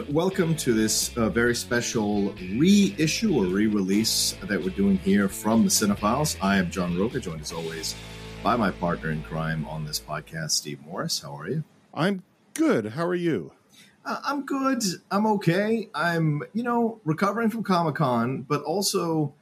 everyone. Welcome to this uh, very special reissue or re release that we're doing here from the Cine-Files. I am John Rocha, joined as always by my partner in crime on this podcast, Steve Morris. How are you? I'm good. How are you? Uh, I'm good. I'm okay. I'm, you know, recovering from Comic Con, but also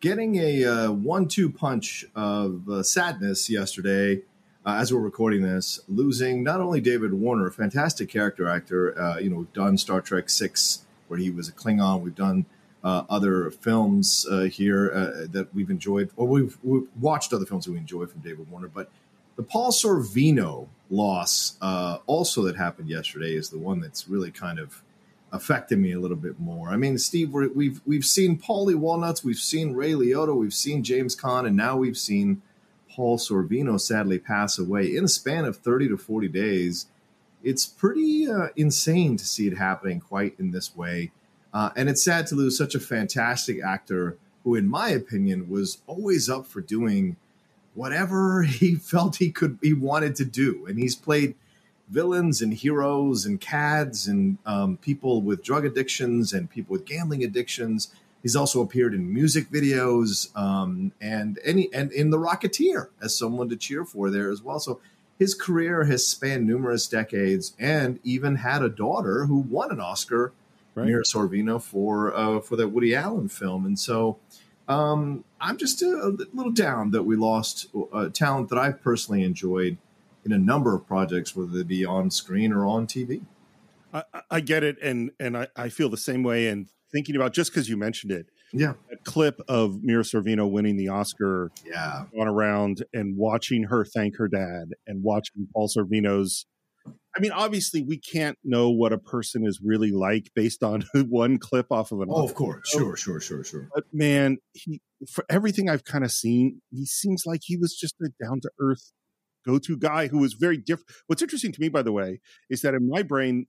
getting a uh, one two punch of uh, sadness yesterday uh, as we're recording this, losing not only David Warner, a fantastic character actor. Uh, you know, we've done Star Trek Six, where he was a Klingon. We've done uh, other films uh, here uh, that we've enjoyed, or we've, we've, watched other films that we enjoy from David Warner. But the Paul Sorvino loss, uh, also that happened yesterday, is the one that's really kind of affected me a little bit more. I mean, Steve, we have we've, we've seen Paulie Walnuts, we've seen Ray Liotta, we've seen James Caan, and now we've seen Paul Sorvino sadly pass away in a span of 30 to 40 days. It's pretty uh, insane to see it happening quite in this way. Uh, and it's sad to lose such a fantastic actor who, in my opinion, was always up for doing whatever he felt he could, he wanted to do. And he's played villains and heroes and cads and um, people with drug addictions and people with gambling addictions He's also appeared in music videos um, and any and in The Rocketeer as someone to cheer for there as well. So his career has spanned numerous decades and even had a daughter who won an Oscar, right. Mira Sorvino, for uh, for that Woody Allen film. And so um, I'm just a, a, little down that we lost uh, talent that I've personally enjoyed in a number of projects, whether they be on screen or on TV. I, I get it, and and I, I feel the same way. And thinking about just because you mentioned it. Yeah, a clip of Mira Sorvino winning the Oscar. Yeah, gone around and watching her thank her dad and watching Paul Sorvino's. I mean, obviously, we can't know what a person is really like based on one clip off of an. Oh, of course, sure, sure, sure, sure. But man, he for everything I've kind of seen, he seems like he was just a down to earth go to guy who was very different. What's interesting to me, by the way, is that in my brain,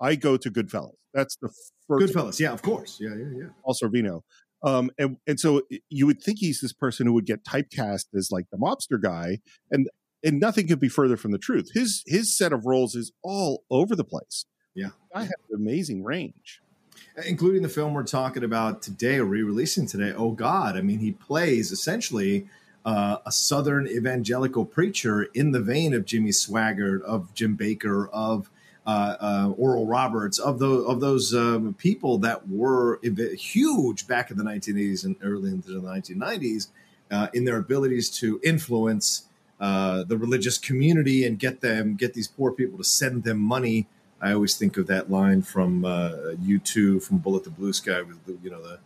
I go to Goodfellas. That's the first. Goodfellas, yeah, of course, yeah, yeah, yeah. Paul Sorvino, um, and and so you would think he's this person who would get typecast as like the mobster guy, and and nothing could be further from the truth. His his set of roles is all over the place. Yeah, I have amazing range, including the film we're talking about today or re-releasing today. Oh God, I mean, he plays essentially. Uh, a Southern evangelical preacher in the vein of Jimmy Swaggart, of Jim Bakker, of Oral Roberts, of those of those um, people that were huge back in the 1980s and early into the 1990s uh, in their abilities to influence uh, the religious community and get them get these poor people to send them money. I always think of that line from U2 uh, from Bullet the Blue Sky with you know the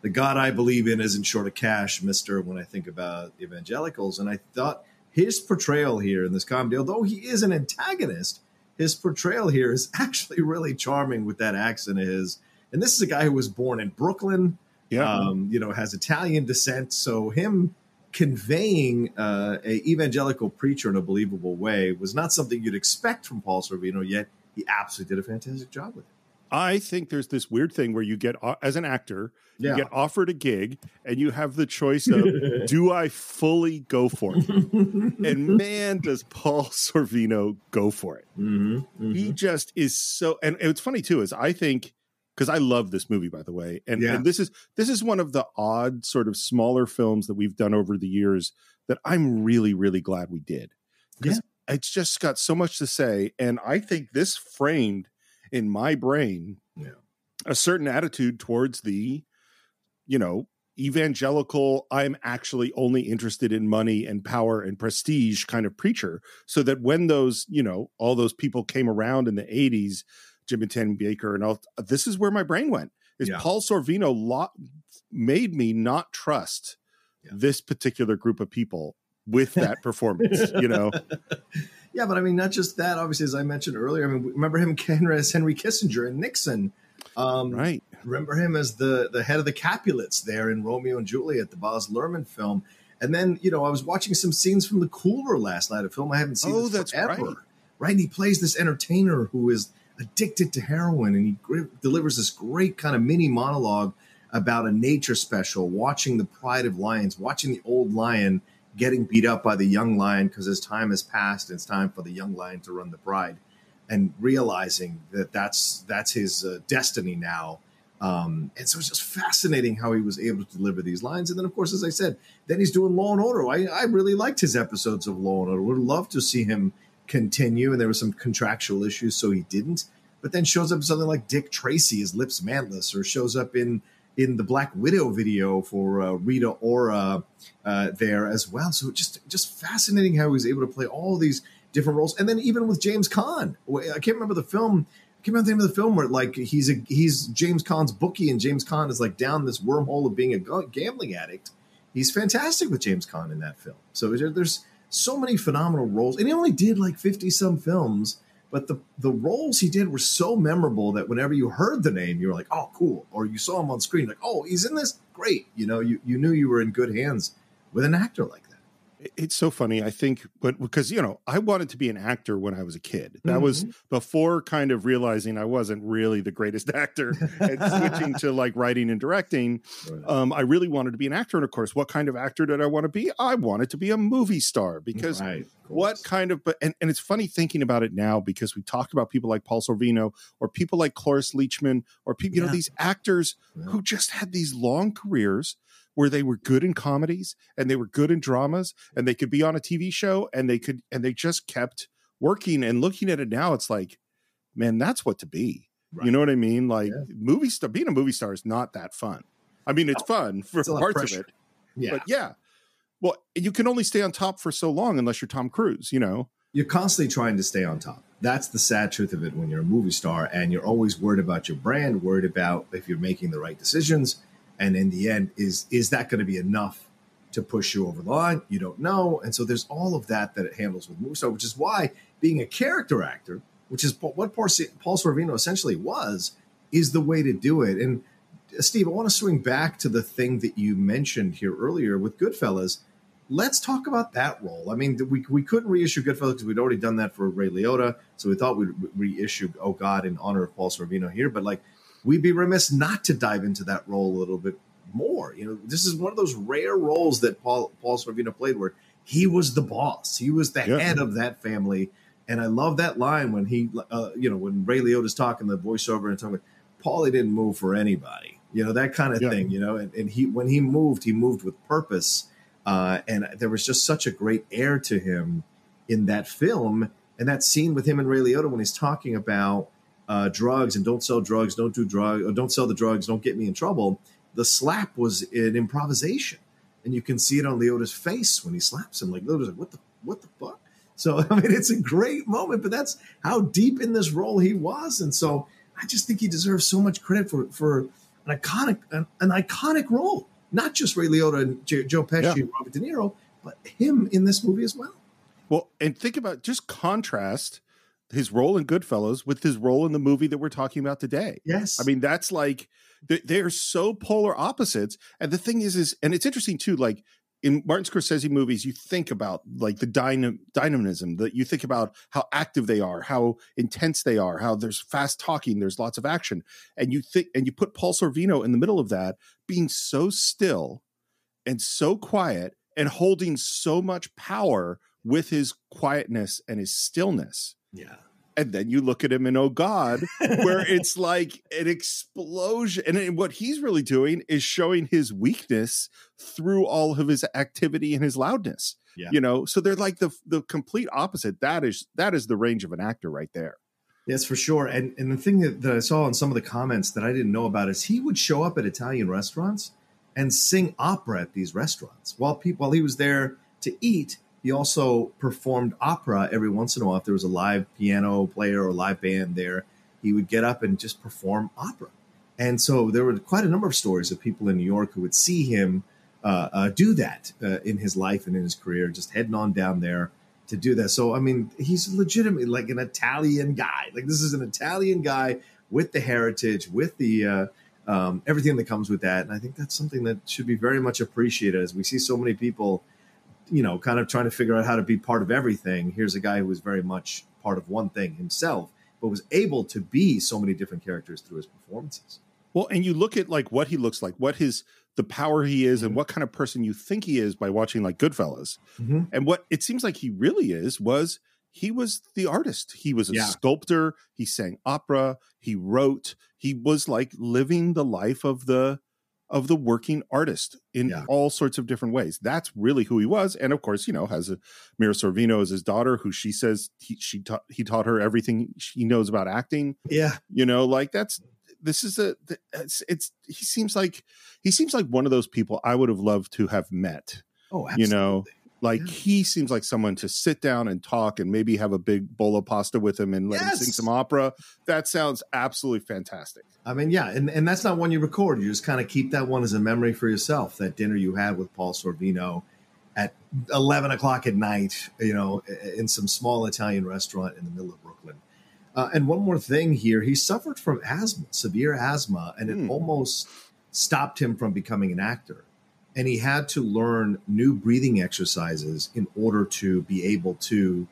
the God I believe in isn't short of cash, Mister. When I think about evangelicals, and I thought his portrayal here in this comedy, although he is an antagonist his portrayal here is actually really charming with that accent of his. And this is a guy who was born in Brooklyn. Yeah. Um, you know, has Italian descent. So him conveying uh, a evangelical preacher in a believable way was not something you'd expect from Paul Sorvino. Yet he absolutely did a fantastic job with it. I think there's this weird thing where you get as an actor, yeah. you get offered a gig and you have the choice of do I fully go for it? and man, does Paul Sorvino go for it. Mm-hmm, mm-hmm. He just is so and it's funny too, is I think because I love this movie, by the way, and, yeah. and this is this is one of the odd sort of smaller films that we've done over the years that I'm really really glad we did because yeah. it's just got so much to say, and I think this framed in my brain yeah. a certain attitude towards the, you know, evangelical, I'm actually only interested in money and power and prestige kind of preacher. So that when those, you know, all those people came around in the 80s, Jim and Tim Bakker and all, this is where my brain went. Is yeah. Paul Sorvino lo- made me not trust yeah. this particular group of people with that performance, you know? Yeah, but I mean, not just that. Obviously, as I mentioned earlier, I mean, remember him as Henry Kissinger and Nixon. Um, right. Remember him as the the head of the Capulets there in Romeo and Juliet, the Baz Luhrmann film. And then, you know, I was watching some scenes from The Cooler last night, a film I haven't seen oh, that's forever. Right. right. And he plays this entertainer who is addicted to heroin, and he delivers this great kind of mini monologue about a nature special, watching the Pride of Lions, watching the old lion getting beat up by the young lion because his time has passed. And it's time for the young lion to run the pride. and realizing that that's that's his uh, destiny now. Um, and so it's just fascinating how he was able to deliver these lines. And then, of course, as I said, then he's doing Law and Order. I, I really liked his episodes of Law and Order. Would love to see him continue. And there were some contractual issues, so he didn't. But then shows up something like Dick Tracy his Lips Manlis, or shows up in in the Black Widow video for uh, Rita Ora uh, there as well. So just just fascinating how he was able to play all these different roles, and then even with James Caan, I can't remember the film. I can't remember the name of the film where like he's a he's James Caan's bookie, and James Caan is like down this wormhole of being a gambling addict. He's fantastic with James Caan in that film. So there's so many phenomenal roles, and he only did like fifty some films but the the roles he did were so memorable that whenever you heard the name, you were like, "Oh, cool!" Or you saw him on screen, like, "Oh, he's in this, great!" You know, you you knew you were in good hands with an actor like it's so funny i think but because you know i wanted to be an actor when i was a kid that mm-hmm. was before kind of realizing i wasn't really the greatest actor and switching to like writing and directing right. um, i really wanted to be an actor and of course what kind of actor did i want to be i wanted to be a movie star because right, what kind of but and, and it's funny thinking about it now because we talked about people like paul sorvino or people like cloris leachman or people you yeah. know these actors yeah. who just had these long careers where they were good in comedies and they were good in dramas and they could be on a TV show and they could and they just kept working and looking at it now it's like man that's what to be. Right. you know what i mean? Like yeah. movie star being a movie star is not that fun. I mean it's oh, fun for it's parts of it yeah. but yeah. Well you can only stay on top for so long unless you're tom cruise you know? You're constantly trying to stay on top. That's the sad truth of it when you're a movie star and you're always worried about your brand worried about if you're making the right decisions and in the end is is that going to be enough to push you over the line? You don't know. And so there's all of that that it handles with Musso which is why being a character actor which is what Paul Sorvino essentially was is the way to do it. And uh, Steve I want to swing back to the thing that you mentioned here earlier with Goodfellas. Let's talk about that role. I mean we, we couldn't reissue Goodfellas because we'd already done that for Ray Liotta so we thought we'd reissue Oh God in honor of Paul Sorvino here. But like we'd be remiss not to dive into that role a little bit more. You know, this is one of those rare roles that Paul Paul Sorvino played where he was the boss, he was the yeah. head of that family. And I love that line when he, uh, you know, when Ray Liotta's talking the voiceover and talking, Paulie didn't move for anybody, you know, that kind of yeah. thing, you know. And, and, he, when he moved, he moved with purpose, uh, and there was just such a great air to him in that film. And that scene with him and Ray Liotta when he's talking about uh, drugs and don't sell drugs, don't do drugs, don't sell the drugs, don't get me in trouble. The slap was an improvisation, and you can see it on Liotta's face when he slaps him. Like Liotta's like, "What the what the fuck?" So I mean, it's a great moment, but that's how deep in this role he was, and so I just think he deserves so much credit for for an iconic an, an iconic role. Not just Ray Liotta and Joe Pesci yeah. and Robert De Niro, but him in this movie as well. Well, and think about just contrast his role in Goodfellas with his role in the movie that we're talking about today. Yes. I mean, that's like they're so polar opposites. And the thing is, is and it's interesting too, like in Martin Scorsese movies, you think about like the dynam- dynamism that you think about how active they are, how intense they are, how there's fast talking, there's lots of action. And you think, and you put Paul Sorvino in the middle of that, being so still and so quiet and holding so much power with his quietness and his stillness yeah. And then you look at him in Oh God, where it's like an explosion. And what he's really doing is showing his weakness through all of his activity and his loudness. Yeah. You know, so they're like the the complete opposite. That is that is the range of an actor right there. Yes, for sure. And and the thing that, that I saw in some of the comments that I didn't know about is he would show up at Italian restaurants and sing opera at these restaurants while people while he was there to eat he also performed opera every once in a while. If there was a live piano player or live band there, he would get up and just perform opera. And so there were quite a number of stories of people in New York who would see him uh, uh, do that uh, in his life and in his career, just heading on down there to do that. So, I mean, he's legitimately like an Italian guy. Like, this is an Italian guy with the heritage, with the uh, um, everything that comes with that. And I think that's something that should be very much appreciated as we see so many people you know, kind of trying to figure out how to be part of everything. Here's a guy who was very much part of one thing himself, but was able to be so many different characters through his performances. Well, and you look at like what he looks like, what his the power he is, and mm-hmm. what kind of person you think he is by watching like Goodfellas. Mm-hmm. And what it seems like he really is was he was the artist. He was a Yeah. sculptor. He sang opera. He wrote. He was like living the life of the of the working artist in Yeah. all sorts of different ways. That's really who he was. And of course, you know, has a Mira Sorvino as his daughter, who she says he she taught he taught her everything she knows about acting. Yeah. You know, like that's this is a it's, it's he seems like he seems like one of those people I would have loved to have met Oh, you absolutely. know like Yeah. he seems like someone to sit down and talk and maybe have a big bowl of pasta with him and let him sing some opera that sounds absolutely fantastic I mean, yeah, and, and that's not one you record. You just kind of keep that one as a memory for yourself. That dinner you had with Paul Sorvino at eleven o'clock at night, you know, in some small Italian restaurant in the middle of Brooklyn. Uh, and one more thing here: he suffered from asthma, severe asthma, and it Hmm. almost stopped him from becoming an actor. And he had to learn new breathing exercises in order to be able to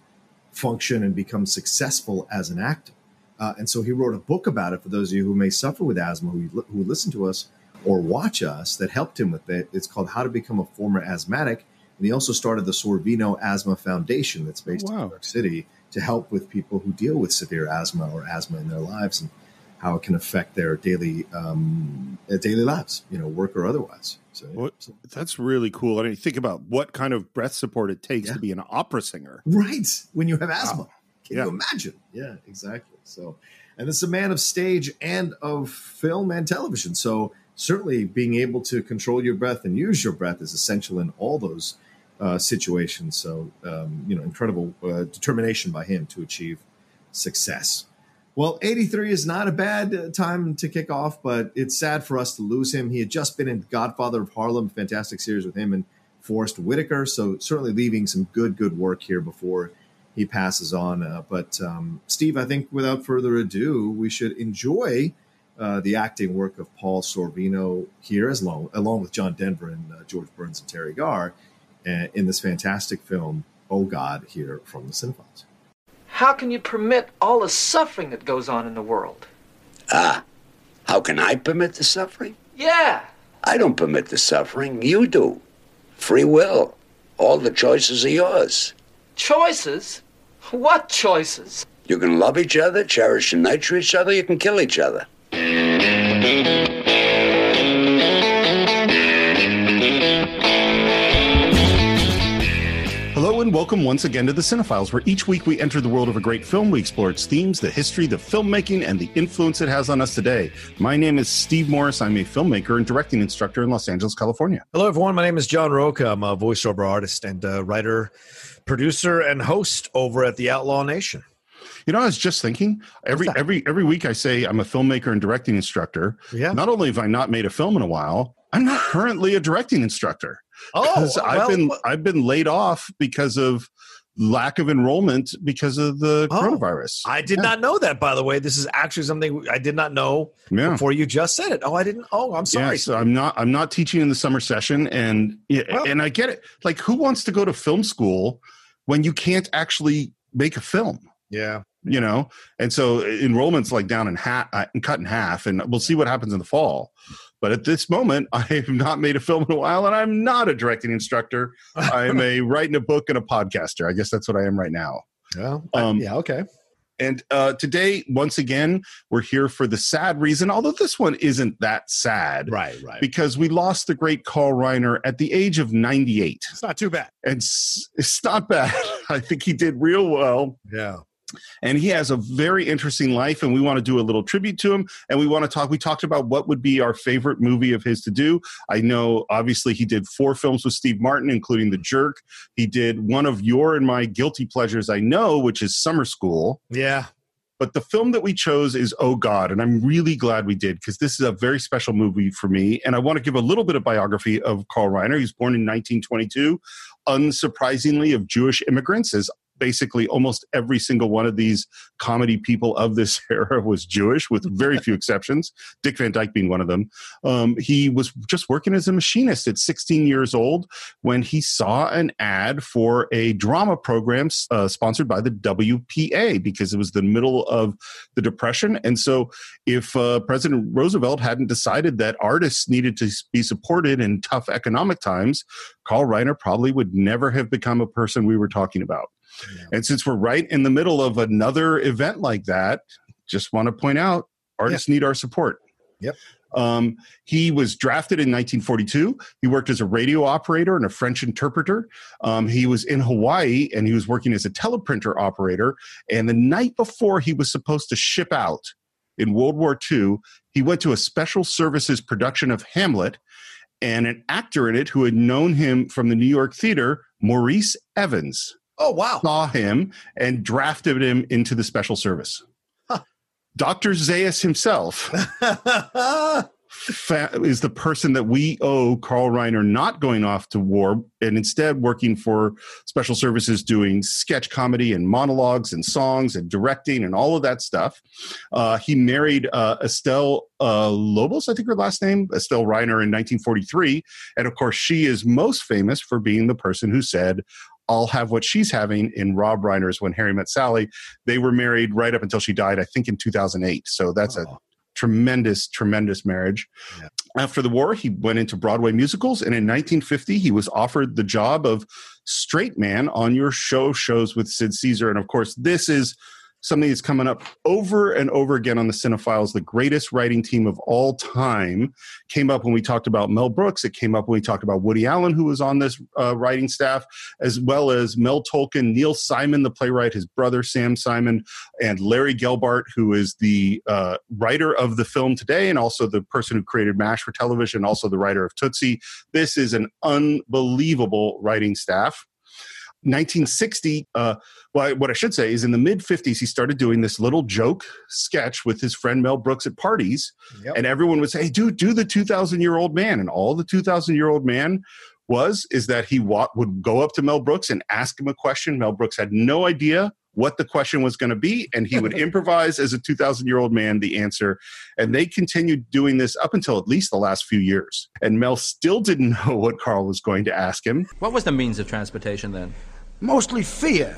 function and become successful as an actor. Uh, and so he wrote a book about it for those of you who may suffer with asthma, who, who listen to us or watch us, that helped him with it. It's called How to Become a Former Asthmatic. And he also started the Sorvino Asthma Foundation that's based in Wow. New York City to help with people who deal with severe asthma or asthma in their lives and how it can affect their daily um, daily lives, you know, work or otherwise. So, What- so- that's really cool i mean think about what kind of breath support it takes Yeah. to be an opera singer right when you have asthma. Wow. Can Yeah. you imagine? Yeah, exactly. So, and is a man of stage and of film and television. So, certainly being able to control your breath and use your breath is essential in all those uh, situations. So, um, you know, incredible uh, determination by him to achieve success. Well, 83 is not a bad uh, time to kick off, but it's sad for us to lose him. He had just been in Godfather of Harlem, fantastic series with him and Forest Whitaker. So, certainly leaving some good, good work here before he passes on. Uh, but um, Steve, I think without further ado, we should enjoy uh, the acting work of Paul Sorvino here, as long along with John Denver and uh, George Burns and Teri Garr, uh, in this fantastic film, Oh God, here from the Cine-Files. How can you permit all the suffering that goes on in the world? Ah, how can I permit the suffering? Yeah. I don't permit the suffering. You do. Free will. All the choices are yours. Choices? What choices? You can love each other, cherish and nurture each other, you can kill each other. Welcome once again to the Cine-Files, where each week we enter the world of a great film. We explore its themes, the history, the filmmaking, and the influence it has on us today. My name is Steve Morris. I'm a filmmaker and directing instructor in Los Angeles, California. Hello, everyone. My name is John Rocha. I'm a voiceover artist and writer, producer, and host over at the Outlaw Nation. You know, I was just thinking every every every week I say I'm a filmmaker and directing instructor. Yeah. Not only have I not made a film in a while, I'm not currently a directing instructor. Oh, because I've been I've been laid off because of lack of enrollment because of the Oh, coronavirus. I did Yeah. not know that, by the way. This is actually something I did not know yeah. before you just said it. Oh, I didn't. Oh, I'm sorry. Yeah, so I'm not I'm not teaching in the summer session and yeah, Well- and I get it. Like who wants to go to film school when you can't actually make a film? yeah. You know, and so enrollment's like down in half, uh, cut in half, and we'll see what happens in the fall. But at this moment, I have not made a film in a while, and I'm not a directing instructor. I'm a writing a book and a podcaster. I guess that's what I am right now. Well, Um, yeah. Okay. And uh, today, once again, we're here for the sad reason, although this one isn't that sad, Right. Right. because we lost the great Carl Reiner at the age of 98. it's not too bad. And s- it's not bad. I think he did real well. Yeah. And he has a very interesting life, and we want to do a little tribute to him. And we want to talk. We talked about what would be our favorite movie of his to do. I know, obviously, he did four films with Steve Martin, including The Jerk. He did one of your and my guilty pleasures, I know, which is Summer School. Yeah. But the film that we chose is Oh God, and I'm really glad we did because this is a very special movie for me. And I want to give a little bit of biography of Carl Reiner. He was born in 1922, unsurprisingly, of Jewish immigrants, as basically almost every single one of these comedy people of this era was Jewish, with very few exceptions. Dick Van Dyke being one of them. Um, he was just working as a machinist at 16 years old when he saw an ad for a drama program uh, sponsored by the WPA because it was the middle of the Depression. And so, if uh, President Roosevelt hadn't decided that artists needed to be supported in tough economic times, Carl Reiner probably would never have become a person we were talking about. And since we're right in the middle of another event like that, just want to point out artists yeah. need our support. Yep. Um, he was drafted in 1942. He worked as a radio operator and a French interpreter. Um, he was in Hawaii and he was working as a teleprinter operator. And the night before he was supposed to ship out in World War II, he went to a special services production of Hamlet. And an actor in it who had known him from the New York theater, Maurice Evans. Oh, wow. Saw him and drafted him into the special service. Dr. Zaius himself is the person that we owe Carl Reiner not going off to war and instead working for special services doing sketch comedy and monologues and songs and directing and all of that stuff. Uh, he married uh, Estelle uh, Lobos, I think her last name, Estelle Reiner in 1943. And of course, she is most famous for being the person who said, I'll have what she's having in Rob Reiner's When Harry Met Sally. They were married right up until she died, I think in 2008. So that's oh. a tremendous, tremendous marriage. Yeah. After the war, he went into Broadway musicals, and in 1950, he was offered the job of straight man on your show shows with Sid Caesar. And of course, this is something that's coming up over and over again on the Cine-Files. The greatest writing team of all time came up when we talked about Mel Brooks. It came up when we talked about Woody Allen, who was on this uh, writing staff, as well as Mel Tolkin, Neil Simon, the playwright, his brother Sam Simon, and Larry Gelbart, who is the uh, writer of the film today and also the person who created MASH for television, also the writer of Tootsie. This is an unbelievable writing staff. 1960, uh, well, what I should say is in the mid 50s, he started doing this little joke sketch with his friend Mel Brooks at parties. Yep. And everyone would say, hey, dude, do the 2,000 year old man. And all the 2,000 year old man was is that he wa- would go up to Mel Brooks and ask him a question. Mel Brooks had no idea what the question was going to be, and he would improvise as a 2,000 year old man the answer. And they continued doing this up until at least the last few years. And Mel still didn't know what Carl was going to ask him. What was the means of transportation then? Mostly fear.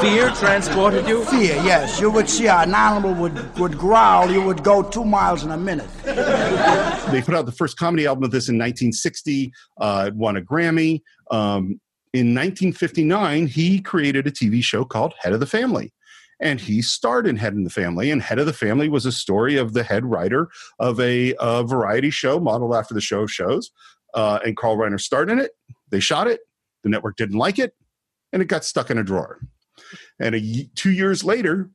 Fear transported you? Fear, yes. You would see an animal would, would growl, you would go two miles in a minute. They put out the first comedy album of this in 1960, uh, won a Grammy. Um, in 1959, he created a TV show called Head of the Family. And he starred in Head of the Family. And Head of the Family was a story of the head writer of a, a variety show modeled after the show of shows. Uh, and Carl Reiner starred in it. They shot it. The network didn't like it, and it got stuck in a drawer. And a, two years later,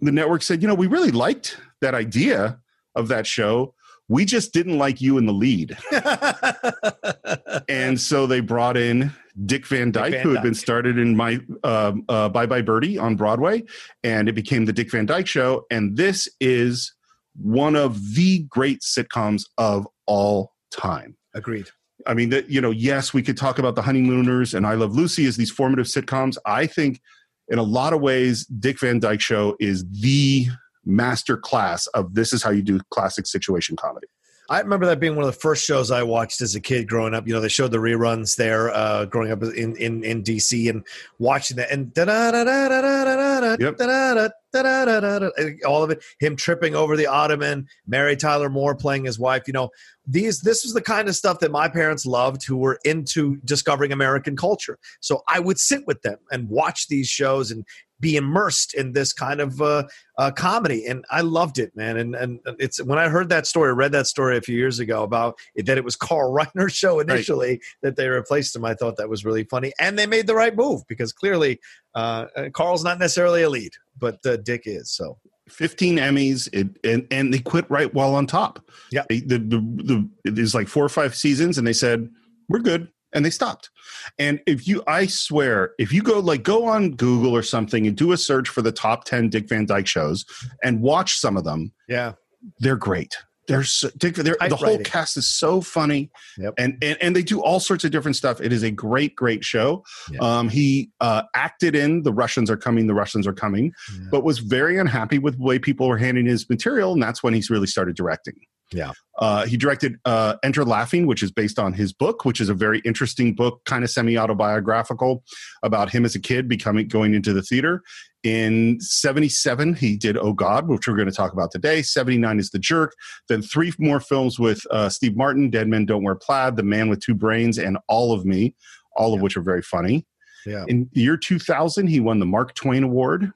the network said, "You know, we really liked that idea of that show. We just didn't like you in the lead." and so they brought in Dick Van Dyke, Dick Van who had been started in my uh, uh, Bye Bye Birdie on Broadway, and it became the Dick Van Dyke Show. And this is one of the great sitcoms of all time. Agreed. I mean, that you know, yes, we could talk about the Honeymooners and I Love Lucy as these formative sitcoms. I think, in a lot of ways, Dick Van Dyke Show is the master class of this is how you do classic situation comedy. I remember that being one of the first shows I watched as a kid growing up. You know, they showed the reruns there uh, growing up in, in, in DC and watching that and da da da da da da da da da all of it. Him tripping over the ottoman, Mary Tyler Moore playing his wife. You know, these this was the kind of stuff that my parents loved who were into discovering American culture. So I would sit with them and watch these shows and be immersed in this kind of uh, uh, comedy, and I loved it, man. And and it's when I heard that story, read that story a few years ago about it, that it was Carl Reiner's show initially right. that they replaced him. I thought that was really funny, and they made the right move because clearly uh, uh Carl's not necessarily a lead, but Dick is. So 15 Emmys, it, and and they quit right while on top. Yeah, the, the the the there's like four or five seasons, and they said we're good and they stopped. And if you, I swear, if you go like go on Google or something and do a search for the top ten Dick Van Dyke shows and watch some of them, yeah, they're great. They're, so, Dick, they're the whole cast is so funny, yep. and, and and they do all sorts of different stuff. It is a great, great show. Um, he uh, acted in "The Russians Are Coming, The Russians Are Coming," but was very unhappy with the way people were handling his material, and that's when he's really started directing. Yeah. Uh, he directed uh, Enter Laughing, which is based on his book, which is a very interesting book, kind of semi autobiographical about him as a kid becoming going into the theater. In 77, he did Oh God, which we're going to talk about today. 79 is The Jerk. Then three more films with uh, Steve Martin Dead Men Don't Wear Plaid, The Man with Two Brains, and All of Me, all of which are very funny. Yeah. In the year 2000, he won the Mark Twain Award.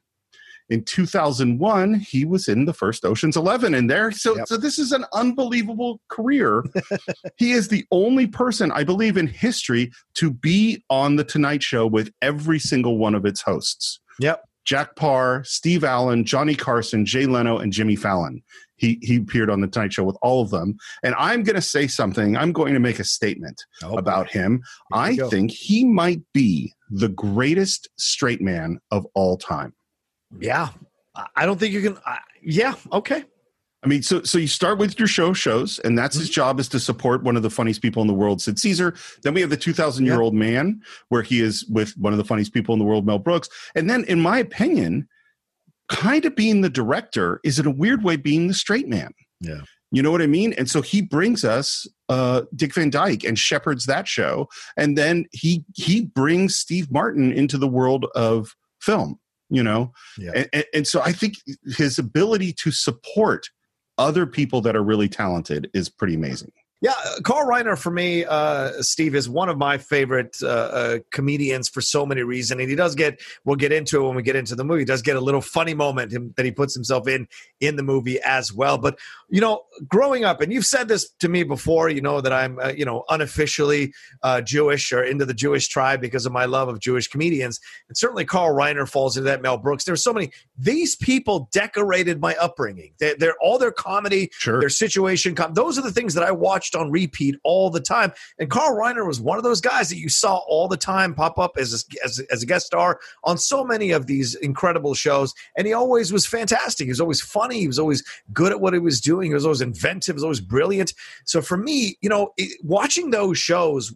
In 2001, he was in the first Ocean's 11 and there. So, Yep. so this is an unbelievable career. he is the only person, I believe, in history to be on the Tonight Show with every single one of its hosts. Yep. Jack Paar, Steve Allen, Johnny Carson, Jay Leno, and Jimmy Fallon. He he appeared on the Tonight Show with all of them. And I'm going to say something. I'm going to make a statement Oh, about him. I go. think he might be the greatest straight man of all time. Yeah. I- don't think you can. I yeah. Okay. I mean, so so you start with your show shows, and that's Mm-hmm. his job is to support one of the funniest people in the world, Sid Caesar. Then we have the two thousand year old man, where he is with one of the funniest people in the world, Mel Brooks. And then, in my opinion, kind of being the director is in a weird way being the straight man. Yeah. You know what I mean? And so he brings us uh, Dick Van Dyke and shepherds that show, and then he he brings Steve Martin into the world of film. You know, Yeah. and, and, and so I think his ability to support other people that are really talented is pretty amazing. Yeah, uh, Carl Reiner for me, uh, Steve, is one of my favorite uh, uh, comedians for so many reasons, and he does get. We'll get into it when we get into the movie. He does get a little funny moment him, that he puts himself in in the movie as well. But you know, growing up, and you've said this to me before. You know that I'm, uh, you know, unofficially uh, Jewish or into the Jewish tribe because of my love of Jewish comedians, and certainly Carl Reiner falls into that. Mel Brooks. There's so many. These people decorated my upbringing. They, they're all their comedy Sure. their situation. Com- those are the things that I watched on repeat all the time. And Carl Reiner was one of those guys that you saw all the time pop up as a, as, as a guest star on so many of these incredible shows. And he always was fantastic. He was always funny. He was always good at what he was doing. He was always inventive. He was always brilliant. So for me, you know, it, watching those shows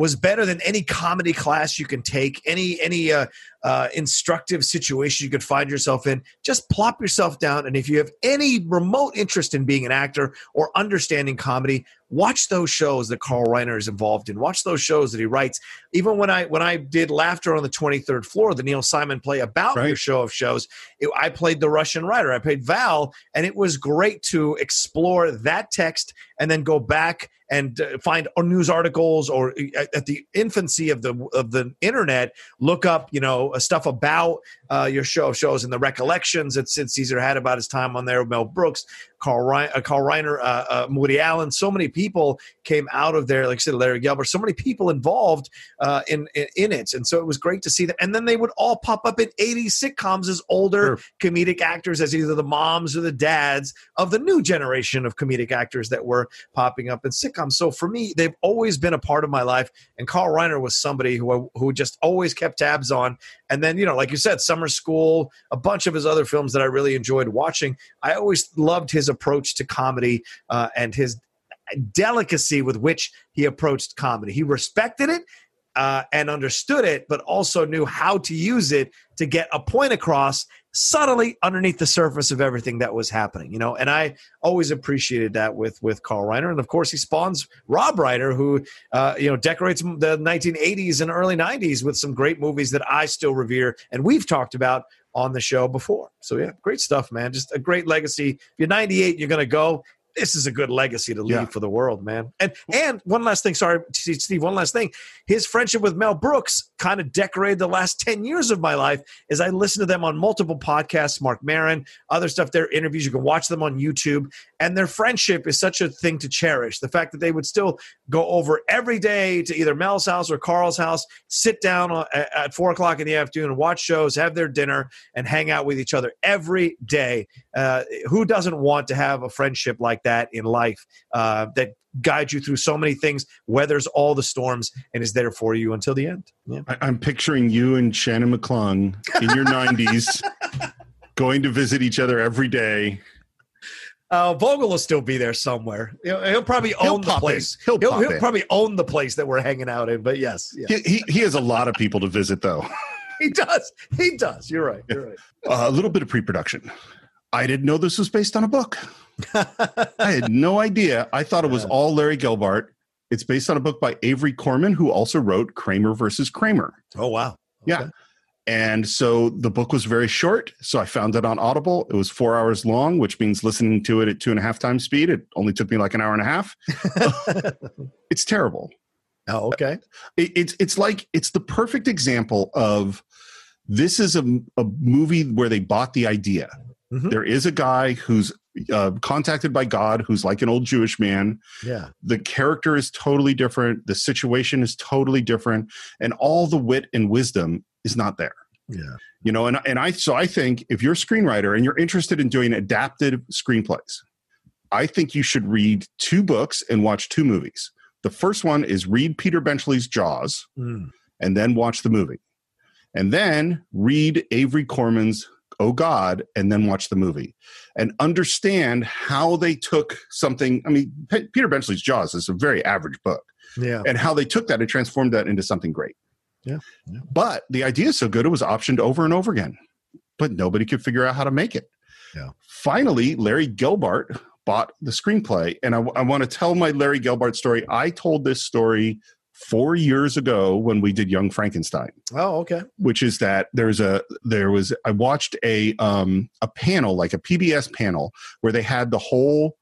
was better than any comedy class you can take, any any uh, uh, instructive situation you could find yourself in. Just plop yourself down, and if you have any remote interest in being an actor or understanding comedy, watch those shows that Carl Reiner is involved in. Watch those shows that he writes. Even when I when I did Laughter on the Twenty Third Floor, the Neil Simon play about your show of shows, it, I played the Russian writer. I played Val, and it was great to explore that text and then go back and uh, find news articles or uh, at the infancy of the of the internet look up you know uh, stuff about uh, your show of shows and the recollections that Sid Caesar had about his time on there with Mel Brooks Carl Reiner, uh, Carl Reiner uh, uh, Woody Allen so many people came out of there like I said Larry Gelbart so many people involved uh, in, in in it and so it was great to see them and then they would all pop up in 80s sitcoms as older Sure. comedic actors as either the moms or the dads of the new generation of comedic actors that were popping up in sitcoms. So for me, they've always been a part of my life. And Carl Reiner was somebody who I, who just always kept tabs on. And then you know, like you said, Summer School, a bunch of his other films that I really enjoyed watching. I always loved his approach to comedy uh, and his delicacy with which he approached comedy. He respected it. Uh, and understood it, but also knew how to use it to get a point across subtly underneath the surface of everything that was happening, you know. And I always appreciated that with with Carl Reiner, and of course he spawns Rob Reiner, who uh, you know decorates the 1980s and early 90s with some great movies that I still revere, and we've talked about on the show before. So yeah, great stuff, man. Just a great legacy. If you're 98, you're gonna go. This is a good legacy to leave Yeah. for the world, man. And and one last thing, sorry, Steve. One last thing. His friendship with Mel Brooks kind of decorated the last 10 years of my life as I listened to them on multiple podcasts, Marc Maron, other stuff, their interviews. You can watch them on YouTube. And their friendship is such a thing to cherish. The fact that they would still go over every day to either Mel's house or Carl's house, sit down at at four o'clock in the afternoon and watch shows, have their dinner, and hang out with each other every day. Uh, who doesn't want to have a friendship like that in life uh, that guides you through so many things, weathers all the storms, and is there for you until the end? Yeah. I, I'm picturing you and Shannon McClung in your 90s going to visit each other every day. Uh, Vogel will still be there somewhere. He'll, he'll probably He'll own the pop in. place. He'll He'll, he'll probably own the place that we're hanging out in. But yes, yeah. He, he, he has a lot of people to visit, though. he does. He does. You're right. You're right. Uh, a little bit of pre production. I didn't know this was based on a book. I had no idea. I thought it was all Larry Gelbart. It's based on a book by Avery Corman, who also wrote Kramer versus Kramer. Oh wow. Yeah. And so the book was very short. So I found it on Audible. It was four hours long, which means listening to it at two and a half times speed. It only took me like an hour and a half. it's terrible. Oh, okay. It, it's it's like it's the perfect example of this is a, a movie where they bought the idea. Mhm. There is a guy who's uh, contacted by God, who's like an old Jewish man. Yeah. The character is totally different. The situation is totally different, and all the wit and wisdom is not there. Yeah. You know, and and I so I think if you're a screenwriter and you're interested in doing adapted screenplays, I think you should read two books and watch two movies. The first one is read Peter Benchley's Jaws Mm. and then watch the movie. And then read Avery Corman's Oh God and then watch the movie and understand how they took something. I mean, Pe- Peter Benchley's Jaws is a very average book Yeah. and how they took that and transformed that into something great. Yeah, yeah. But the idea is so good, it was optioned over and over again, but nobody could figure out how to make it. Yeah. Finally, Larry Gelbart bought the screenplay. And I, I want to tell my Larry Gelbart story. I told this story four years ago when we did Young Frankenstein Oh, okay. which is that there's a there was I watched a um a panel like a PBS panel where they had the whole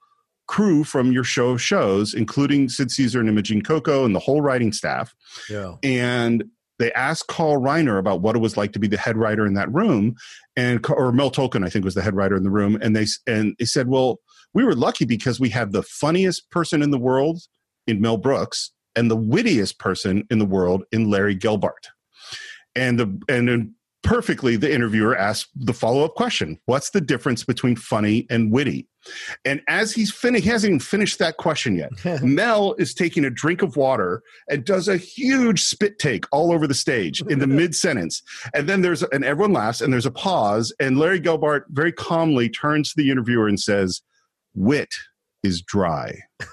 crew from your show of shows, including Sid Caesar and Imogene Coca and the whole writing staff, Yeah. and they asked Carl Reiner about what it was like to be the head writer in that room, and or Mel Tolkin I think was the head writer in the room, and they and they said, well, we were lucky because we had the funniest person in the world in Mel Brooks and the wittiest person in the world in Larry Gelbart. And the and then perfectly the interviewer asked the follow-up question what's the difference between funny and witty? And as he's finished he hasn't even finished that question yet. Mel is taking a drink of water and does a huge spit take all over the stage in the mid-sentence. And then there's and everyone laughs and there's a pause and larry gelbart very calmly turns to the interviewer and says wit is dry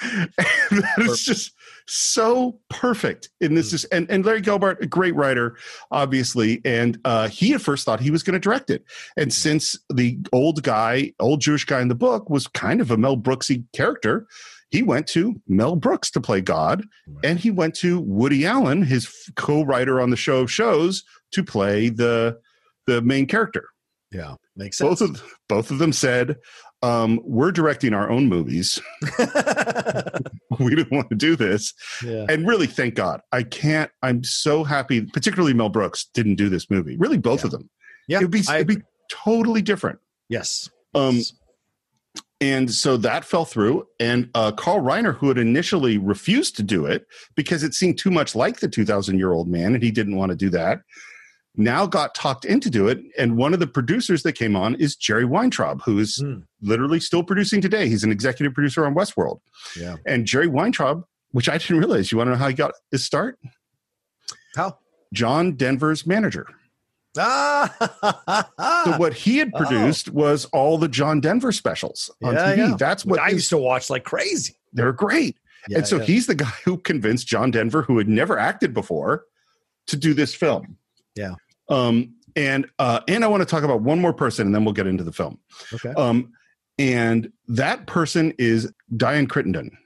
is just so perfect in this is and, and larry gelbart a great writer obviously and uh, he at first thought he was going to direct it. And since the old guy old jewish guy in the book was kind of a mel brooksy character he went to mel brooks to play god and he went to woody allen his co-writer on the show of shows to play the the main character. Yeah. Makes sense. both of both of them said um, we're directing our own movies we didn't want to do this yeah. and really thank god i can't i'm so happy particularly mel brooks didn't do this movie really both Yeah. of them Yeah. it'd be, I it'd be totally different yes. um Yes. and so that fell through and uh, carl reiner who had initially refused to do it because it seemed too much like the 2000 year old man and he didn't want to do that now got talked into do it and one of the producers that came on is jerry weintraub who is Hmm. literally still producing today he's an executive producer on westworld Yeah. and jerry weintraub which i didn't realize you want to know how he got his start How? john denver's manager Ah. so what he had Oh. produced was all the john denver specials on Yeah, tv yeah. that's what I his- used to watch like crazy. they're great Yeah, and so he's the guy who convinced John Denver, who had never acted before, to do this film. Yeah. Um, and uh, and I want to talk about one more person, and then we'll get into the film. okay. Um, and that person is Dianne Crittenden.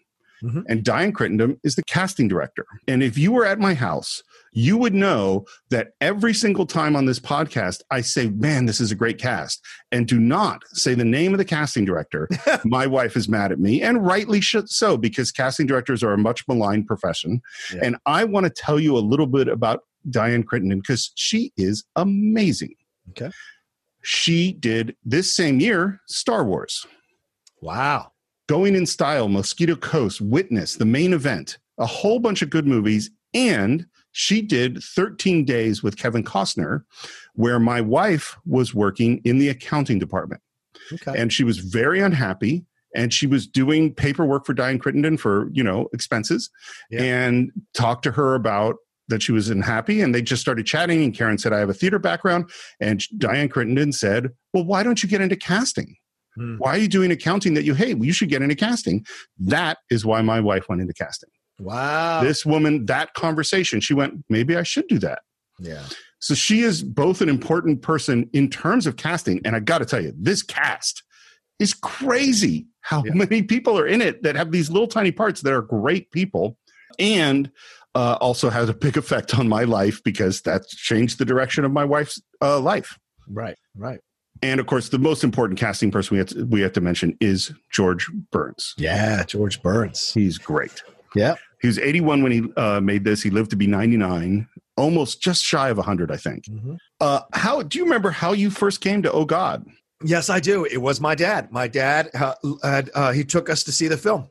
Mhm. And Dianne Crittenden is the casting director. And if you were at my house, you would know that every single time on this podcast, I say, man, this is a great cast. And do not say the name of the casting director. my wife is mad at me, and rightly so, because casting directors are a much maligned profession. Yeah. And I want to tell you a little bit about Dianne Crittenden because she is amazing. Okay. She did this same year Star Wars. Wow. Going in Style, Mosquito Coast, Witness, The Main Event, a whole bunch of good movies. And she did 13 Days with Kevin Costner, where my wife was working in the accounting department. Okay. And she was very unhappy. And she was doing paperwork for Dianne Crittenden for, you know, expenses Yeah. and talked to her about that she was unhappy. And they just started chatting. And Karen said, I have a theater background. And Dianne Crittenden said, Well, why don't you get into casting? Hmm. Why are you doing accounting that you hate? Well, you should get into casting. That is why my wife went into casting. Wow. This woman, that conversation, she went, maybe I should do that. yeah. So she is both an important person in terms of casting. And I got to tell you, this cast is crazy how Yeah. many people are in it that have these little tiny parts that are great people. And uh, also has a big effect on my life because that's changed the direction of my wife's uh, life. Right, right. And of course, the most important casting person we have to, we have to mention is George Burns. Yeah, George Burns. He's great. Yeah. He was 81 when he uh, made this. He lived to be 99, almost just shy of 100, I think. Mhm. Uh, how do you remember how you first came to Oh God? Yes, I do. It was my dad. My dad uh, had uh, he took us to see the film.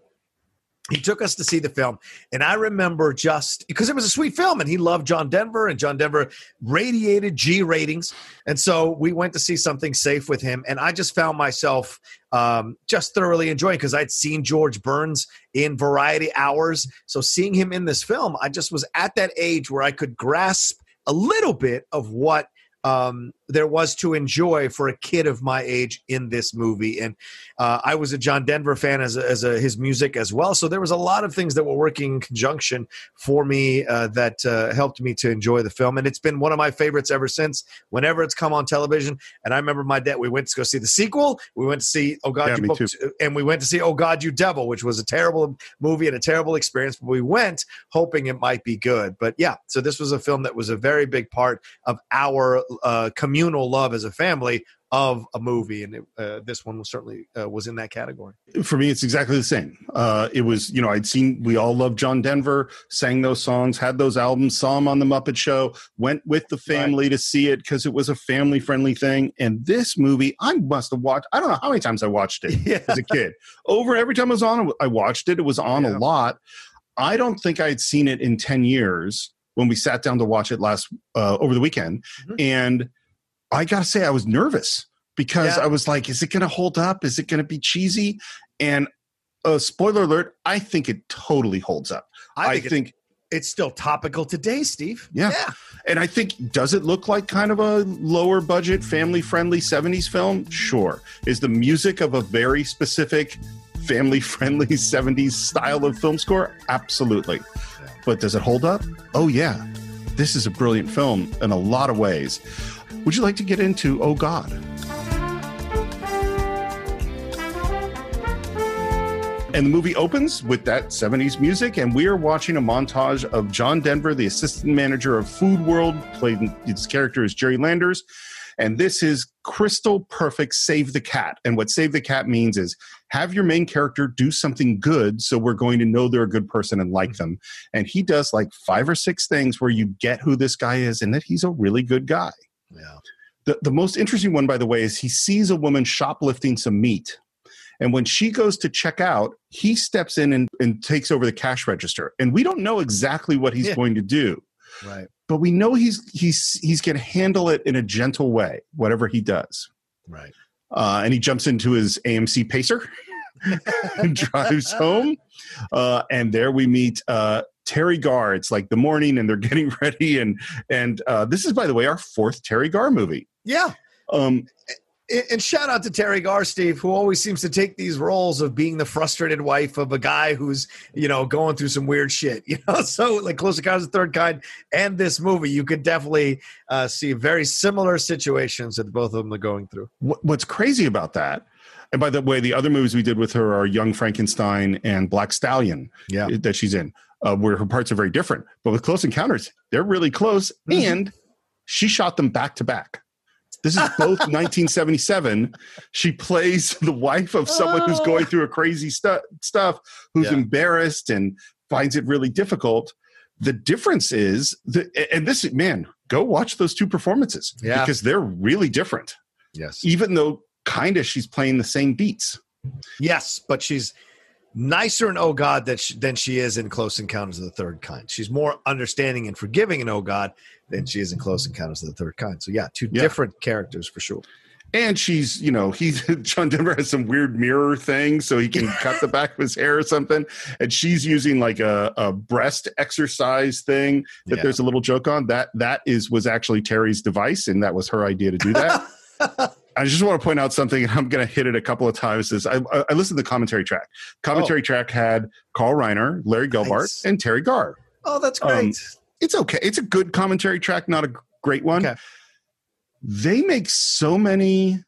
He took us to see the film, and I remember just because it was a sweet film, and he loved John Denver, and John Denver radiated G ratings, and so we went to see something safe with him, and I just found myself um, just thoroughly enjoying because I'd seen George Burns in Variety Hours, so seeing him in this film, I just was at that age where I could grasp a little bit of what um, there was to enjoy for a kid of my age in this movie. And uh, I was a John Denver fan as, a, as a, his music as well. So there was a lot of things that were working in conjunction for me uh, that uh, helped me to enjoy the film. And it's been one of my favorites ever since, whenever it's come on television. And I remember my dad, we went to go see the sequel. We went to see Oh God, Yeah, You Booked, and we went to see Oh God, You Devil, which was a terrible movie and a terrible experience. But we went hoping it might be good. But yeah, so this was a film that was a very big part of our uh, communal love as a family of a movie, and it, uh, this one was certainly uh, was in that category. For me, it's exactly the same. Uh, it was, you know, I'd seen, we all loved John Denver, sang those songs, had those albums, saw him on The Muppet Show, went with the family to see it because it was a family friendly thing. And this movie, I must have watched, I don't know how many times I watched it Yeah, as a kid. Over every time it was on, I watched it. It was on Yeah. a lot. I don't think I had seen it in 10 years when we sat down to watch it last uh, over the weekend. Mhm. And I got to say, I was nervous because Yeah. I was like, is it going to hold up? Is it going to be cheesy? And uh, spoiler alert, I think it totally holds up. I I think, think, it's, it's still topical today, Steve. Yeah. and I think, does it look like kind of a lower budget, family friendly 70s film? Sure. Is the music of a very specific family friendly 70s style of film score? Absolutely. But does it hold up? Oh, yeah. This is a brilliant film in a lot of ways. Would you like to get into Oh God? And the movie opens with that 70s music, and we are watching a montage of John Denver, the assistant manager of Food World, played his character is Jerry Landers. And this is crystal perfect Save the Cat. And what Save the Cat means is have your main character do something good so we're going to know they're a good person and like them. And he does like five or six things where you get who this guy is and that he's a really good guy. Yeah. The, the most interesting one, by the way, is he sees a woman shoplifting some meat. And when she goes to check out, he steps in and, and takes over the cash register. And we don't know exactly what he's Yeah. going to do, Right. but we know he's he's he's going to handle it in a gentle way, whatever he does. Right. Uh, and he jumps into his AMC Pacer and drives home. Uh, and there we meet uh, Teri Garr. It's like the morning, and they're getting ready. And and uh, this is, by the way, our fourth Teri Garr movie. Yeah. Um, And- shout out to Teri Garr, Steve, who always seems to take these roles of being the frustrated wife of a guy who's, you know, going through some weird shit. You know, so like Close Encounters of the Third Kind and this movie, you could definitely uh, see very similar situations that both of them are going through. what's crazy about that? And by the way, the other movies we did with her are Young Frankenstein and Black Stallion Yeah. that she's in, uh, where her parts are very different. But with Close Encounters, they're really close, Mhm. and she shot them back to back. This is both 1977. She plays the wife of someone who's going through a crazy stu- stuff, who's Yeah. embarrassed and finds it really difficult. The difference is, the, and this man, go watch those two performances Yeah. because they're really different Yes. even though kind of she's playing the same beats. Yes, but she's nicer in Oh God that she, than she is in Close Encounters of the Third Kind. She's more understanding and forgiving in Oh God than she is in Close Encounters of the Third Kind. So yeah, two Yeah. different characters for sure. And she's, you know, he's John Denver has some weird mirror thing so he can cut the back of his hair or something. And she's using like a, a breast exercise thing that Yeah. there's a little joke on. That that is was actually Teri's device, and that was her idea to do that. I just want to point out something, and I'm going to hit it a couple of times. Is I, I listened to the commentary track. Commentary track had Carl Reiner, Larry Gelbart, Nice. and Teri Garr. Oh, that's Um, great. it's okay. It's a good commentary track, not a great one. Okay. They make so many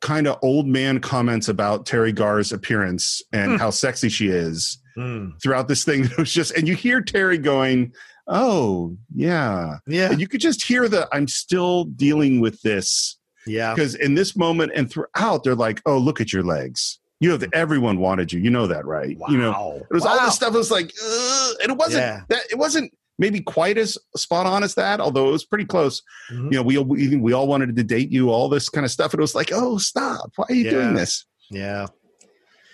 kind of old man comments about Teri Garr's appearance and Hmm. how sexy she is Mm. throughout this thing. It was just, and you hear Teri going, "Oh yeah," Yeah. and you could just hear the, "I'm still dealing with this." Yeah. because in this moment and throughout they're like oh look at your legs you have everyone wanted you you know that right you know it was all Wow. this stuff it was like Ugh, and it wasn't Yeah. that it wasn't maybe quite as spot on as that although it was pretty close Mhm. you know we, we we all wanted to date you all this kind of stuff and it was like oh stop why are you doing this Yeah.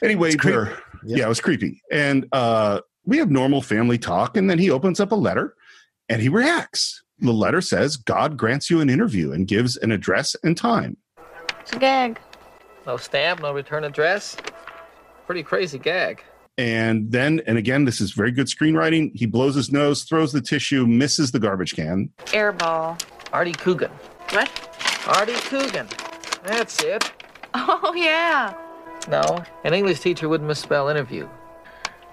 anyway. Yeah. yeah it was creepy and uh we have normal family talk and then he opens up a letter and he reacts the letter says god grants you an interview and gives an address and time It's a gag. No stamp, no return address. Pretty crazy gag. And then, and again, this is very good screenwriting. He blows his nose, throws the tissue, misses the garbage can. Airball. Artie Coogan. What? Artie Coogan. That's it. Oh, yeah. No, an English teacher wouldn't misspell interview.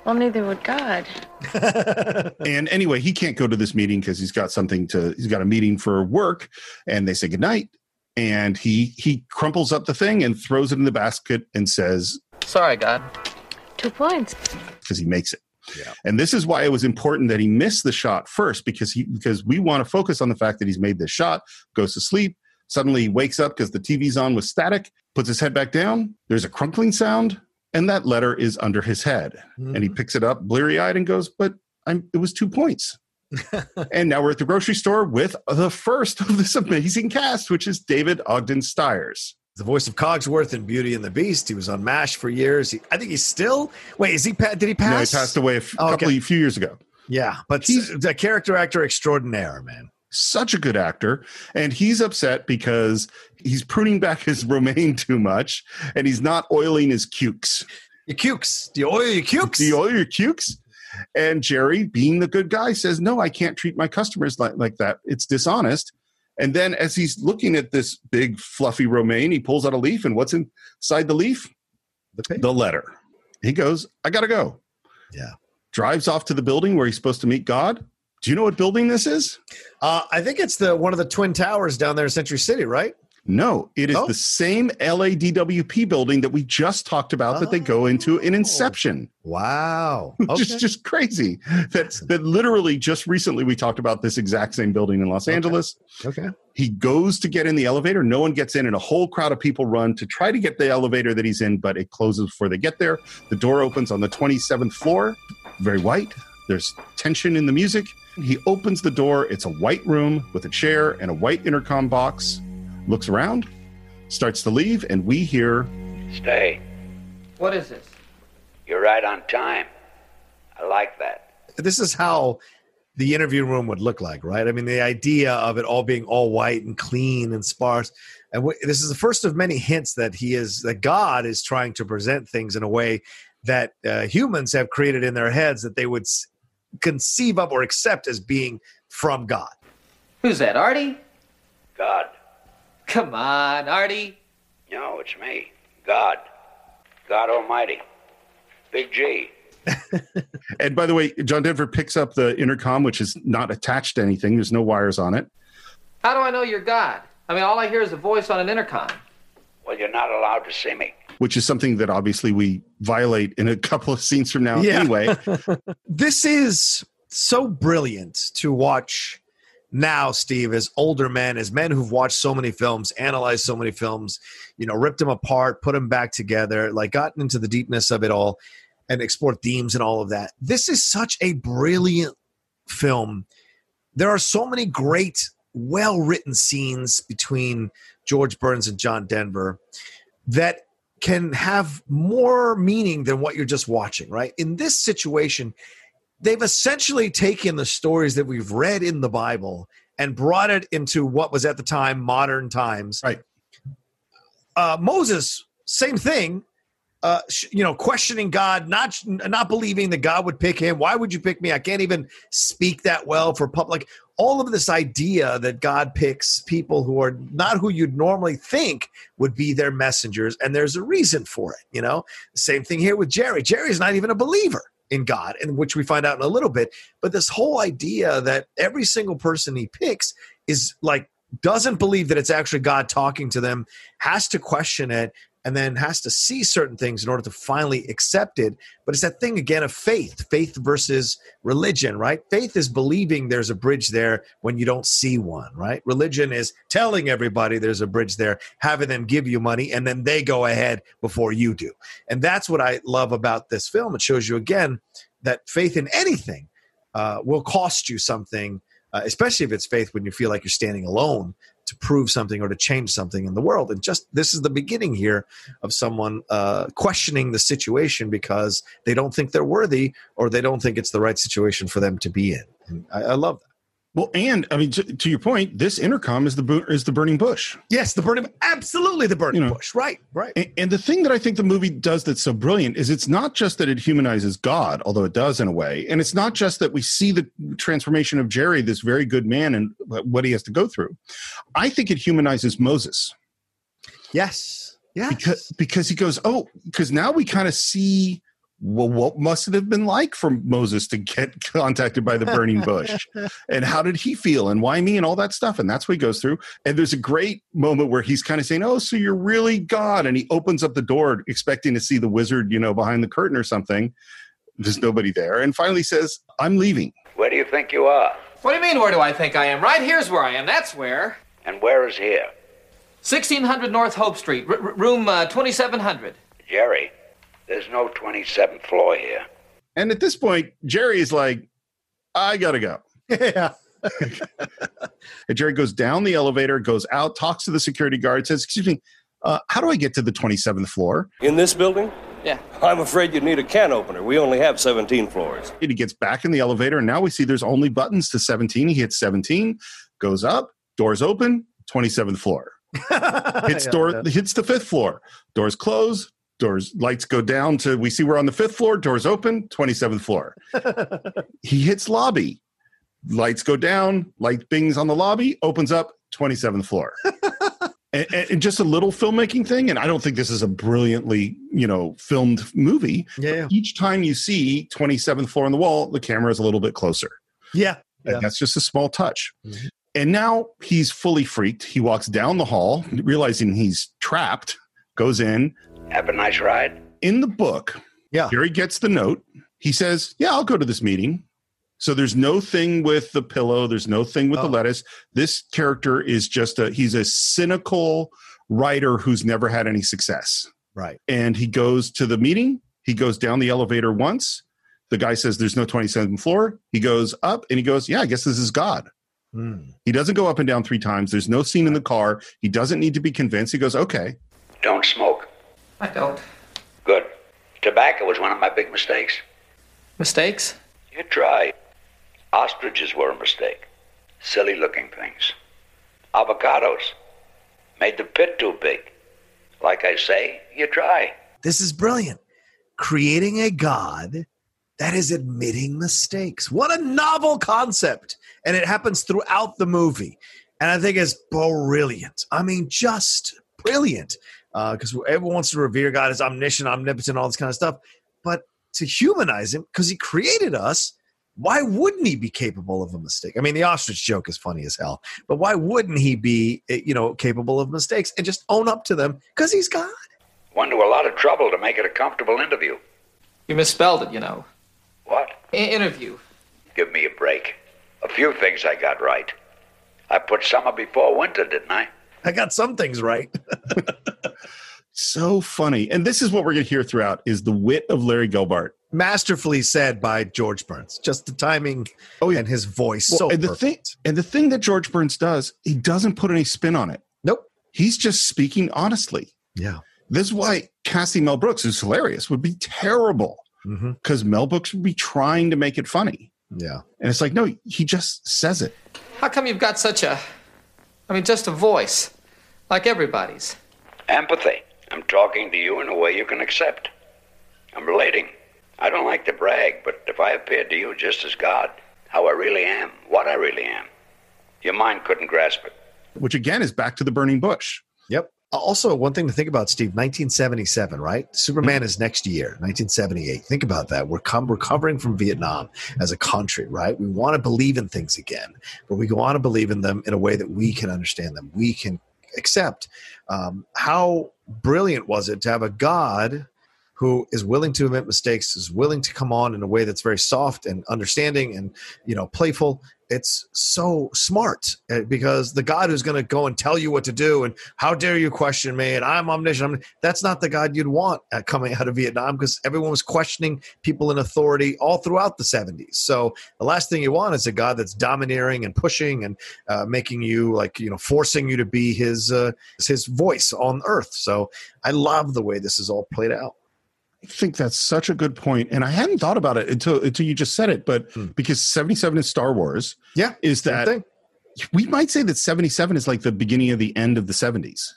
Well, neither would God. And anyway, he can't go to this meeting because he's got something to, he's got a meeting for work. And they say goodnight. And he he crumples up the thing and throws it in the basket and says, Sorry, God. Two points. because he makes it. Yeah. And this is why it was important that he missed the shot first because he because we want to focus on the fact that he's made this shot, goes to sleep, suddenly wakes up because the TV's on with static, puts his head back down, there's a crunkling sound, and that letter is under his head. And he mm-hmm. picks it up bleary eyed and goes, But I'm it was two points. and now we're at the grocery store with the first of this amazing cast, which is David Ogden Stiers. the voice of Cogsworth in Beauty and the Beast. He was on MASH for years. He, I think he's still. Wait, is he? Did he pass? No, he passed away a f- Oh, couple okay. few years ago. Yeah, but He's- he's a character actor extraordinaire, man. Such a good actor and he's upset because he's pruning back his romaine too much and he's not oiling his cukes. Your cukes. Do you oil your cukes? do you oil your cukes? And jerry being the good guy says no i can't treat my customers like, like that. It's dishonest. And then as he's looking at this big fluffy romaine he pulls out a leaf and what's inside the leaf? The the letter. He goes i gotta go. Yeah. drives off to the building where he's supposed to meet god do you know what building this is Uh, I think it's the one of the twin towers down there in Century City, right? No, it is Oh. the same LADWP building that we just talked about that they go into in Oh. Inception. Wow. Okay. is just crazy. That's that literally just recently we talked about this exact same building in Los Okay. Angeles. okay. He goes to get in the elevator, no one gets in, and a whole crowd of people run to try to get the elevator that he's in, but it closes before they get there. The door opens on the 27th floor, very white. There's tension in the music. He opens the door. It's a white room with a chair and a white intercom box. Looks around, starts to leave, and we hear Stay. What is this? You're right on time. I like that. This is how the interview room would look like, right? I mean, the idea of it all being all white and clean and sparse. And w- this is the first of many hints that he is that God is trying to present things in a way that uh, humans have created in their heads that they would s- conceive of or accept as being from God. Who's that, Artie? God. Come on, Artie. No, it's me. God. God Almighty. Big G. And by the way, John Denver picks up the intercom, which is not attached to anything. There's no wires on it. How do I know you're God? I mean, all I hear is a voice on an intercom. Well, you're not allowed to see me. Which is something that obviously we violate in a couple of scenes from now. Yeah. Anyway, this is so brilliant to watch now steve as older men as men who've watched so many films analyzed so many films you know ripped them apart put them back together like gotten into the deepness of it all and explored themes and all of that this is such a brilliant film there are so many great well written scenes between george burns and john denver that can have more meaning than what you're just watching right in this situation they've essentially taken the stories that we've read in the Bible and brought it into what was at the time modern times. Right. Uh, Moses, same thing. Uh, you know, questioning God, not not believing that God would pick him. Why would you pick me? I can't even speak that well for public. All of this idea that God picks people who are not who you'd normally think would be their messengers, and there's a reason for it. You know, same thing here with Jerry. Jerry's not even a believer in God, and which we find out in a little bit. But this whole idea that every single person he picks is like doesn't believe that it's actually God talking to them, has to question it, and then has to see certain things in order to finally accept it. But it's that thing again of faith, faith versus religion, right? Faith is believing there's a bridge there when you don't see one, right? Religion is telling everybody there's a bridge there, having them give you money, and then they go ahead before you do. And that's what I love about this film. It shows you again that faith in anything uh, will cost you something, uh, especially if it's faith when you feel like you're standing alone to prove something or to change something in the world. And just this is the beginning here of someone uh, questioning the situation because they don't think they're worthy or they don't think it's the right situation for them to be in. And I, I love that. Well, and I mean, to, to, your point, this intercom is the is the burning bush. Yes, the burning, absolutely the burning you know, bush. Right, right. And, and, the thing that I think the movie does that's so brilliant is it's not just that it humanizes God, although it does in a way, and it's not just that we see the transformation of Jerry, this very good man, and what he has to go through. I think it humanizes Moses. Yes. Yeah. Because because he goes, oh, because now we kind of see well, what must it have been like for Moses to get contacted by the burning bush? and how did he feel? And why me? And all that stuff. And that's what he goes through. And there's a great moment where he's kind of saying, Oh, so you're really God. And he opens up the door expecting to see the wizard, you know, behind the curtain or something. There's nobody there. And finally says, I'm leaving. Where do you think you are? What do you mean, where do I think I am? Right here's where I am. That's where. And where is here? 1600 North Hope Street, r- room uh, 2700. Jerry, there's no 27th floor here. And at this point, Jerry's like, I gotta go. yeah. and Jerry goes down the elevator, goes out, talks to the security guard, says, Excuse me, uh, how do I get to the 27th floor? In this building? Yeah. I'm afraid you'd need a can opener. We only have 17 floors. And he gets back in the elevator, and now we see there's only buttons to 17. He hits 17, goes up, doors open, 27th floor. hits yeah, door yeah. hits the fifth floor. Doors close, doors lights go down to we see we're on the fifth floor doors open 27th floor. He hits lobby. Lights go down light bings on the lobby opens up 27th floor. And, and, just a little filmmaking thing and i don't think this is a brilliantly you know filmed movie yeah each time you see 27th floor on the wall the camera is a little bit closer. Yeah, yeah. that's just a small touch. Mm-hmm. and now he's fully freaked. He walks down the hall realizing he's trapped goes in have a nice ride. In the book, yeah. Jerry gets the note. He says, Yeah, I'll go to this meeting. So there's no thing with the pillow, there's no thing with oh. the lettuce. This character is just a he's a cynical writer who's never had any success. Right. And he goes to the meeting, he goes down the elevator once. The guy says there's no 27th floor. He goes up and he goes, Yeah, I guess this is God. Mm. He doesn't go up and down three times. There's no scene in the car. He doesn't need to be convinced. He goes, Okay. Don't smoke. I don't. Good. Tobacco was one of my big mistakes. Mistakes? You try. Ostriches were a mistake. Silly looking things. Avocados. Made the pit too big. Like I say, you try. This is brilliant. Creating a God that is admitting mistakes. What a novel concept. And it happens throughout the movie. And I think it's brilliant. I mean, just brilliant because uh, everyone wants to revere God as omniscient, omnipotent, all this kind of stuff. But to humanize him, because he created us, why wouldn't he be capable of a mistake? I mean, the ostrich joke is funny as hell, but why wouldn't he be, eh, you know, capable of mistakes and just own up to them? Because he's God. Went to a lot of trouble to make it a comfortable interview. You misspelled it, you know. What? I- interview. Give me a break. A few things I got right. I put summer before winter, didn't I? I got some things right. so funny. And this is what we're going to hear throughout is the wit of Larry Gelbart. Masterfully said by George Burns. Just the timing oh, yeah. and his voice. Well, so and the thing and the thing that George Burns does, he doesn't put any spin on it. Nope. He's just speaking honestly. Yeah. This is why Cassie Mel Brooks, is hilarious, would be terrible. Because mm-hmm. Mel Brooks would be trying to make it funny. Yeah. And it's like, no, he just says it. How come you've got such a I mean just a voice? Like everybody's. Empathy. I'm talking to you in a way you can accept. I'm relating. I don't like to brag, but if I appeared to you just as God, how I really am, what I really am, your mind couldn't grasp it. Which again is back to the burning bush. Yep. Also, one thing to think about, Steve, 1977, right? Superman mm-hmm. is next year, 1978. Think about that. We're com- recovering from Vietnam as a country, right? We want to believe in things again, but we want to believe in them in a way that we can understand them. We can accept. Um, how brilliant was it to have a God who is willing to admit mistakes, is willing to come on in a way that's very soft and understanding and you know playful. It's so smart uh, because the God who's going to go and tell you what to do and how dare you question me and I'm omniscient. I'm, that's not the God you'd want uh, coming out of Vietnam because everyone was questioning people in authority all throughout the 70s. So the last thing you want is a God that's domineering and pushing and uh, making you like you know forcing you to be his uh, his voice on earth. So I love the way this is all played out. I think that's such a good point, and I hadn't thought about it until until you just said it. But Hmm. because seventy seven is Star Wars, Yeah, is that we might say that seventy seven is like the beginning of the end of the seventies.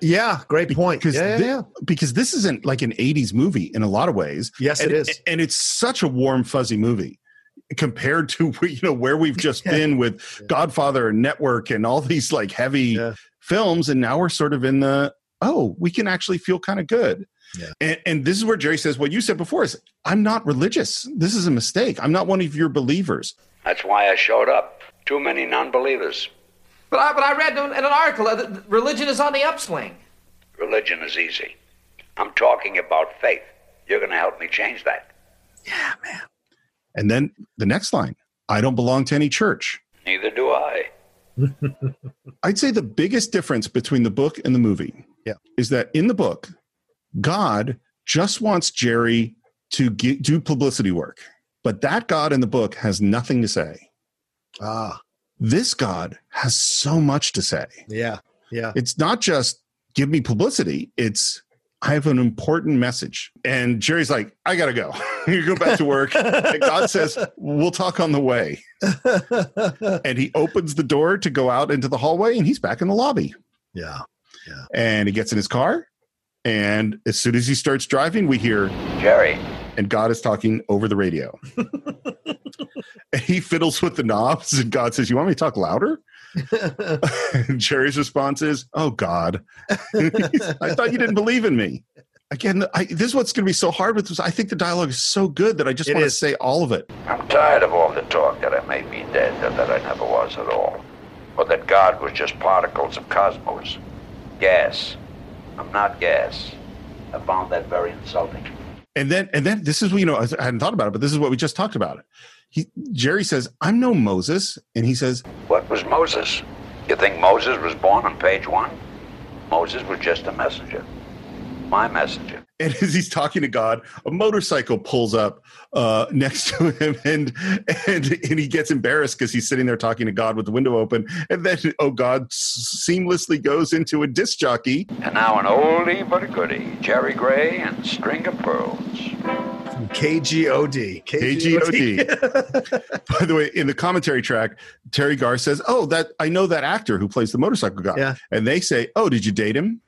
Yeah, great point. Because Yeah, yeah, thi- yeah. because this isn't like an '80s movie in a lot of ways. Yes, and, it is. and it's such a warm, fuzzy movie compared to you know where we've just been with Godfather and Network and all these like heavy films, and now we're sort of in the oh, we can actually feel kind of good. Yeah. And, and this is where Jerry says what you said before is I'm not religious. This is a mistake. I'm not one of your believers. That's why I showed up. Too many non believers. But I, but I read in an article that religion is on the upswing. Religion is easy. I'm talking about faith. You're going to help me change that. Yeah, man. And then the next line, I don't belong to any church. Neither do I. I'd say the biggest difference between the book and the movie Yeah. is that in the book, God just wants Jerry to get, do publicity work. But that God in the book has nothing to say. Ah, This God has so much to say. yeah, yeah. It's not just give me publicity, it's I have an important message. And Jerry's like, I got to go. you go back to work. and God says, We'll talk on the way. And he opens the door to go out into the hallway and he's back in the lobby. yeah. Yeah. And he gets in his car. And as soon as he starts driving, we hear, Jerry, and God is talking over the radio. and he fiddles with the knobs, and God says, You want me to talk louder? and Jerry's response is, Oh, God. I thought you didn't believe in me. Again, I, this is what's going to be so hard with this. I think the dialogue is so good that I just It want to say all of it. I'm tired of all the talk that I may be dead and that I never was at all. Or that God was just particles of cosmos. Gas. I'm not gas. I found that very insulting. And then, and then this is what you know. I hadn't thought about it, but this is what we just talked about. He Jerry says, "I'm no Moses," and he says, What was Moses? You think Moses was born on page one? Moses was just a messenger. My messenger. And as he's talking to God, a motorcycle pulls up uh, next to him, and and and he gets embarrassed because he's sitting there talking to God with the window open, and then oh God seamlessly goes into a disc jockey. And now an oldie but a goodie. Jerry Gray and String of Pearls. KGOD. KGOD. By the way, in the commentary track, Teri Garr says, "Oh, that I know that actor who plays the motorcycle guy," Yeah. and they say, "Oh, did you date him?"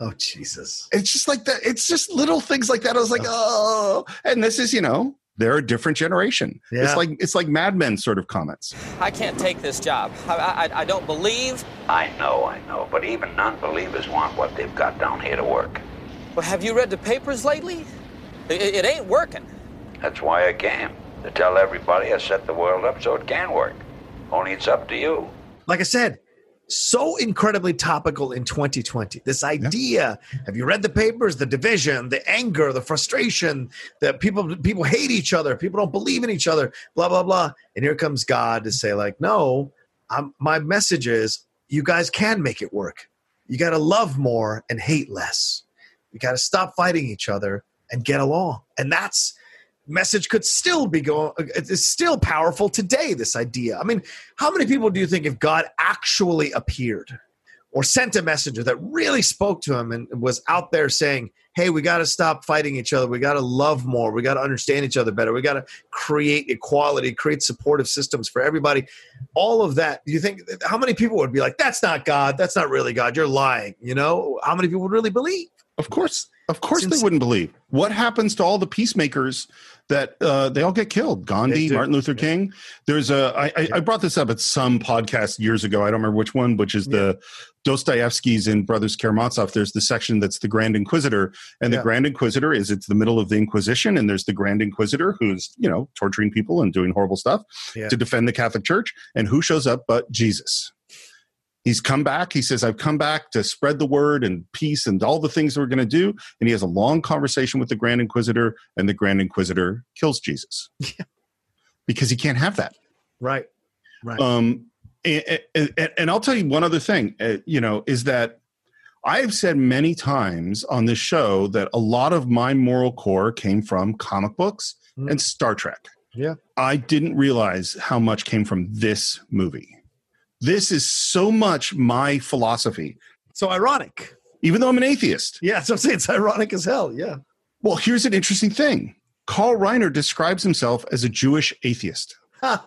Oh, Jesus. It's just like that. It's just little things like that. I was like, oh, and this is you know they're a different generation. Yeah. It's like it's like Mad Men sort of comments. I can't take this job. I, I, I don't believe. I know, I know, but even non-believers want what they've got down here to work. Well, have you read the papers lately? It, it ain't working. That's why I came. To tell everybody I set the world up so it can work. Only it's up to you. Like I said, so incredibly topical in 2020. This idea, have you read the papers? The division, the anger, the frustration, that people people hate each other, people don't believe in each other, blah blah blah. And here comes God to say like, "No, I'm, my message is you guys can make it work. You got to love more and hate less. You got to stop fighting each other and get along." And that's message could still be going uh, it's still powerful today this idea. I mean how many people do you think if god actually appeared or sent a messenger that really spoke to him and was out there saying hey we got to stop fighting each other. We got to love more. We got to understand each other better. We got to create equality create supportive systems for everybody. All of that do you think how many people would be like that's not god. That's not really god. You're lying you know? How many people would really believe? Of course, Of course, they wouldn't believe. What happens to all the peacemakers that uh, they all get killed? Gandhi. Martin Luther King. There's a. I, I, I brought this up at some podcast years ago. I don't remember which one, which is the Dostoevsky's in Brothers Karamazov. There's the section that's the Grand Inquisitor, and the Grand Inquisitor is it's the middle of the Inquisition, and there's the Grand Inquisitor who's you know torturing people and doing horrible stuff Yeah. to defend the Catholic Church, and who shows up but Jesus. He's come back. He says, I've come back to spread the word and peace and all the things we're going to do. And he has a long conversation with the Grand Inquisitor, and the Grand Inquisitor kills Jesus because he can't have that. Right. Right. Um, and, and, and I'll tell you one other thing, uh, you know, is that I've said many times on this show that a lot of my moral core came from comic books Mm. and Star Trek. Yeah. I didn't realize how much came from this movie. This is so much my philosophy, so ironic. even though I'm an atheist. Yeah, so I'm saying it's ironic as hell. Yeah. Well, here's an interesting thing Carl Reiner describes himself as a Jewish atheist. Ha.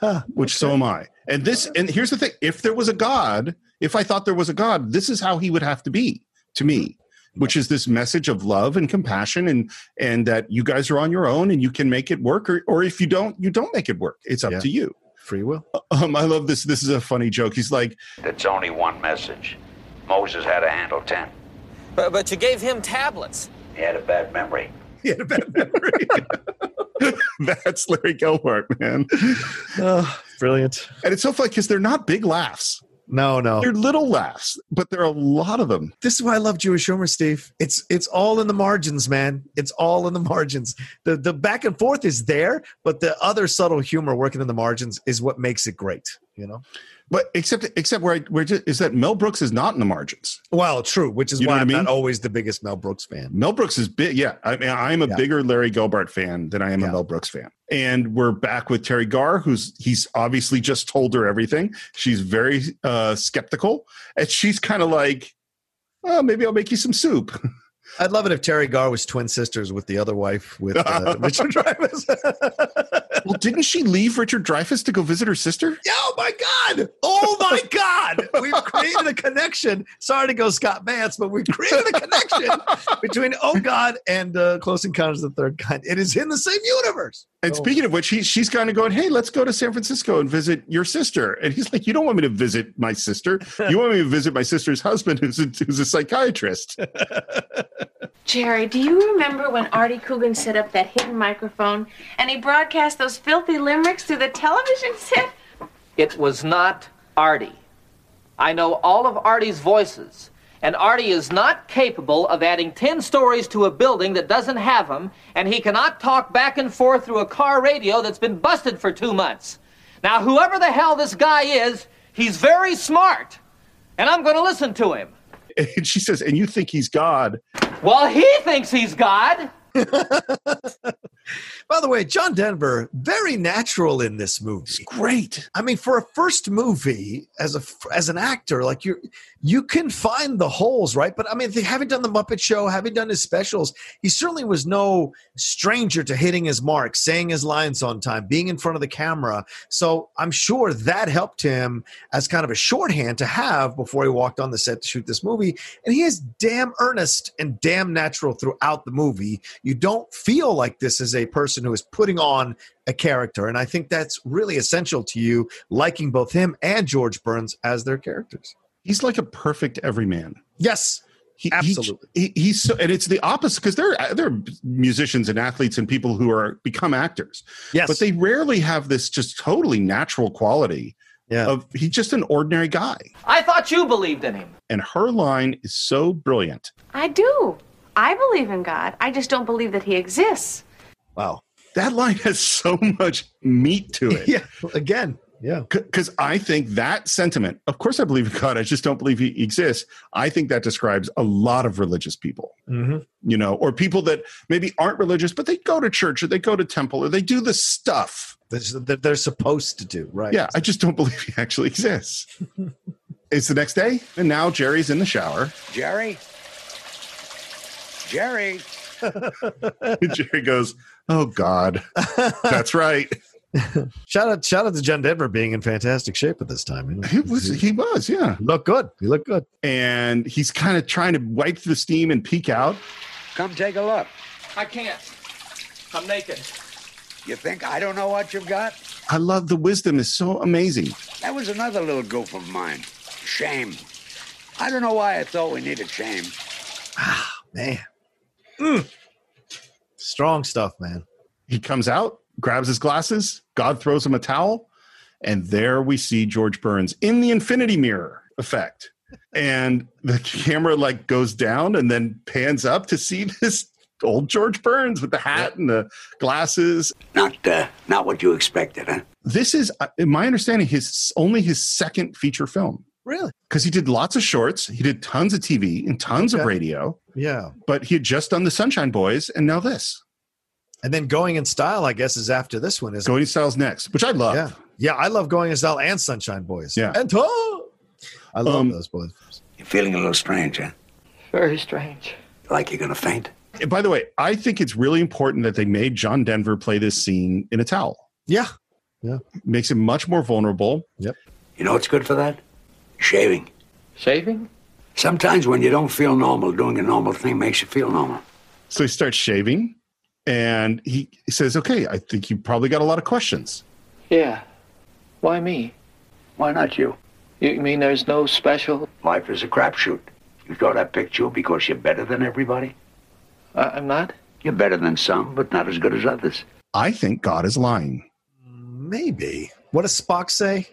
Ha. which so am I. And this, and here's the thing: if there was a God, if I thought there was a God, this is how he would have to be to me, which is this message of love and compassion, and and that you guys are on your own and you can make it work, or or if you don't, you don't make it work. It's up Yeah. to you. Free will. Um, I love this. This is a funny joke. He's like, It's only one message. Moses had to handle ten. But, but you gave him tablets. He had a bad memory. He had a bad memory. "That's Larry Gelbart, man," oh, brilliant. and it's so funny because they're not big laughs; No, no. they're little laughs, but there are a lot of them. this is why I love Jewish humor, Steve. It's it's all in the margins, man. It's all in the margins. The the back and forth is there, but the other subtle humor working in the margins is what makes it great. You know. But except except where I, where ju- is that Mel Brooks is not in the margins. Well, true, which is You why what I I'm mean? not always the biggest Mel Brooks fan. Mel Brooks is big. Yeah, I mean, I'm a Yeah. bigger Larry Gelbart fan than I am Yeah. a Mel Brooks fan. And we're back with Teri Garr, who's he's obviously just told her everything. She's very uh, skeptical, and she's kind of like, "Oh, maybe I'll make you some soup." I'd love it if Teri Garr was twin sisters with the other wife with uh, Richard Dreyfuss. well, didn't she leave Richard Dreyfuss to go visit her sister? oh my God! Oh my God! We've created a connection. Sorry to go Scott Vance, but we've created a connection between Oh God and uh, Close Encounters of the Third Kind. It is in the same universe. And Oh. speaking of which, he, she's kind of going, "Hey, let's go to San Francisco and visit your sister." And he's like, "You don't want me to visit my sister. You want me to visit my sister's husband, who's a, who's a psychiatrist." Jerry, do you remember when Artie Coogan set up that hidden microphone and he broadcast those filthy limericks through the television set? It was not Artie. I know all of Artie's voices, and Artie is not capable of adding 10 stories to a building that doesn't have them, and he cannot talk back and forth through a car radio that's been busted for two months. Now, whoever the hell this guy is, he's very smart, and I'm going to listen to him. And she says, "And you think he's God?" Well, he thinks he's God. By the way, John Denver, very natural in this movie. Great. I mean, for a first movie as a as an actor, like you you can find the holes, right? But I mean, having done the Muppet Show, having done his specials, he certainly was no stranger to hitting his mark, saying his lines on time, being in front of the camera. So I'm sure that helped him as kind of a shorthand to have before he walked on the set to shoot this movie. And he is damn earnest and damn natural throughout the movie. You don't feel like this is a person who is putting on a character. And I think that's really essential to you liking both him and George Burns as their characters. He's like a perfect everyman. Yes. He, Absolutely. He, he- he's so, and it's the opposite because there are there are musicians and athletes and people who are become actors, Yes. but they rarely have this just totally natural quality yeah. of he's just an ordinary guy. I thought you believed in him. And her line is so brilliant. I do. I believe in God. I just don't believe that he exists. Wow. That line has so much meat to it. Yeah. Again. Yeah. Because I think that sentiment, of course, I believe in God. I just don't believe he exists. I think that describes a lot of religious people, Mm-hmm. you know, or people that maybe aren't religious, but they go to church or they go to temple or they do the stuff. They're, they're supposed to do, right? Yeah, I just don't believe he actually exists. it's the next day, and now Jerry's in the shower. Jerry? Jerry? Jerry goes, Oh, God. That's right. Shout out, shout out to John Denver being in fantastic shape at this time. He was, he was, yeah. He looked good. He looked good. And he's kind of trying to wipe the steam and peek out. Come take a look. I can't. I'm naked. You think I don't know what you've got? I love the wisdom is so amazing. That was another little goof of mine. Shame. I don't know why I thought we needed shame. Ah, man. Mm. Strong stuff, man. He comes out, grabs his glasses, God throws him a towel, and there we see George Burns in the infinity mirror effect. And the camera like goes down and then pans up to see this old George Burns with the hat and the glasses. Not uh, not what you expected, huh? This is, uh, in my understanding, his only his second feature film. Really? Because he did lots of shorts, he did tons of TV and tons of radio, Yeah. but he had just done the Sunshine Boys and now this. And then Going in Style, I guess, is after this one, is Going in Styles next, which I love. Yeah. Yeah, I love Going in Style and Sunshine Boys. Yeah. And oh, I love Um, those boys. You're feeling a little strange, huh? Very strange. Like you're gonna faint. And By the way, I think it's really important that they made John Denver play this scene in a towel. Yeah. Yeah. Makes him much more vulnerable. Yep. You know what's good for that? Shaving. Shaving? Sometimes when you don't feel normal, doing a normal thing makes you feel normal. So he starts shaving and he, he says, Okay, I think you probably got a lot of questions. Yeah. Why me? Why not you? You mean there's no special? Life is a crapshoot. You thought I picked you because you're better than everybody? Uh, I'm not? You're better than some, but not as good as others. I think God is lying. Maybe. What does Spock say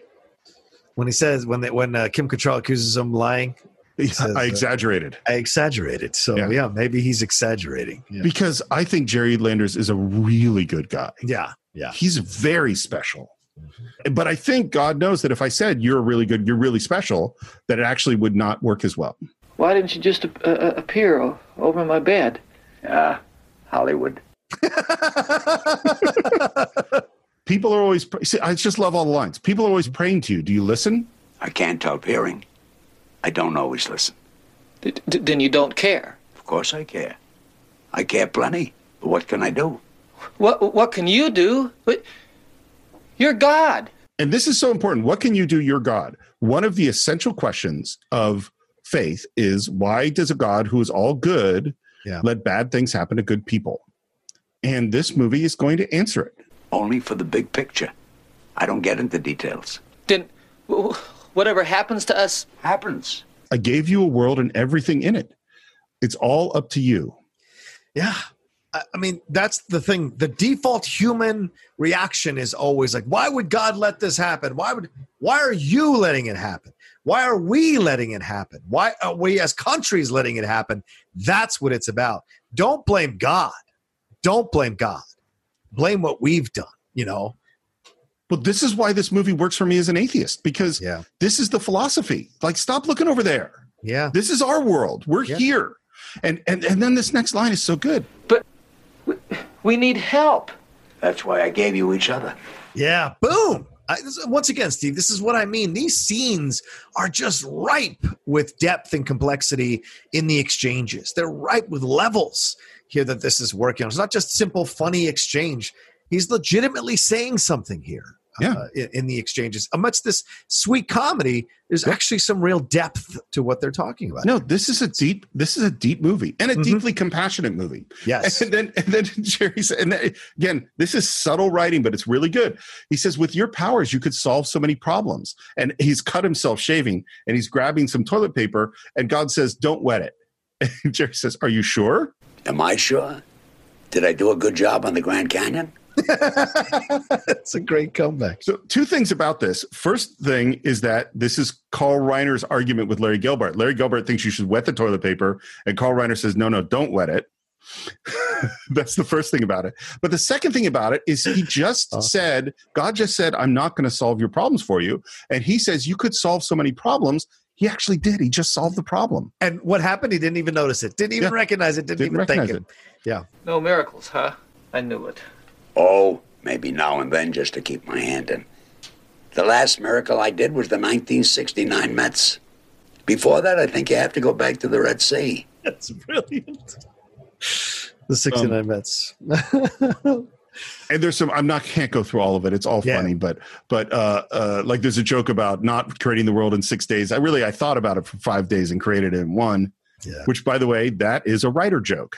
when he says when they, when uh, Kim Cattrall accuses him lying? He says, I uh, exaggerated. I exaggerated. So Yeah. yeah, maybe he's exaggerating. Yeah. Because I think Jerry Landers is a really good guy. yeah. Yeah. He's very special. But I think God knows that if I said you're really good, you're really special, that it actually would not work as well. Why didn't you just uh, uh, appear over my bed? Yeah, Hollywood. People are always, see, I just love all the lines. People are always mm-hmm. praying to you. Do you listen? I can't help hearing. I don't always listen. D- d- then you don't care. Of course I care. I care plenty. But what can I do? What What can you do? But You're God. And this is so important. What can you do? Your God. One of the essential questions of faith is why does a God who is all good Yeah. let bad things happen to good people? And this movie is going to answer it. Only for the big picture. I don't get into details. Then wh- whatever happens to us Happens. I gave you a world and everything in it. It's all up to you. Yeah. I I mean, that's the thing. The default human reaction is always like, why would God let this happen? Why would why are you letting it happen? Why are we letting it happen? Why are we as countries letting it happen? That's what it's about. Don't blame God. Don't blame God. Blame what we've done, you know. But this is why this movie works for me as an atheist because Yeah. this is the philosophy. Like, stop looking over there. Yeah. This is our world. We're Yeah. here. And, and and then this next line is so good. But we need help. That's why I gave you each other. Yeah, boom. I, this- once again, Steve, this is what I mean. These scenes are just ripe with depth and complexity in the exchanges. They're ripe with levels here that this is working. It's not just simple, funny exchange. He's legitimately saying something here. Yeah. uh, in, in the exchanges. Amidst this sweet comedy, there's actually some real depth to what they're talking about. No, this is a deep. This is a deep movie and a deeply compassionate movie. Yes. And then and then Jerry said, and then, again, this is subtle writing, but it's really good. He says, with your powers, you could solve so many problems. And he's cut himself shaving, and he's grabbing some toilet paper, and God says, "Don't wet it." And Jerry says, "Are you sure?" Am I sure? Did I do a good job on the Grand Canyon? That's a great comeback. So, two things about this. First thing is that this is Carl Reiner's argument with Larry Gelbart. Larry Gelbart thinks you should wet the toilet paper, and Carl Reiner says, no, no, don't wet it. That's the first thing about it. But the second thing about it is he just oh. said, God just said, I'm not going to solve your problems for you. And he says, you could solve so many problems. He actually did. He just solved the problem. And what happened? He didn't even notice it. Didn't even Yeah. recognize it. Didn't, Didn't even think recognize it. Yeah. No miracles, huh? I knew it. Oh, maybe now and then just to keep my hand in. The last miracle I did was the 1969 Mets. Before that, I think you have to go back to the Red Sea. That's brilliant. The 69 Um, Mets. and there's some i'm not can't go through all of it it's all Yeah. funny but but uh uh like there's a joke about not creating the world in six days i really i thought about it for five days and created it in one Yeah. which by the way that is a writer joke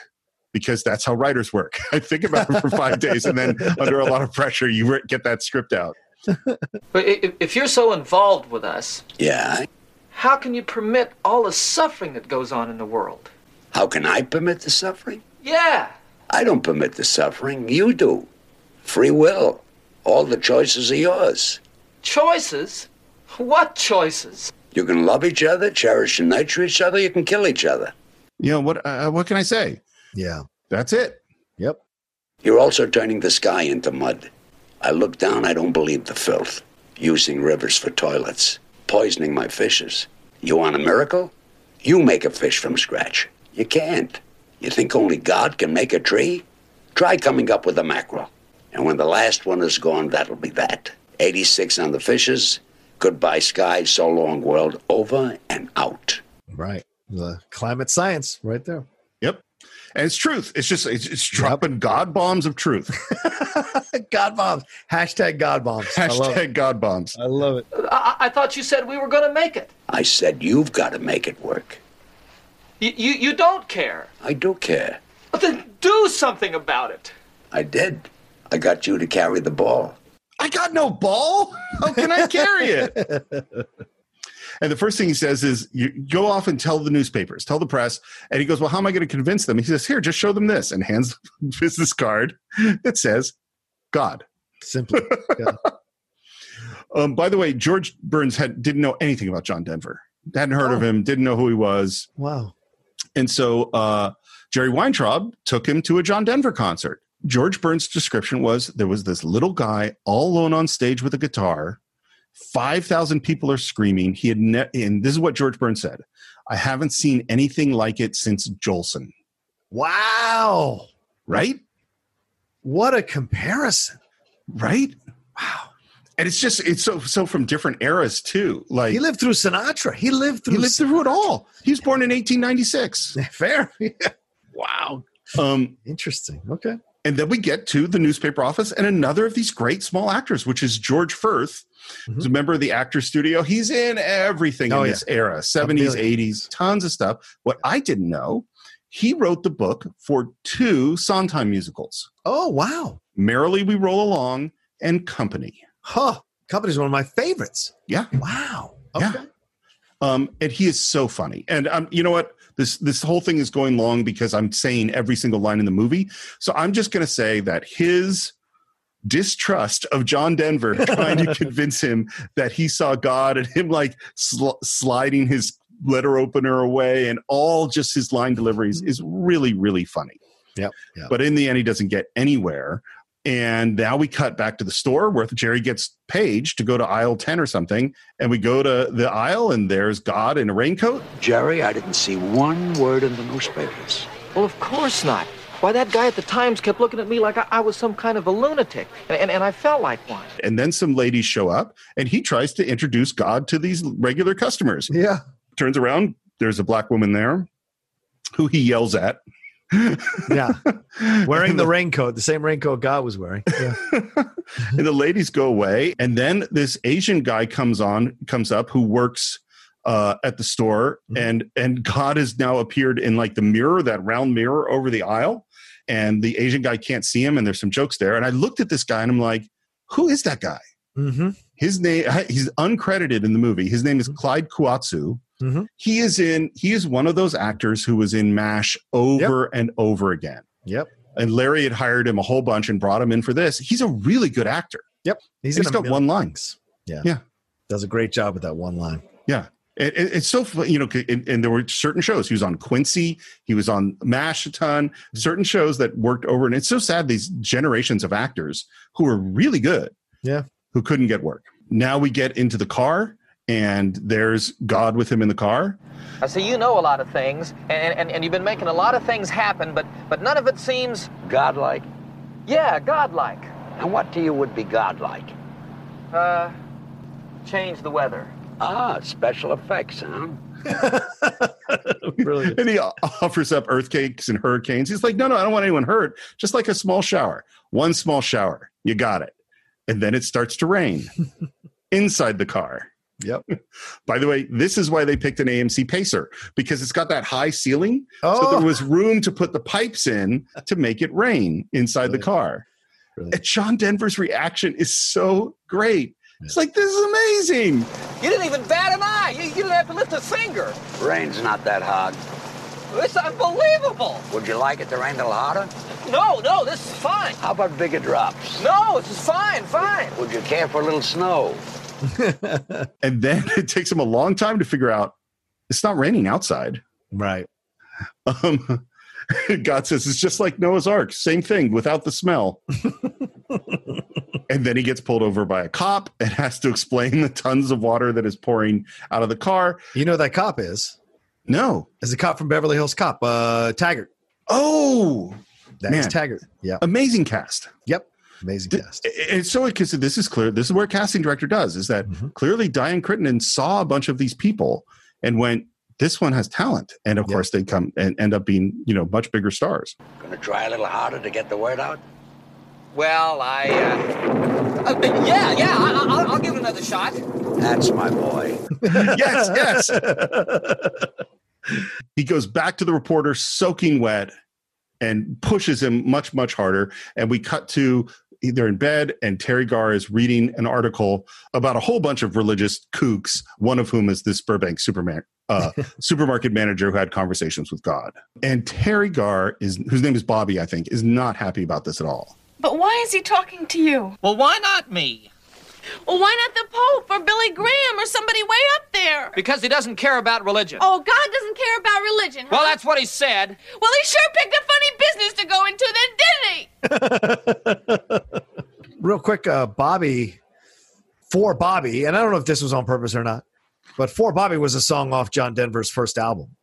because that's how writers work. I think about it for five days, and then under a lot of pressure, you get that script out. But if you're so involved with us, Yeah? how can you permit all the suffering that goes on in the world? How can I permit the suffering? Yeah. I don't permit the suffering. You do. Free will. All the choices are yours. Choices? What choices? You can love each other, cherish and nurture each other. You can kill each other. You know what? Uh, what can I say? Yeah. That's it. Yep. You're also turning the sky into mud. I look down, I don't believe the filth. Using rivers for toilets, poisoning my fishes. You want a miracle? You make a fish from scratch. You can't. You think only God can make a tree? Try coming up with a mackerel. And when the last one is gone, that'll be that. 86 on the fishes. Goodbye, sky. So long, world. Over and out. Right. The climate science right there. Yep. And it's truth. It's just it's, it's dropping God bombs of truth. God bombs. Hashtag God bombs. Hashtag. God bombs. I love it. I, I thought you said we were going to make it. I said you've got to make it work. You, you, you don't care. I do care. Well, then do something about it. I did. I got you to carry the ball. I got no ball. How can I carry it? and the first thing he says is, "You go off and tell the newspapers, tell the press." And he goes, "Well, how am I going to convince them?" He says, "Here, just show them this," and hands a business card that says, "God." Simply. Yeah. Um, by the way, George Burns had didn't know anything about John Denver. Hadn't heard of Oh. him. Didn't know who he was. wow. And so uh, Jerry Weintraub took him to a John Denver concert. George Burns' description was there was this little guy all alone on stage with a guitar. 5,000 people are screaming. He had, ne- and this is what George Burns said I haven't seen anything like it since Jolson, Wow. right? What a comparison. Right? Wow. And it's just, it's so, so from different eras too. Like, He lived through Sinatra. He lived through he lived through it all. He was born in 1896. Fair. wow. Um, Interesting. Okay. And then we get to the newspaper office and another of these great small actors, which is George Furth, who's a member of the Actor Studio. He's in everything Mm-hmm. Oh, in yeah. this era 70s, 80s, tons of stuff. What I didn't know, he wrote the book for two Sondheim musicals Oh, wow. Merrily We Roll Along and Company. Huh. Company's one of my favorites. Yeah. Wow. Okay. Yeah. Um, and he is so funny. And um, you know what? This this whole thing is going long because I'm saying every single line in the movie. So I'm just going to say that his distrust of John Denver trying to convince him that he saw God and him like sl- sliding his letter opener away and all just his line deliveries is really really funny. Yeah. yep. But in the end, he doesn't get anywhere. And now we cut back to the store where Jerry gets Paige to go to aisle 10 or something. And we go to the aisle, and there's God in a raincoat. Jerry, I didn't see one word in the newspapers. Well, of course not. Why, that guy at the Times kept looking at me like I, I was some kind of a lunatic, and, and, and I felt like one. And then some ladies show up, and he tries to introduce God to these regular customers. Yeah. Turns around, there's a black woman there who he yells at. Yeah. Wearing the raincoat, the same raincoat God was wearing. Yeah. and the ladies go away and then this asian guy comes on comes up who works uh, at the store and and god has now appeared in like the mirror that round mirror over the aisle and the asian guy can't see him and there's some jokes there and i looked at this guy and i'm like who is that guy Mm-hmm. his name he's uncredited in the movie his name is clyde kusatsu Mm-hmm. he is in he is one of those actors who was in mash over and over again Yep. and larry had hired him a whole bunch and brought him in for this he's a really good actor Yep. He's, he's got one million line. things. Yeah. Yeah. Does a great job with that one line. Yeah. It, it- it's so you know, and, and there were certain shows. He was on Quincy. He was on Mash a ton. Certain shows that worked over, and it's so sad. These generations of actors who were really good, Yeah. who couldn't get work. Now we get into the car, and there's God with him in the car. I see you know a lot of things, and, and, and you've been making a lot of things happen, but, but none of it seems, Godlike? yeah, godlike. And what to you would be godlike? Uh, change the weather. Ah, special effects, huh? Brilliant. And he offers up earthquakes and hurricanes. He's like, no, no, I don't want anyone hurt. Just like a small shower. One small shower. You got it. And then it starts to rain inside the car. Yep. By the way, this is why they picked an AMC Pacer because it's got that high ceiling. So Oh. there was room to put the pipes in to make it rain inside the car. And John Denver's reaction is so great. It's like, this is amazing. You didn't even bat an eye. You, you didn't have to lift a finger. Rain's not that hard. It's unbelievable. Would you like it to rain a little harder? No, no, this is fine. How about bigger drops? No, this is fine, fine. Would you care for a little snow? And then it takes him a long time to figure out it's not raining outside. Right. Um, God says it's just like Noah's Ark, same thing without the smell. and then he gets pulled over by a cop and has to explain the tons of water that is pouring out of the car. You know who that cop is? No. Is a cop from Beverly Hills Cop, uh, Taggart. Oh, That's. Taggart. Yeah. amazing cast. Yep. Amazing cast. It's so because this is clear. This is where casting director does is that Mm-hmm. clearly Dianne Crittenden saw a bunch of these people and went, "This one has talent," and of course they come and end up being you know much bigger stars. Gonna try a little harder to get the word out? Well, I, uh, uh, yeah, yeah, I, I, I'll, I'll give it another shot. That's my boy. yes, yes. he goes back to the reporter soaking wet and pushes him much much harder and we cut to they're in bed and teri garr is reading an article about a whole bunch of religious kooks one of whom is this burbank superman uh, supermarket manager who had conversations with god and teri garr is whose name is bobby i think is not happy about this at all But why is he talking to you? Well, why not me? Well, why not the Pope or Billy Graham or somebody way up there? Because he doesn't care about religion. Oh, God doesn't care about religion. Well, that's what he said. Well, he sure picked a funny business to go into then, didn't he? Real quick, uh, Bobby, for Bobby, and I don't know if this was on purpose or not, but for Bobby was a song off John Denver's first album.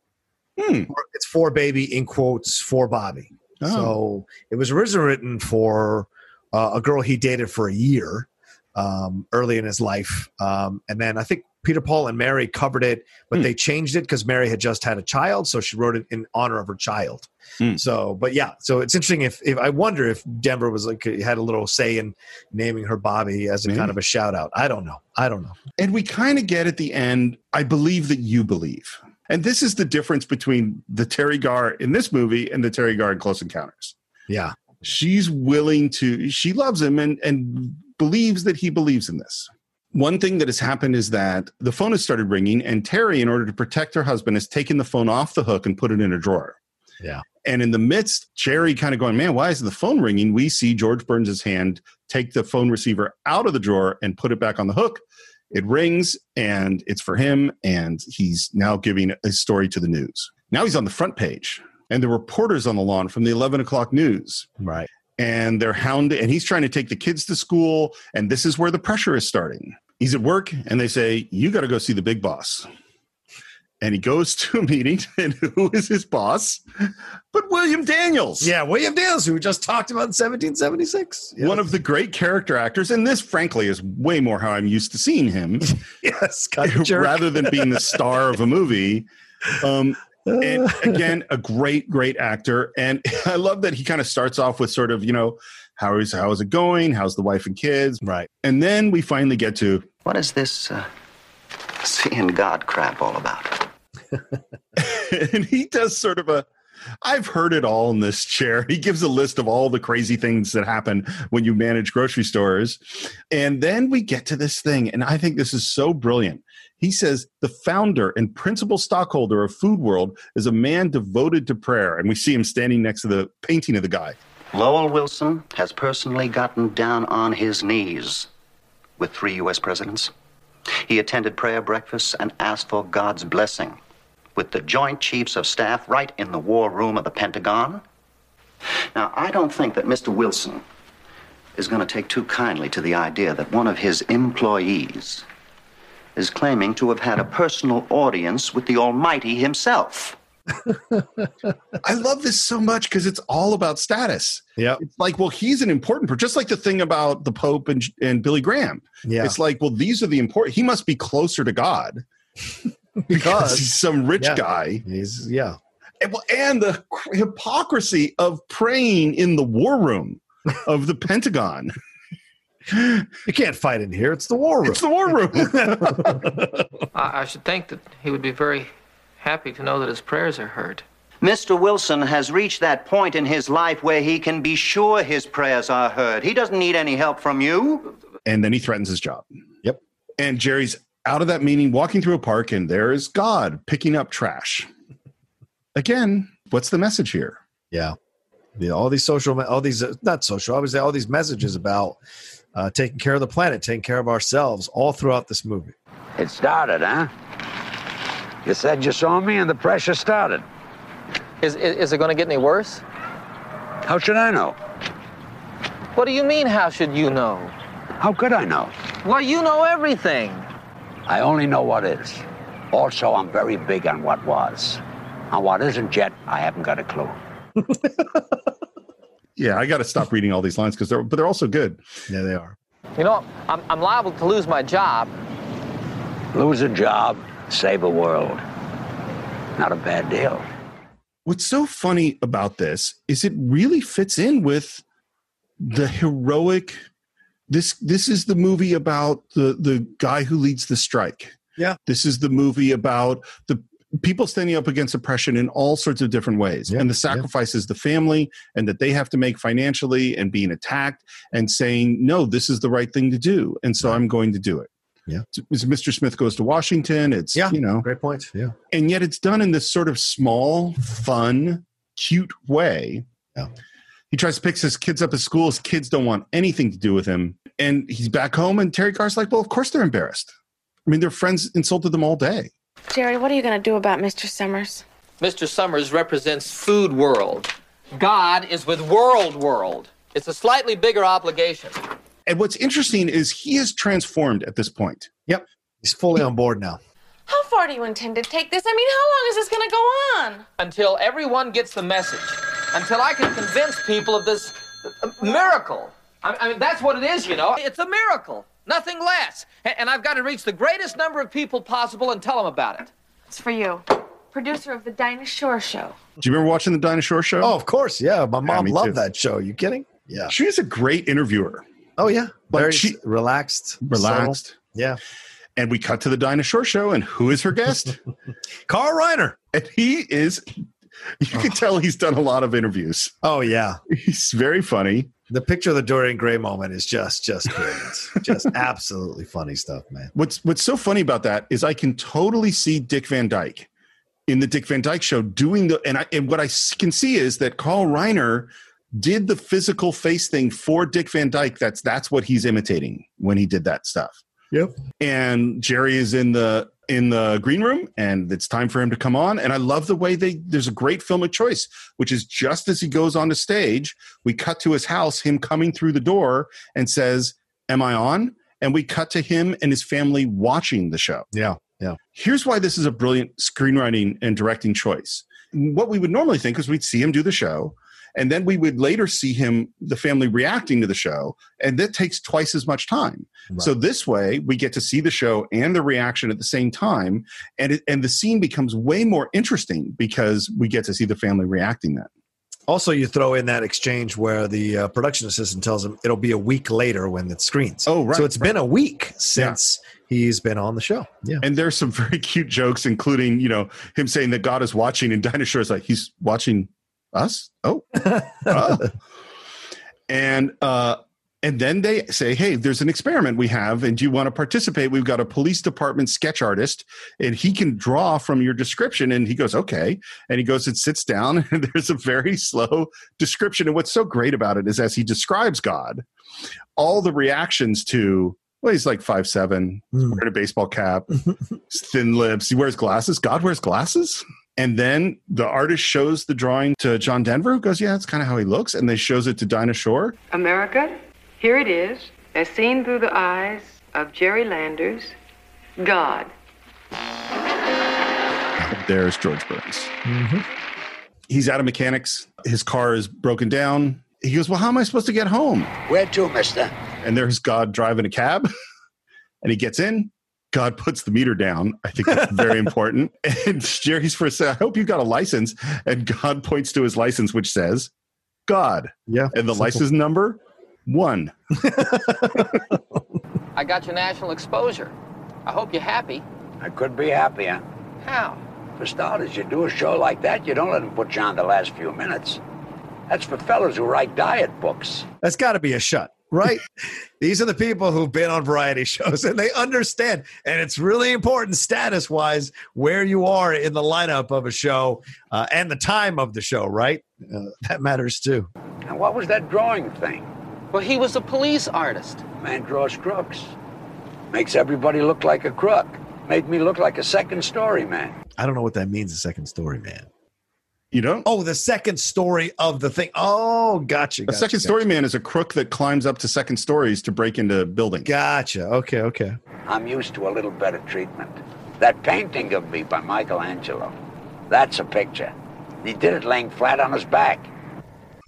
Hmm. It's for baby in quotes for Bobby. Oh. So it was originally written for uh, a girl he dated for a year um, early in his life, um, and then I think Peter Paul and Mary covered it, but Hmm. they changed it because Mary had just had a child, so she wrote it in honor of her child. Hmm. So, but yeah, so it's interesting if, if I wonder if Denver was like had a little say in naming her Bobby as a Maybe. kind of a shout out. I don't know. I don't know. And we kind of get at the end, I believe that you believe. And this is the difference between the Teri Garr in this movie and the Teri Garr in Close Encounters. Yeah. She's willing to, she loves him and, and believes that he believes in this. One thing that has happened is that the phone has started ringing, and Teri, in order to protect her husband, has taken the phone off the hook and put it in a drawer. Yeah. And in the midst, Jerry kind of going, man, why is the phone ringing? We see George Burns' hand take the phone receiver out of the drawer and put it back on the hook. It rings and it's for him. And he's now giving a story to the news. Now he's on the front page and the reporters on the lawn from the 11 o'clock news. Right. And they're hounded and he's trying to take the kids to school. And this is where the pressure is starting. He's at work and they say, you got to go see the big boss and he goes to a meeting and who is his boss but william daniels Yeah, William Daniels, who we just talked about in 1776. one of the great character actors and this frankly is way more how i'm used to seeing him yes, kind of jerk. rather than being the star of a movie um, and again a great great actor and i love that he kind of starts off with sort of you know how is how is it going how's the wife and kids right and then we finally get to What is this uh, seeing God crap all about? and he does sort of a I've heard it all in this chair. He gives a list of all the crazy things that happen when you manage grocery stores. And then we get to this thing, and I think this is so brilliant. He says the founder and principal stockholder of Food World is a man devoted to prayer. And we see him standing next to the painting of the guy. Lowell Wilson has personally gotten down on his knees with three U.S. presidents. He attended prayer breakfasts and asked for God's blessing with the Joint Chiefs of Staff right in the war room of the Pentagon. Now, I don't think that Mr. Wilson is going to take too kindly to the idea that one of his employees is claiming to have had a personal audience with the Almighty himself. I love this so much because it's all about status. Yeah. It's like, well, he's an important person, just like the thing about the Pope and, and Billy Graham. Yeah. It's like, well, these are the important, he must be closer to God because he's some rich Yeah. guy. He's, yeah. And, well, and the hypocrisy of praying in the war room of the Pentagon. You can't fight in here. It's the war room. It's the war room. I, I should think that he would be very happy to know that his prayers are heard. Mr. Wilson has reached that point in his life where he can be sure his prayers are heard. He doesn't need any help from you. and then he threatens his job. Yep. And Jerry's out of that meeting, walking through a park, and there is God picking up trash. Again, what's the message here? Yeah. Yeah, all these social, all these uh, not social, I would say all these messages about uh, taking care of the planet, taking care of ourselves, all throughout this movie. It started, huh? You said you saw me and the pressure started. Is, is, is it going to get any worse? How should I know? What do you mean, how should you know? How could I know? Well, you know everything. I only know what is. Also, I'm very big on what was. On what isn't yet, I haven't got a clue. Yeah, I got to stop reading all these lines because they're, but they're also good. Yeah, they are. You know, I'm, I'm liable to lose my job. Lose a job, save a world. Not a bad deal. What's so funny about this is it really fits in with the heroic. This this is the movie about the the guy who leads the strike. Yeah. This is the movie about the people standing up against oppression in all sorts of different ways Yeah, and the yeah. sacrifices the family and that they have to make financially and being attacked and saying no this is the right thing to do and so i'm going to do it Yeah. it's mr smith goes to washington it's Yeah. you know Great point. Yeah. and yet it's done in this sort of small, fun, cute way. Yeah. He tries to pick his kids up at school. His kids don't want anything to do with him. And he's back home, and Teri Garr's like, well, of course they're embarrassed. I mean, their friends insulted them all day. Jerry, what are you going to do about Mr. Summers? Mr. Summers represents food world. God is with world world. It's a slightly bigger obligation. And what's interesting is he is transformed at this point. Yep. He's fully on board now. How far do you intend to take this? I mean, how long is this going to go on? Until everyone gets the message. Until I can convince people of this uh, miracle. I I mean, that's what it is, you know. It's a miracle. Nothing less. And I've got to reach the greatest number of people possible and tell them about it. It's for you, producer of the Dinah Shore Show. Do you remember watching the Dinah Shore show? Oh, of course. Yeah. My mom me loved too. that show. You kidding? Yeah. She is a great interviewer, Oh, yeah. Like Very she- relaxed. relaxed. subtle. Yeah. And we cut to the Dinah Shore show, and who is her guest? Carl Reiner. and he is, you can oh. tell he's done a lot of interviews. Oh, yeah. He's very funny. The picture of the Dorian Gray moment is just, just brilliant. just absolutely funny stuff, man. What's what's so funny about that is I can totally see Dick Van Dyke in the Dick Van Dyke show doing the and I and what I can see is that Carl Reiner did the physical face thing for Dick Van Dyke. That's that's what he's imitating when he did that stuff. Yep. And Jerry is in the in the green room and it's time for him to come on and I love the way they there's a great filmic choice which is just as he goes on the stage we cut to his house him coming through the door and says am I on and we cut to him and his family watching the show Yeah. Yeah. here's why this is a brilliant screenwriting and directing choice. What we would normally think is we'd see him do the show, and then we would later see him, the family reacting to the show, and that takes twice as much time. So this way, we get to see the show and the reaction at the same time, and it, and the scene becomes way more interesting because we get to see the family reacting then. Also, you throw in that exchange where the uh, production assistant tells him it'll be a week later when it screens. Oh, right, So it's right. been a week since he's been on the show. Yeah. And there's some very cute jokes, including you know him saying that God is watching, and Dinah Shore is like he's watching us. Oh, Oh. and uh, and then they say, hey, there's an experiment we have, and do you want to participate? We've got a police department sketch artist, and he can draw from your description. And he goes, okay, and he goes and sits down, and there's a very slow description. And what's so great about it is as he describes God, all the reactions to well, he's like five seven, Hmm. wearing a baseball cap, thin lips. He wears glasses. God wears glasses. And then the artist shows the drawing to John Denver, who goes, "Yeah, that's kind of how he looks." And they shows it to Dinah Shore. America, here it is, as seen through the eyes of Jerry Landers, God. There's George Burns. Mm-hmm. He's out of mechanics. His car is broken down. He goes, "Well, how am I supposed to get home?" Where to, mister? And there's God driving a cab, and he gets in. God puts the meter down. I think that's very important. And Jerry's first said, I hope you got a license. And God points to his license, which says God. Yeah. And the Simple. license number One. I got your national exposure. I hope you're happy. I could be happier. How? For starters, you do a show like that, you don't let them put you on the last few minutes. That's for fellas who write diet books. That's got to be a shut, right? These are the people who've been on variety shows and they understand. And it's really important, status wise, where you are in the lineup of a show uh, and the time of the show, right? Uh, that matters too. And what was that drawing thing? Well, he was a police artist. Man draws crooks. Makes everybody look like a crook. Made me look like a second story man. I don't know what that means, a second story, man. You don't? Oh, the second story of the thing. Oh, gotcha. A second gotcha. story man is a crook that climbs up to second stories to break into buildings. Gotcha. Okay, okay. I'm used to a little better treatment. That painting of me by Michelangelo, that's a picture. He did it laying flat on his back.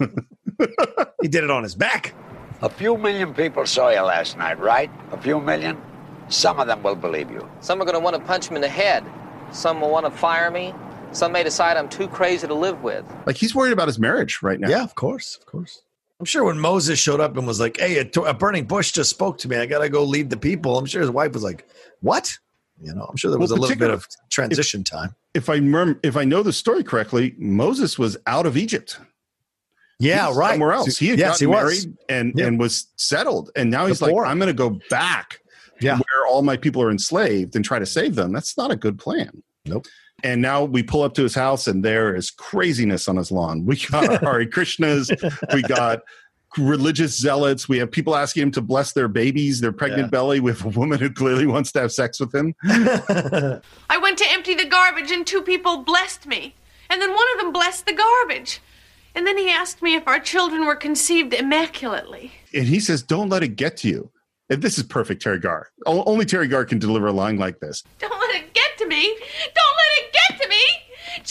he did it on his back. A few million people saw you last night, right? A few million? Some of them will believe you. Some are going to want to punch me in the head. Some will want to fire me. Some may decide I'm too crazy to live with. Like he's worried about his marriage right now. Yeah, of course, of course. I'm sure when Moses showed up and was like, "Hey, a, a burning bush just spoke to me. I got to go lead the people." I'm sure his wife was like, "What?" You know, I'm sure there was Well, a little bit of transition time. If I remember, if I know the story correctly, Moses was out of Egypt. Yeah, He was right. Somewhere else. He had Yes, gotten he was. married and Yeah. and was settled, and now he's Before. like, I'm going to go back Yeah. where all my people are enslaved and try to save them. That's not a good plan. Nope. And now we pull up to his house, and there is craziness on his lawn. We got our Hare Krishnas, we got religious zealots. We have people asking him to bless their babies, their pregnant Yeah. belly, with a woman who clearly wants to have sex with him. I went to empty the garbage and two people blessed me. And then one of them blessed the garbage. And then he asked me if our children were conceived immaculately. and he says, "Don't let it get to you." And this is perfect, Teri Garr. O- Only Teri Garr can deliver a line like this. Don't let it get to me. Don't let it get to me.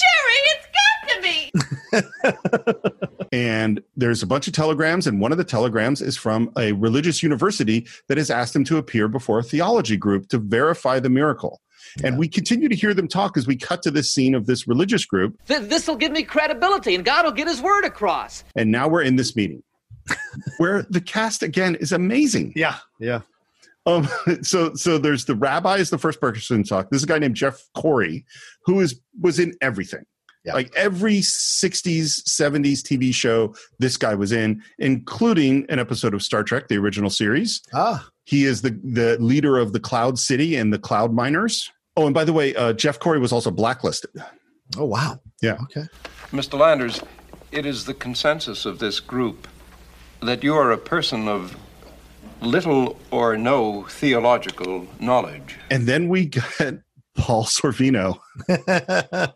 Jerry, it's got to me. And there's a bunch of telegrams, and one of the telegrams is from a religious university that has asked him to appear before a theology group to verify the miracle. And we continue to hear them talk as we cut to this scene of this religious group. Th- this will give me credibility, and God will get his word across. And now we're in this meeting where the cast again is amazing. yeah, yeah. Um, so so there's the rabbi is the first person to talk. This is a guy named Jeff Corey, who is was in everything. Yeah. Like every 60s, 70s TV show, this guy was in, including an episode of Star Trek, the original series. Ah, He is the the leader of the Cloud City and the Cloud Miners. Oh, and by the way, uh, Jeff Corey was also blacklisted. oh wow. Yeah. Okay. Mr. Landers, it is the consensus of this group that you are a person of little or no theological knowledge. And then we get Paul Sorvino.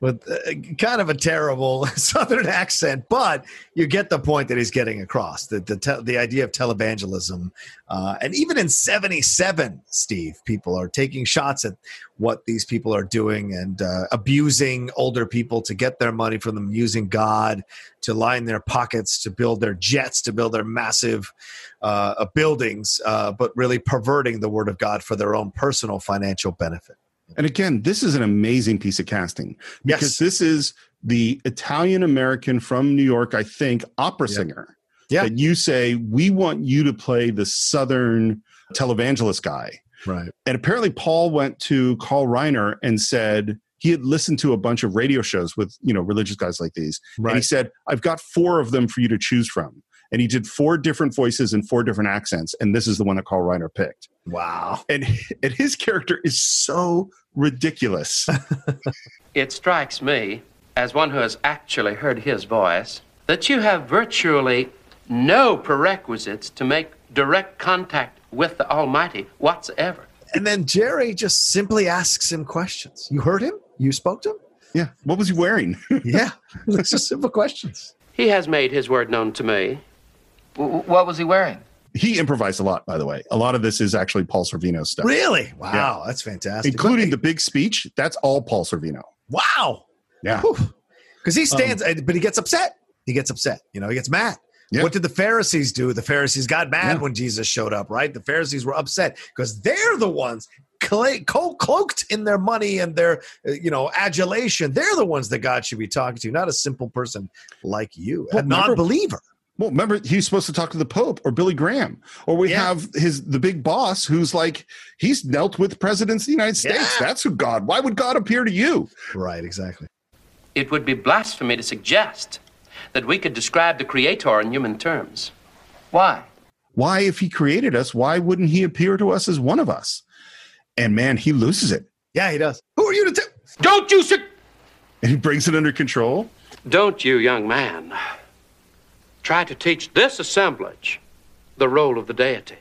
With uh, kind of a terrible southern accent, but you get the point that he's getting across. The the, te- the idea of televangelism, uh, and even in '77, Steve, people are taking shots at what these people are doing and uh, abusing older people to get their money from them, using God to line their pockets, to build their jets, to build their massive uh, buildings, uh, but really perverting the word of God for their own personal financial benefit. And again, this is an amazing piece of casting because Yes. this is the Italian American from New York, I think, opera Yeah. singer. Yeah. That you say, we want you to play the Southern televangelist guy. Right. And apparently, Paul went to Carl Reiner and said he had listened to a bunch of radio shows with, you know, religious guys like these. And he said, I've got four of them for you to choose from. And he did four different voices and four different accents. And this is the one that Carl Reiner picked. Wow. And, and his character is so ridiculous. It strikes me, as one who has actually heard his voice, that you have virtually no prerequisites to make direct contact with the Almighty whatsoever. And then Jerry just simply asks him questions. You heard him? You spoke to him? Yeah. What was he wearing? yeah. It's just simple questions. He has made his word known to me. W- what was he wearing? he improvised a lot, by the way. A lot of this is actually Paul Sorvino stuff. Really? Wow. That's fantastic. Including the big speech. That's all Paul Sorvino. Wow. Yeah. Because he stands, but he gets upset. He gets upset. You know, he gets mad. Yeah. What did the Pharisees do? The Pharisees got mad Yeah. when Jesus showed up, right? The Pharisees were upset because they're the ones cla- cloaked in their money and their, uh, you know, adulation. They're the ones that God should be talking to, not a simple person like you, Well, a non-believer. Well, remember he's supposed to talk to the Pope or Billy Graham, or we Yeah. have his the big boss who's like he's knelt with presidents of the United States. That's who God. Why would God appear to you? Right, exactly. It would be blasphemy to suggest that we could describe the Creator in human terms. Why? Why, if he created us, why wouldn't he appear to us as one of us? And man, he loses it. Yeah, he does. Who are you to tell? Don't you sit. And he brings it under control. Don't you, young man, try to teach this assemblage the role of the deity.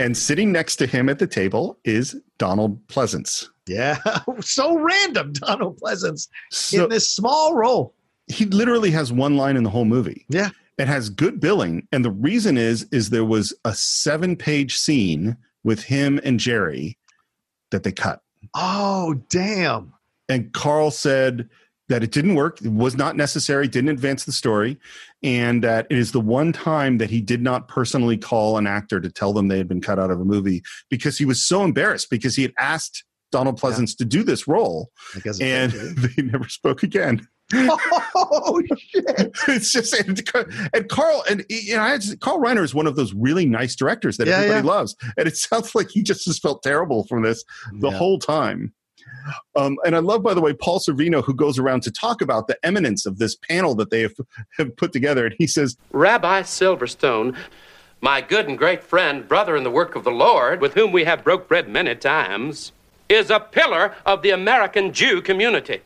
And sitting next to him at the table is Donald Pleasence. Yeah, so random, Donald Pleasence So- in this small role. he literally has one line in the whole movie. Yeah. It has good billing. And the reason is, is there was a seven page scene with him and Jerry that they cut. Oh, damn. And Carl said that it didn't work. It was not necessary, didn't advance the story. And that it is the one time that he did not personally call an actor to tell them they had been cut out of a movie because he was so embarrassed because he had asked Donald Pleasence to do this role and they never spoke again. oh shit! it's just and, and Carl and you know I just, Carl Reiner is one of those really nice directors that Yeah, everybody yeah. loves, and it sounds like he just has felt terrible from this the Yeah. whole time. Um, and I love, by the way, Paul Sorvino, who goes around to talk about the eminence of this panel that they have, have put together, and he says, Rabbi Silverstone, my good and great friend, brother in the work of the Lord, with whom we have broke bread many times, is a pillar of the American Jew community.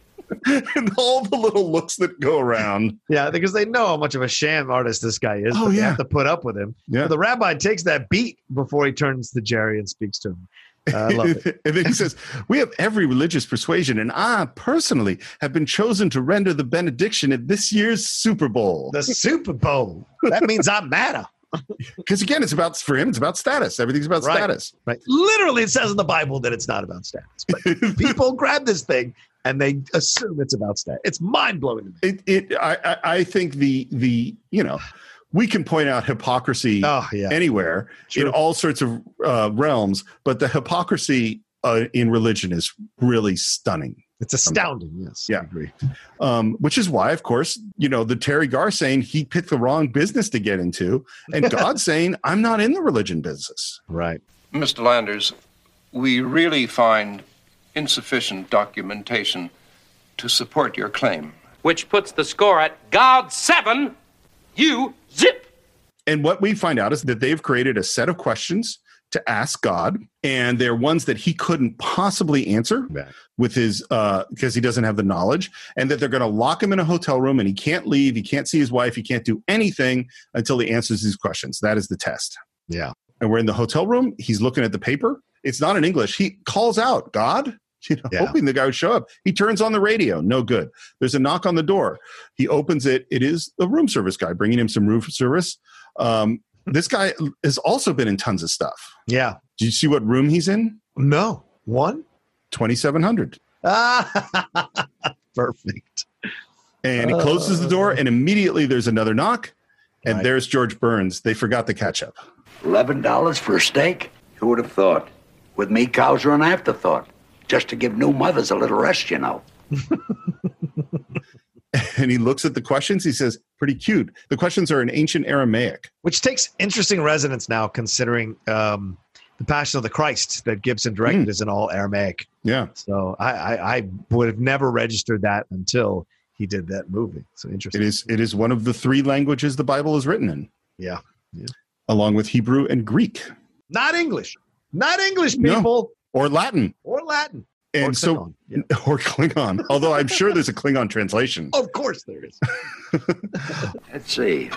and all the little looks that go around. Yeah, because they know how much of a sham artist this guy is. Oh, but they yeah. have to put up with him. Yeah. But the rabbi takes that beat before he turns to Jerry and speaks to him. I love it. and then he says, We have every religious persuasion, and I personally have been chosen to render the benediction at this year's Super Bowl. The Super Bowl. That means I matter. Because again, it's about for him, it's about status. Everything's about Right. status. Right. Literally, it says in the Bible that it's not about status. But people grab this thing and they assume it's about status. It's mind blowing to me. It, it I, I, I think the the you know we can point out hypocrisy Oh, yeah. anywhere in all sorts of uh, realms, but the hypocrisy uh, in religion is really stunning. It's astounding. Yes. Yeah. I agree. Um, which is why, of course, you know, the Teri Garr saying he picked the wrong business to get into, and God saying, I'm not in the religion business. Right. Mr. Landers, we really find insufficient documentation to support your claim. Which puts the score at God 7, you zip. And what we find out is that they've created a set of questions to ask God, and they're ones that he couldn't possibly answer with his uh because he doesn't have the knowledge, and that they're going to lock him in a hotel room and he can't leave, he can't see his wife, he can't do anything until he answers these questions. That is the test. Yeah. And we're in the hotel room. He's looking at the paper. It's not in English. He calls out, God, you know, Yeah. hoping the guy would show up. He turns on the radio. No good. There's a knock on the door. He opens it. It is the room service guy bringing him some room service. Um, this guy has also been in tons of stuff. Yeah. Do you see what room he's in? No. One? 2700. Ah, perfect. And he closes the door, and immediately there's another knock. And Right. there's George Burns. They forgot the ketchup. Eleven dollars for a steak? Who would have thought? With me, cows are an afterthought. Just to give new mothers a little rest, you know. And he looks at the questions. He says, pretty cute. The questions are in ancient Aramaic. Which takes interesting resonance now, considering um, the Passion of the Christ that Gibson directed is in all Aramaic. Yeah. So I, I, I would have never registered that until he did that movie. So interesting. It is it is one of the three languages the Bible is written in, Yeah. yeah. along with Hebrew and Greek. Not English. Not English, No. People. Or Latin. Or Latin. And or so Klingon. Yeah. or Klingon. Although I'm sure there's a Klingon translation. Of course there is. Let's see.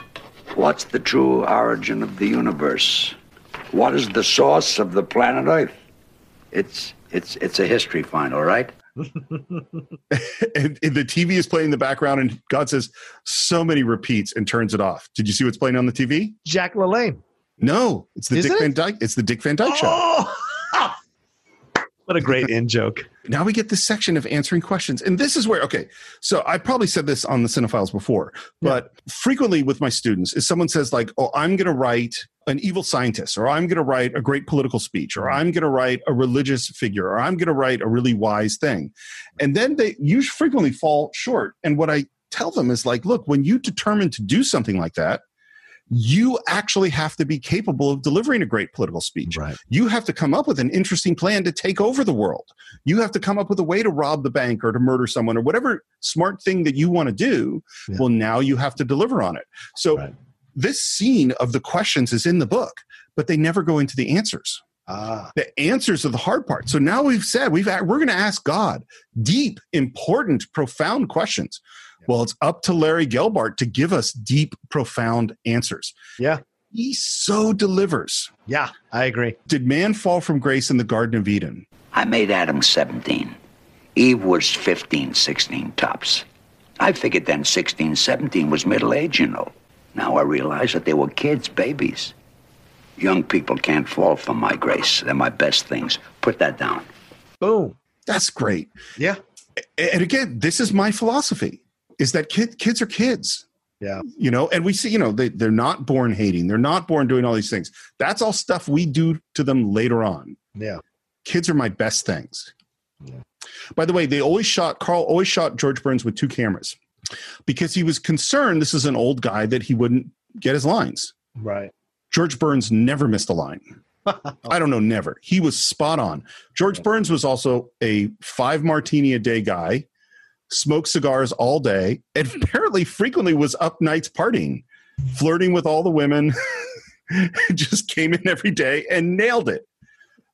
What's the true origin of the universe? What is the source of the planet Earth? It's it's it's a history find, all right? and, and the TV is playing in the background, and God says so many repeats and turns it off. Did you see what's playing on the TV? Jack LaLanne. No, it's the Is Dick it? Van Dyke. It's the Dick Van Dyke Show. Oh! What a great in joke. Now we get this section of answering questions. And this is where, okay, so I probably said this on the Cine-Files before, but frequently with my students, is someone says, like, oh, I'm going to write an evil scientist, or I'm going to write a great political speech, or I'm going to write a religious figure, or I'm going to write a really wise thing. And then they usually frequently fall short. And what I tell them is like, look, when you determine to do something like that, you actually have to be capable of delivering a great political speech. Right. You have to come up with an interesting plan to take over the world. You have to come up with a way to rob the bank or to murder someone or whatever smart thing that you want to do. Yeah. Well, now you have to deliver on it. So right. this scene of the questions is in the book, but they never go into the answers. Ah. The answers are the hard part. So now we've said we've we're going to ask God deep, important, profound questions. Well, it's up to Larry Gelbart to give us deep, profound answers. Yeah. He so delivers. Yeah, I agree. Did man fall from grace in the Garden of Eden? I made Adam 17. Eve was 15, 16 tops. I figured then 16, 17 was middle age, you know. Now I realize that they were kids, babies. Young people can't fall from my grace. They're my best things. Put that down. Boom. That's great. Yeah. And again, this is my philosophy is that kid, kids are kids. Yeah. You know, and we see, you know, they, they're not born hating. They're not born doing all these things. That's all stuff we do to them later on. Yeah. Kids are my best things. Yeah. By the way, they always shot, Carl always shot George Burns with two cameras because he was concerned this is an old guy that he wouldn't get his lines. Right. George Burns never missed a line. I don't know, never. He was spot on. George Burns was also a five martini a day guy smoked cigars all day, and apparently frequently was up nights partying, flirting with all the women, just came in every day and nailed it.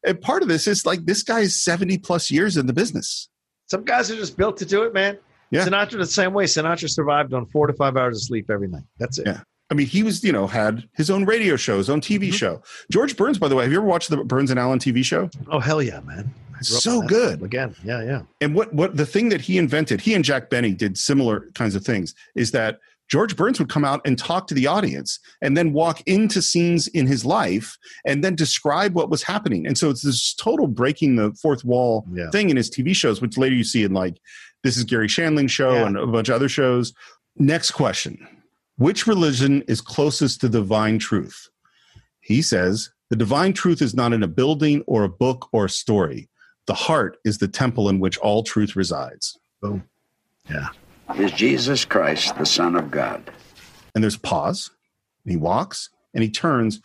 And part of this is like this guy is 70 plus years in the business. Some guys are just built to do it, man. Yeah. Sinatra the same way. Sinatra survived on four to five hours of sleep every night. That's it. Yeah. I mean, he was, you know, had his own radio show, his own TV mm-hmm. show. George Burns, by the way, have you ever watched the Burns and Allen TV show? Oh, hell yeah, man so good. again. Yeah yeah. And what what the thing that he invented he and jack benny did similar kinds of things is that george burns would come out and talk to the audience and then walk into scenes in his life and then describe what was happening. And so it's this total breaking the fourth wall yeah. thing in his tv shows which later you see in like this is Garry Shandling show yeah. and a bunch of other shows. Next question. Which religion is closest to divine truth? He says the divine truth is not in a building or a book or a story the heart is the temple in which all truth resides. Boom. Yeah. Is Jesus Christ the Son of God? And there's pause. And he walks and he turns.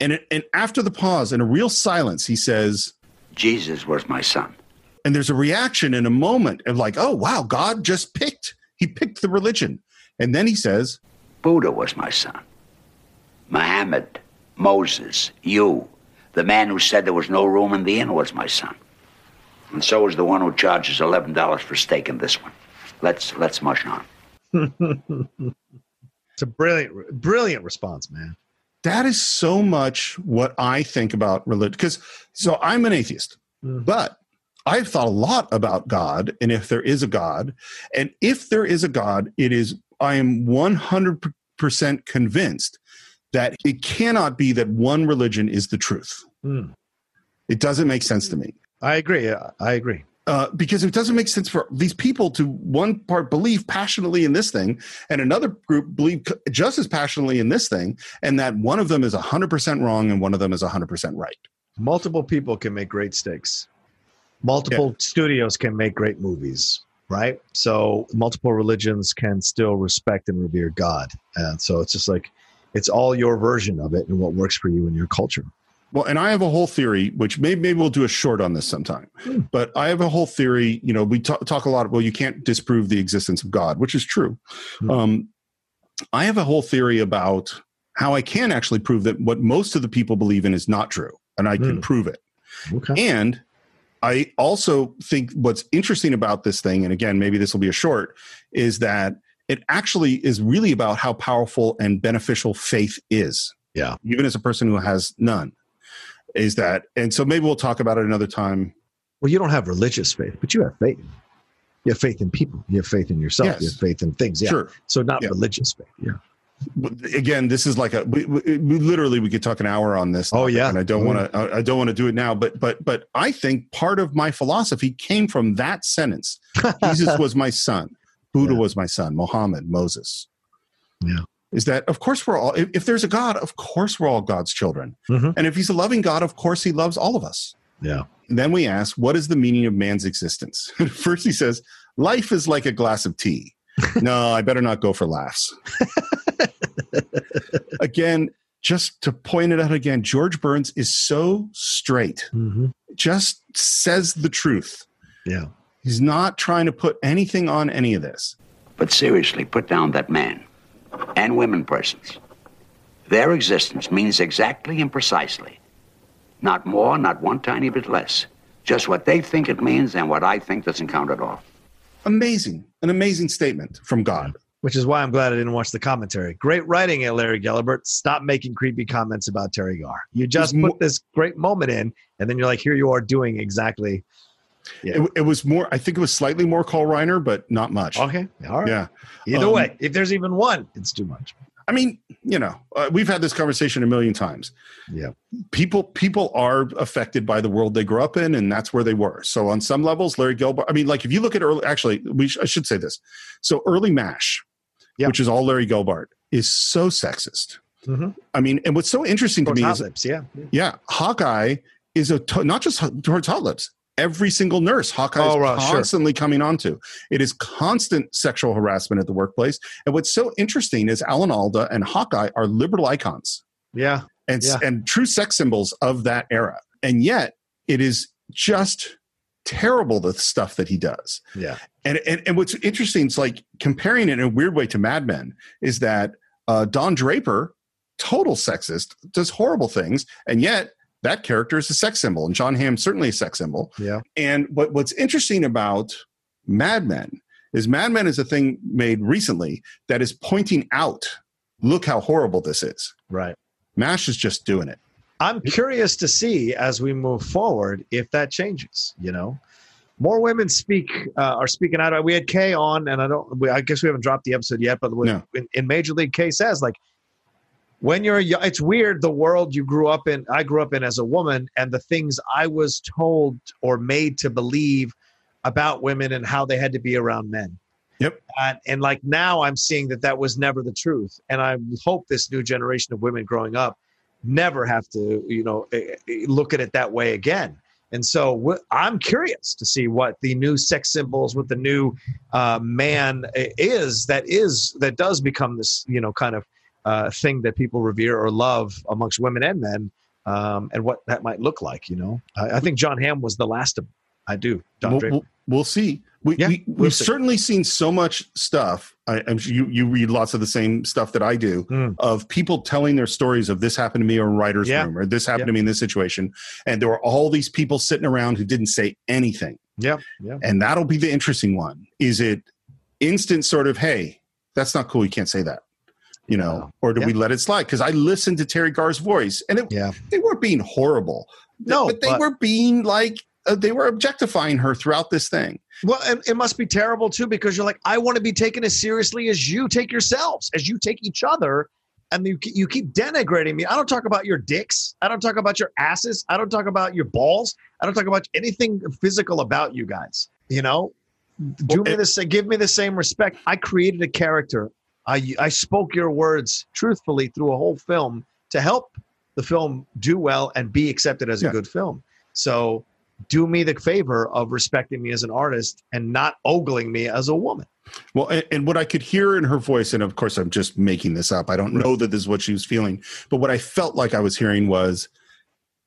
And, it, and after the pause, in a real silence, he says, Jesus was my son. And there's a reaction in a moment of like, oh, wow, God just picked. He picked the religion. And then he says, Buddha was my son. Muhammad, Moses, you, the man who said there was no room in the inn was my son. And so is the one who charges eleven dollars for steak in this one. Let's let's mush on. it's a brilliant, brilliant response, man. That is so much what I think about religion. Because so I'm an atheist, mm. but I've thought a lot about God and if there is a God. And if there is a God, it is, I am 100% convinced that it cannot be that one religion is the truth. Mm. It doesn't make sense to me. I agree. I agree. Uh, because it doesn't make sense for these people to one part believe passionately in this thing and another group believe just as passionately in this thing and that one of them is 100% wrong and one of them is 100% right multiple people can make great steaks multiple yeah. studios can make great movies right so multiple religions can still respect and revere god and so it's just like it's all your version of it and what works for you and your culture well, and I have a whole theory, which maybe, maybe we'll do a short on this sometime. Hmm. But I have a whole theory. You know, we talk, talk a lot. Well, you can't disprove the existence of God, which is true. Hmm. Um, I have a whole theory about how I can actually prove that what most of the people believe in is not true, and I can hmm. prove it. Okay. And I also think what's interesting about this thing, and again, maybe this will be a short, is that it actually is really about how powerful and beneficial faith is. Yeah. Even as a person who has none is that and so maybe we'll talk about it another time. Well you don't have religious faith but you have faith. You have faith in people. You have faith in yourself. Yes. you have faith in things yeah. Sure. so not yeah. religious faith yeah. Again this is like a we, we, we, literally we could talk an hour on this oh yeah. and i don't oh, want to i don't want to do it now but but but i think part of my philosophy came from that sentence. Jesus was my son. Buddha yeah. was my son. Muhammad moses. Yeah is that of course we're all if, if there's a god of course we're all god's children mm-hmm. and if he's a loving god of course he loves all of us yeah and then we ask what is the meaning of man's existence first he says life is like a glass of tea no i better not go for laughs again, just to point it out again, George Burns is so straight, Mm-hmm. just says the truth. Yeah. He's not trying to put anything on any of this. But seriously, put down that man and women persons. Their existence means exactly and precisely. Not more, not one tiny bit less. Just what they think it means and what I think doesn't count at all. Amazing. An amazing statement from God. Which is why I'm glad I didn't watch the commentary. Great writing, at Larry Gelbart. Stop making creepy comments about Teri Garr. You just There's put this great moment in, and then you're like, here you are doing exactly. Yeah. It, it was more, I think it was slightly more Carl Reiner, but not much. Okay. All right. Yeah. Either Um, way, if there's even one, it's too much. I mean, you know, uh, we've had this conversation a million times. Yeah. People people are affected by the world they grew up in, and that's where they were. So on some levels, Larry Gelbart. I mean, like if you look at early, actually, we sh- I should say this. So early Mash, yeah. which is all Larry Gelbart, is so sexist. Mm-hmm. I mean, and what's so interesting to me is, lips, yeah. yeah, Hawkeye is a to- not just towards hot lips. Every single nurse, Hawkeye Oh, is right, sure. constantly coming onto. It is constant sexual harassment at the workplace. And what's so interesting is Alan Alda and Hawkeye are liberal icons Yeah. and Yeah. and true sex symbols of that era. And yet, it is just terrible the stuff that he does. Yeah. And and, and what's interesting is like comparing it in a weird way to Mad Men is that uh, Don Draper, total sexist, does horrible things, and yet that character is a sex symbol, and Jon Hamm certainly a sex symbol. Yeah. And what what's interesting about Mad Men is Mad Men is a thing made recently that is pointing out, look how horrible this is. Right. Mash is just doing it. I'm curious to see as we move forward if that changes. You know, more women speak uh, are speaking out. We had Kay on, and I don't. We, I guess we haven't dropped the episode yet, but No. in, in Major League, Kay says like, when you're, yo- it's weird the world you grew up in. I grew up in as a woman, and the things I was told or made to believe about women and how they had to be around men. Yep. And, and like now, I'm seeing that that was never the truth, and I hope this new generation of women growing up never have to you know eh, eh, look at it that way again and so i'm curious to see what the new sex symbols what the new uh, man eh, is that is that does become this you know kind of uh, thing that people revere or love amongst women and men um, and what that might look like you know i, I think Jon Hamm was the last of them. i do Don We'll, we'll, we'll see. We, Yeah, we, we'll we've see. certainly seen so much stuff. I, I'm sure you, you read lots of the same stuff that I do Mm. of people telling their stories of this happened to me or writer's Yeah. room or this happened Yeah. to me in this situation. And there were all these people sitting around who didn't say anything. yeah yeah And that'll be the interesting one. Is it instant sort of, hey, that's not cool. You can't say that. You know, or do we let it slide? Because I listened to Teri Garr's voice and it, yeah. they weren't being horrible. No, but they but- were being like, uh, they were objectifying her throughout this thing. Well, and it must be terrible too because you're like, I want to be taken as seriously as you take yourselves, as you take each other, and you you keep denigrating me. I don't talk about your dicks. I don't talk about your asses. I don't talk about your balls. I don't talk about anything physical about you guys. You know, do me this. Give me the same respect. I created a character. I I spoke your words truthfully through a whole film to help the film do well and be accepted as a good film. So do me the favor of respecting me as an artist and not ogling me as a woman. Well, and, and what I could hear in her voice, and of course, I'm just making this up. I don't know that this is what she was feeling, but what I felt like I was hearing was,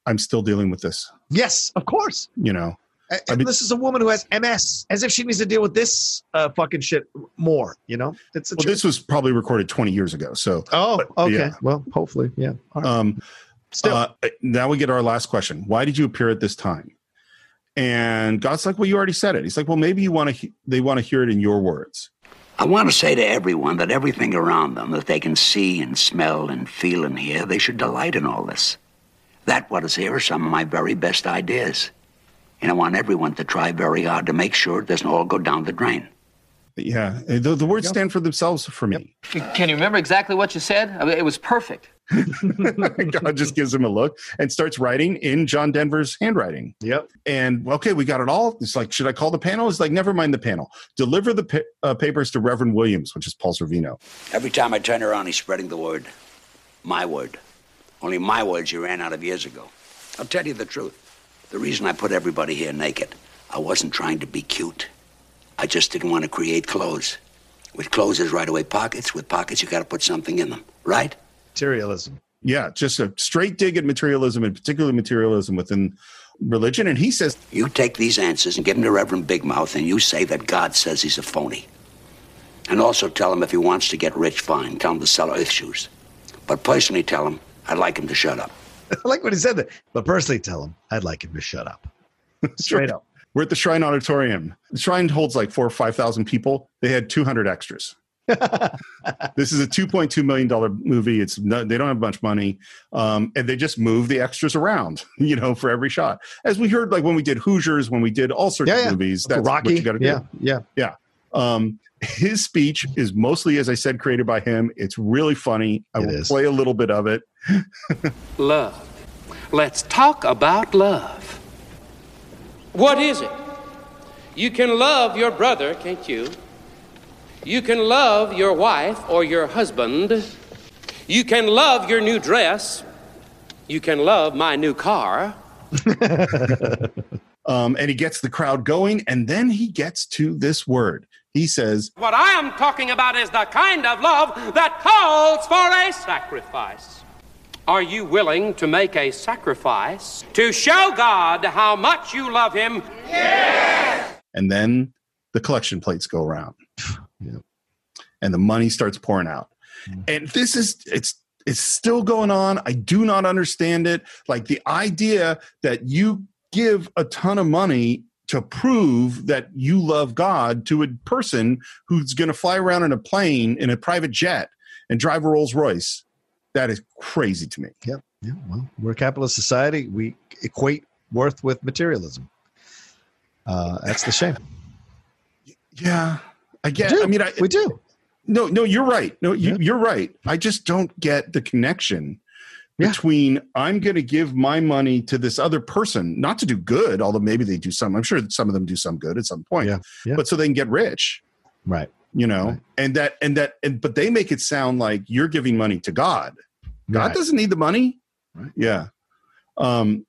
"I'm still dealing with this." Yes, of course. You know, And- and this is a woman who has MS, as if she needs to deal with this uh, fucking shit more. You know, it's well, this was probably recorded 20 years ago. So, oh, but, okay. yeah. Well, hopefully, yeah. All right. Um, Still. uh, now we get our last question. Why did you appear at this time? And God's like, well, you already said it. He's like, well, maybe you want to. He- they want to hear it in your words. I want to say to everyone that everything around them that they can see and smell and feel and hear, they should delight in all this. That what is here are some of my very best ideas. And I want everyone to try very hard to make sure it doesn't all go down the drain. Yeah, the, the words stand for themselves for me. Can you remember exactly what you said? I mean, it was perfect. God just gives him a look and starts writing in John Denver's handwriting. Yep. And okay, we got it all. It's like, should I call the panel? It's like, never mind the panel. Deliver the pa- uh, papers to Reverend Williams, which is Paul Sorvino. Every time I turn around, he's spreading the word. My word. Only my words you ran out of years ago. I'll tell you the truth. The reason I put everybody here naked, I wasn't trying to be cute. I just didn't want to create clothes. With closes right away pockets, with pockets, you got to put something in them, right? Materialism. Yeah, just a straight dig at materialism and particularly materialism within religion. And he says, You take these answers and give them to Reverend Big Mouth, and you say that God says he's a phony. And also tell him if he wants to get rich, fine. Tell him to sell earth shoes. But personally tell him I'd like him to shut up. I like what he said that. But personally, tell him I'd like him to shut up. Straight up. We're at the Shrine Auditorium. The Shrine holds like four or 5,000 people. They had 200 extras. this is a 2.2 million dollar movie it's no, they don't have much money um, and they just move the extras around you know for every shot as we heard like when we did hoosiers when we did all sorts Yeah, of yeah. movies that's Rocky. what you got to do Yeah, yeah. yeah um, his speech is mostly as i said created by him it's really funny i will play a little bit of it Love. Let's talk about love. What is it? You can love your brother, can't you? You can love your wife or your husband. You can love your new dress. You can love my new car. um, and he gets the crowd going and then he gets to this word he says What I am talking about is the kind of love that calls for a sacrifice. Are you willing to make a sacrifice to show God how much you love Him? Yes. and then the collection plates go around. And the money starts pouring out. Mm. And this is it's it's still going on. I do not understand it. Like the idea that you give a ton of money to prove that you love god to a person who's going to fly around in a plane in a private jet and drive a rolls royce that is crazy to me Yep. Yeah. Well, we're a capitalist society. We equate worth with materialism. Uh, that's the shame. Yeah, I get. I mean, I, we do. No, no, you're right. No, you, you're right. I just don't get the connection between I'm going to give my money to this other person, not to do good, although maybe they do some. I'm sure some of them do some good at some point. Yeah, yeah. But so they can get rich, Right. You know, and that and that and but they make it sound like you're giving money to God. God Right. doesn't need the money. Yeah. Um,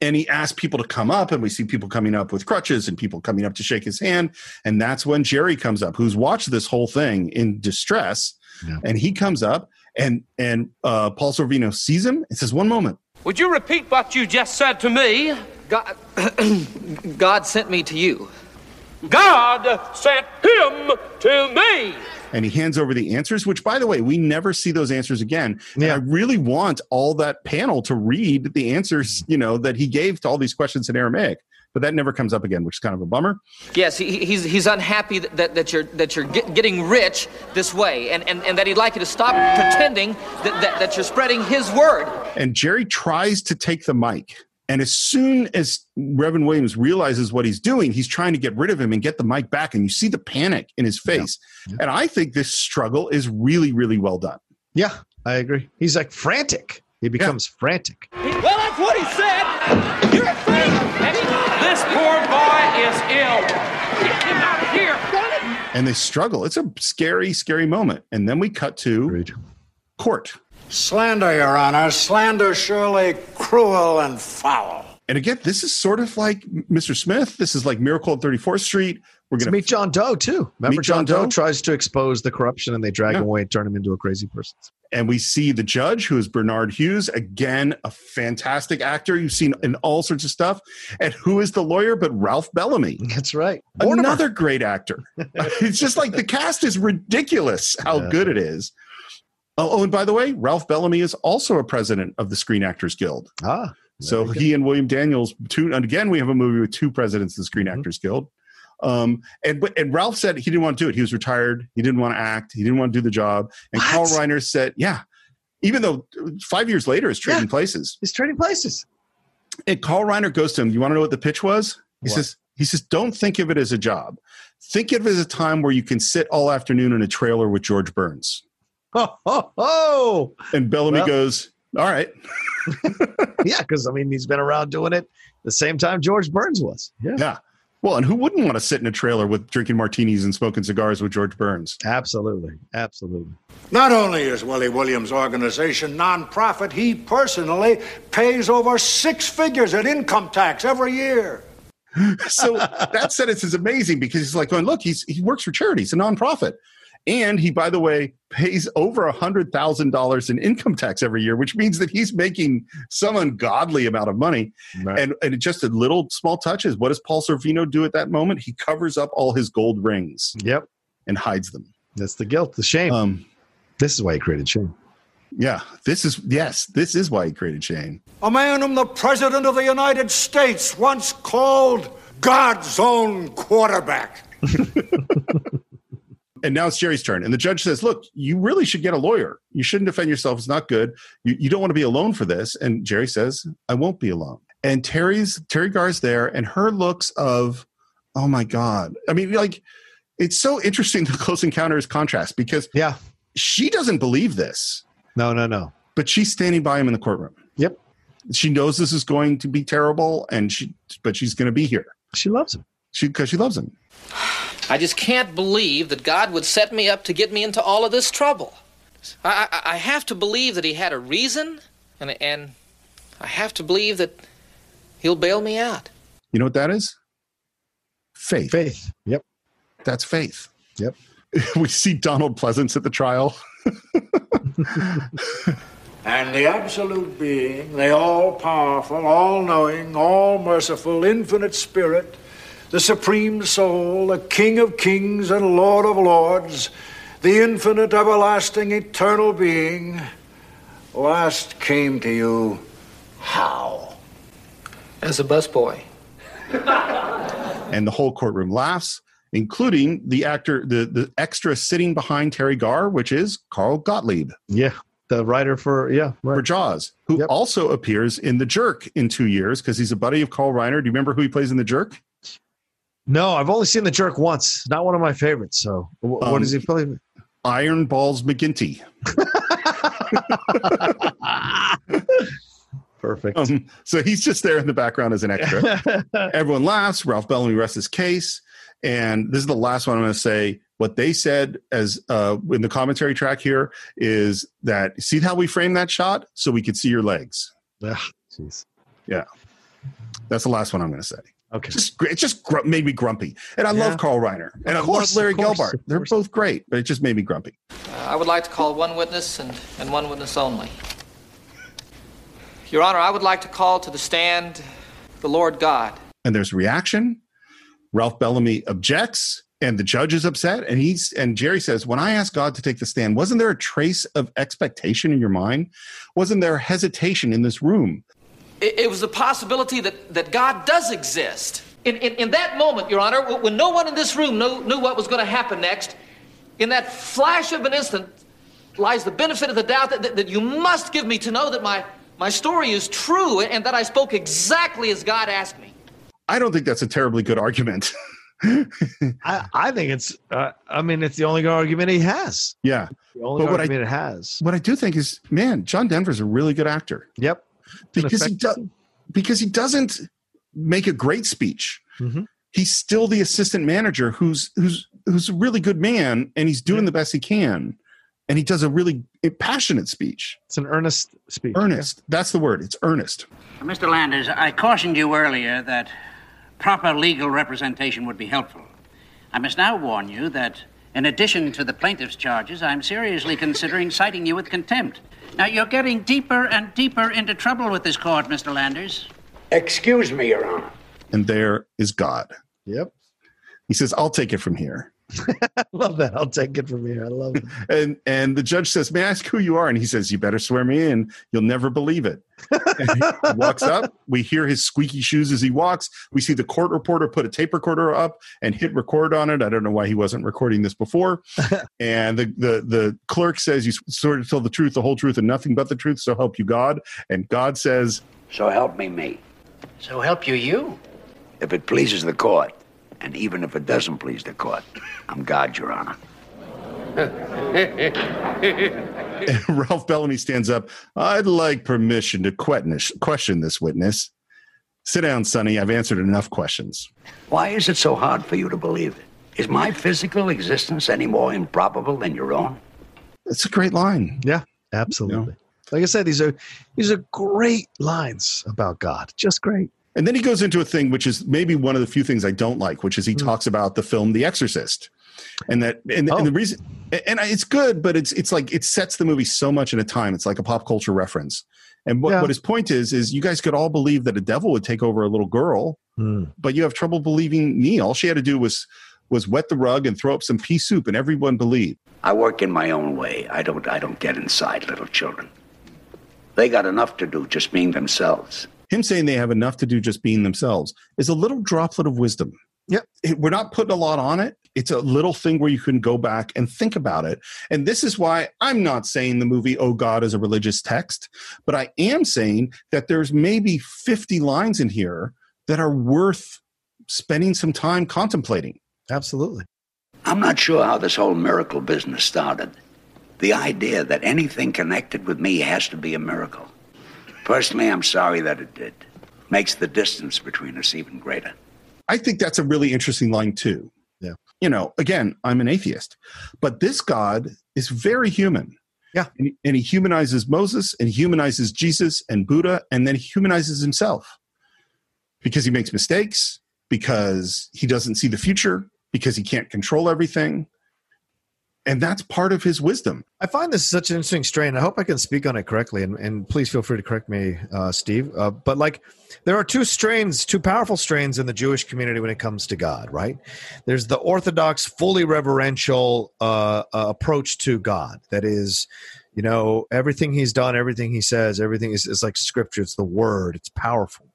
and he asked people to come up, and we see people coming up with crutches and people coming up to shake his hand. And that's when Jerry comes up, who's watched this whole thing in distress. And he comes up, and and uh, Paul Sorvino sees him and says, "One moment." Would you repeat what you just said to me? God, God sent me to you. God sent him to me. and he hands over the answers which by the way we never see those answers again. And i really want all that panel to read the answers you know that he gave to all these questions in aramaic. But that never comes up again which is kind of a bummer. Yes, he, he's, he's unhappy that, that, that you're, that you're get, getting rich this way, and, and, and that he'd like you to stop pretending that, that, that you're spreading his word. and jerry tries to take the mic and as soon as reverend williams realizes what he's doing he's trying to get rid of him and get the mic back and you see the panic in his face and i think this struggle is really really well done Yeah, I agree. He's like frantic. He becomes frantic. Well, that's what he said. You're afraid. This poor boy is ill. Get him out of here. and they struggle it's a scary scary moment and then we cut to court Slander, Your Honor. Slander surely cruel and foul. And again, this is sort of like Mr. Smith. This is like Miracle on 34th Street. We're going to meet John Doe too. Remember, Meet John, John Doe Doe? tries to expose the corruption, and they drag Yeah. him away and turn him into a crazy person. And we see the judge, who is Barnard Hughes, again, a fantastic actor you've seen in all sorts of stuff. And who is the lawyer but Ralph Bellamy? That's right. Another great actor. it's just like the cast is ridiculous how Yeah. good it is. Oh, oh, and by the way, Ralph Bellamy is also a president of the Screen Actors Guild. Ah, So he and William Daniels, two, and again, we have a movie with two presidents of the Screen Actors Guild. Um, and and Ralph said he didn't want to do it. He was retired. He didn't want to act. He didn't want to do the job. And Carl Reiner said, "Yeah." Even though five years later, it's trading places. It's trading places. And Carl Reiner goes to him. You want to know what the pitch was? He What? says, "He says, don't think of it as a job. Think of it as a time where you can sit all afternoon in a trailer with George Burns." Oh, oh, oh. And Bellamy Well- goes, "All right." yeah, because I mean, he's been around doing it the same time George Burns was. Yeah, Yeah. Well, and who wouldn't want to sit in a trailer with drinking martinis and smoking cigars with George Burns? absolutely, absolutely. Not only is Willie Williams' organization nonprofit, he personally pays over six figures in income tax every year. so that sentence is amazing because he's like going, look, he's he works for charity, it's a nonprofit. And he, by the way, pays over a hundred thousand dollars in income tax every year, which means that he's making some ungodly amount of money. Right. And and just a little small touches. What does Paul Sorvino do at that moment? He covers up all his gold rings. Yep. And hides them. That's the guilt, the shame. Um, this is why he created shame. Yeah, this is yes, this is why he created shame. A man whom the President of the United States once called God's own quarterback. And now it's Jerry's turn. And the judge says, Look, you really should get a lawyer. You shouldn't defend yourself. It's not good. You, you don't want to be alone for this. And Jerry says, I won't be alone. And Teri's Teri Garr's there, and her looks of, oh my God. I mean, like, it's so interesting the close encounters contrast because yeah, she doesn't believe this. No, no, no. But she's standing by him in the courtroom. Yep. She knows this is going to be terrible, and she but she's gonna be here. She loves him. She because she loves him. I just can't believe that God would set me up to get me into all of this trouble. I, I, I have to believe that He had a reason, and, and I have to believe that He'll bail me out. You know what that is? Faith. Faith. Yep. That's faith. Yep. we see Donald Pleasence at the trial. And the absolute being, the all powerful, all knowing, all merciful, infinite spirit, the supreme soul, the King of kings and Lord of lords, the infinite, everlasting, eternal being, last came to you how? As a busboy. and the whole courtroom laughs, including the actor, the, the extra sitting behind Teri Garr, which is Carl Gottlieb. Yeah. The writer for, yeah, right. For Jaws, who also appears in The Jerk in two years because he's a buddy of Carl Reiner. Do you remember who he plays in The Jerk? No, I've only seen The Jerk once. Not one of my favorites. So, wh- Um, what does he play? Iron Balls McGinty. Perfect. Um, so he's just there in the background as an extra. Everyone laughs. Ralph Bellamy rests his case. And this is the last one I'm going to say. What they said as uh, in the commentary track here is that see how we framed that shot so we could see your legs. Ah, Jeez. Yeah, that's the last one I'm going to say. Okay, just it just gr- made me grumpy, and I Yeah. love Carl Reiner and Of I course, love Larry course, Gelbart. They're both great, but it just made me grumpy. Uh, I would like to call one witness and, and one witness only. Your Honor, I would like to call to the stand the Lord God. and there's reaction. Ralph Bellamy objects, and the judge is upset. And he's and Jerry says, "When I asked God to take the stand, wasn't there a trace of expectation in your mind? Wasn't there hesitation in this room?" It, it was the possibility that, that God does exist. In, in, in that moment, Your Honor, when no one in this room knew, knew what was going to happen next, in that flash of an instant lies the benefit of the doubt that, that, that you must give me to know that my, my story is true and that I spoke exactly as God asked me. I don't think that's a terribly good argument. I, I think it's, uh, I mean, it's the only good argument he has. yeah, The only But what I- argument it has. what I do think is, man, John Denver's a really good actor. Yep. Because he effective does because he doesn't make a great speech. Mhm. He's still the assistant manager who's who's who's a really good man and he's doing the best he can. And he does a really passionate speech. It's an earnest speech. Earnest. That's the word. It's earnest. Mr. Landers, I cautioned you earlier that proper legal representation would be helpful. I must now warn you that, in addition to the plaintiff's charges, I'm seriously considering citing you with contempt. Now, you're getting deeper and deeper into trouble with this court, Mr. Landers. Excuse me, Your Honor. And there is God. Yep. He says, I'll take it from here. I love that. I'll take it from here. I love it. And and the judge says, May I ask who you are? And he says, You better swear me in. You'll never believe it. And he walks up. We hear his squeaky shoes as he walks. We see the court reporter put a tape recorder up and hit record on it. I don't know why he wasn't recording this before. and the, the the clerk says, You swear to tell the truth, the whole truth, and nothing but the truth, so help you God. And God says, So help me, me. So help you, you. If it pleases the court, and even if it doesn't please the court, I'm God, Your Honor. Ralph Bellamy stands up. I'd like permission to question question this witness. Sit down, Sonny. I've answered enough questions. Why is it so hard for you to believe it? Is my physical existence any more improbable than your own? It's a great line. Yeah, absolutely. Like I said, these are these are great lines about God. Just great. And then he goes into a thing which is maybe one of the few things I don't like, which is he Hmm. talks about the film The Exorcist, and that and, Oh. and the reason and it's good, but it's it's like it sets the movie so much in a time. It's like a pop culture reference. And what, Yeah. what his point is is you guys could all believe that a devil would take over a little girl, Hmm. but you have trouble believing me. All she had to do was was wet the rug and throw up some pea soup, and everyone believed. I work in my own way. I don't I don't get inside little children. They got enough to do just being themselves. Him saying they have enough to do just being themselves is a little droplet of wisdom. Yep. It- we're not putting a lot on it. It's a little thing where you can go back and think about it. And this is why I'm not saying the movie Oh God is a religious text, but I am saying that there's maybe 50 lines in here that are worth spending some time contemplating. Absolutely. I'm not sure how this whole miracle business started. The idea that anything connected with me has to be a miracle. Personally, I'm sorry that it did. Makes the distance between us even greater. I think that's a really interesting line too. Yeah. You know, again, I'm an atheist, but this God is very human. Yeah. And he, and he humanizes Moses and humanizes Jesus and Buddha and then he humanizes himself because he makes mistakes, because he doesn't see the future, because he can't control everything. And that's part of his wisdom. I find this such an interesting strain. I hope I can speak on it correctly, and, and please feel free to correct me, uh, Steve. Uh, but like, there are two strains, two powerful strains in the Jewish community when it comes to God. Right? There's the Orthodox, fully reverential uh, uh, approach to God. That is, you know, everything He's done, everything He says, everything is, is like Scripture. It's the Word. It's powerful.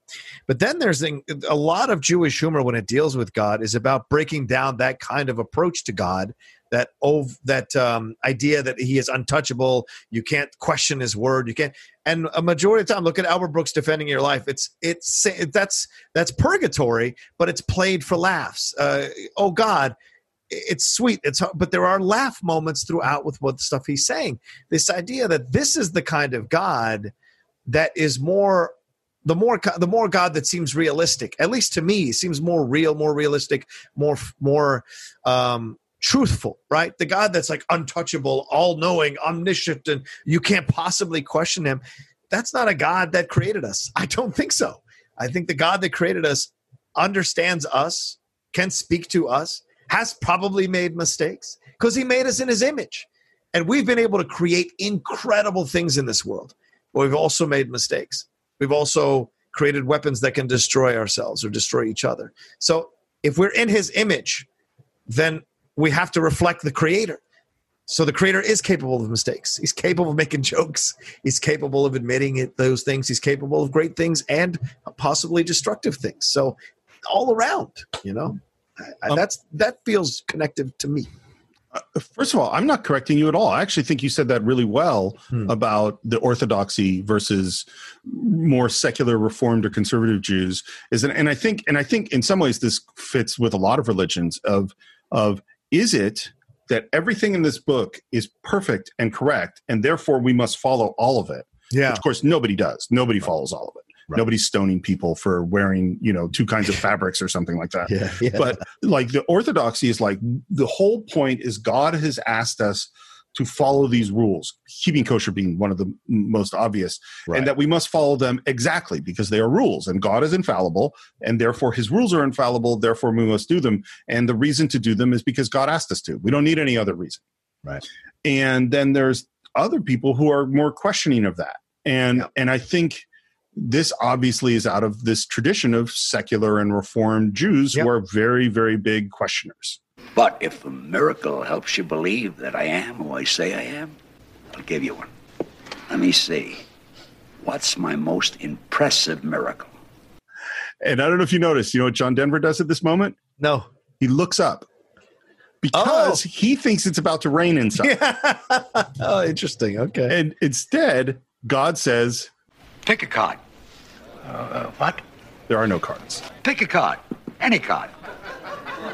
But then there's a lot of Jewish humor when it deals with God is about breaking down that kind of approach to God that ov- that um, idea that he is untouchable. You can't question his word. You can't. And a majority of the time, look at Albert Brooks defending your life. It's it's that's that's purgatory, but it's played for laughs. Uh, oh God, it's sweet. It's but there are laugh moments throughout with what stuff he's saying. This idea that this is the kind of God that is more the more the more God that seems realistic, at least to me, seems more real, more realistic, more more um, truthful. Right? The God that's like untouchable, all knowing, omniscient, and you can't possibly question him. That's not a God that created us. I don't think so. I think the God that created us understands us, can speak to us, has probably made mistakes because he made us in his image. And we've been able to create incredible things in this world. But we've also made mistakes. We've also created weapons that can destroy ourselves or destroy each other. So if we're in his image, then we have to reflect the creator. So the creator is capable of mistakes. He's capable of making jokes. He's capable of admitting it, those things. He's capable of great things and possibly destructive things. So all around, you know, I- I- um, that's that feels connective to me. Uh, first of all, I'm not correcting you at all. I actually think you said that really well hmm. about the orthodoxy versus more secular reformed or conservative Jews. Is and, and I think and I think in some ways this fits with a lot of religions of of is it that everything in this book is perfect and correct and therefore we must follow all of it. Yeah. Which of course nobody does. Nobody follows all of it. Nobody's stoning people for wearing, you know, two kinds of fabrics or something like that. Yeah, yeah. But like the orthodoxy is like the whole point is God has asked us to follow these rules, keeping kosher being one of the most obvious, Right. and that we must follow them exactly because they are rules and God is infallible and therefore his rules are infallible, therefore we must do them. And the reason to do them is because God asked us to. We don't need any other reason. Right. And then there's other people who are more questioning of that. And and I think this obviously is out of this tradition of secular and reformed Jews who are very, very big questioners. But if a miracle helps you believe that I am who I say I am, I'll give you one. Let me see. What's my most impressive miracle? And I don't know if you noticed, you know what John Denver does at this moment? No. He looks up because he thinks it's about to rain inside. oh, interesting. Okay. And instead, God says, Pick a card. Uh, what? There are no cards. Pick a card. Any card.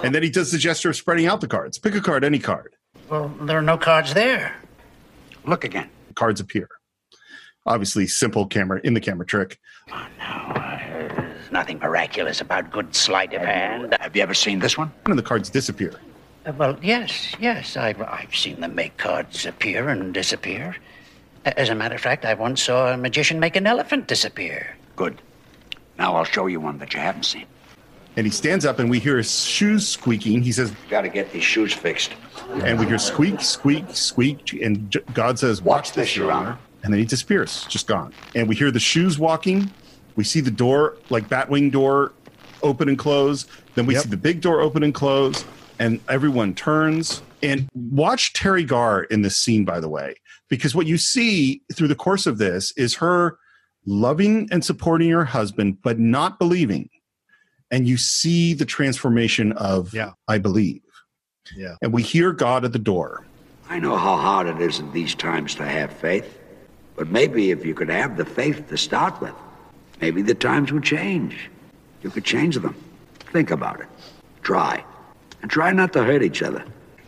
And then he does the gesture of spreading out the cards. Pick a card, any card. Well, there are no cards there. Look again. Cards appear. Obviously, simple camera in the camera trick. There's nothing miraculous about good sleight of hand. Have you ever seen this one? And the cards disappear. Uh, well, yes, yes. I've, I've seen them make cards appear and disappear. As a matter of fact, I once saw a magician make an elephant disappear. Good. Now I'll show you one that you haven't seen. And he stands up, and we hear his shoes squeaking. He says, Got to get these shoes fixed. and we hear squeak, squeak, squeak, and God says, "Watch this, Your Honor." And then he disappears, just gone. And we hear the shoes walking. We see the door, like Batwing door, open and close. Then we see the big door open and close, and everyone turns. And watch Teri Garr in this scene, by the way, because what you see through the course of this is her loving and supporting her husband, but not believing. And you see the transformation of I believe. Yeah. And we hear God at the door. I know how hard it is in these times to have faith, but maybe if you could have the faith to start with, maybe the times would change. You could change them. Think about it. Try. And try not to hurt each other.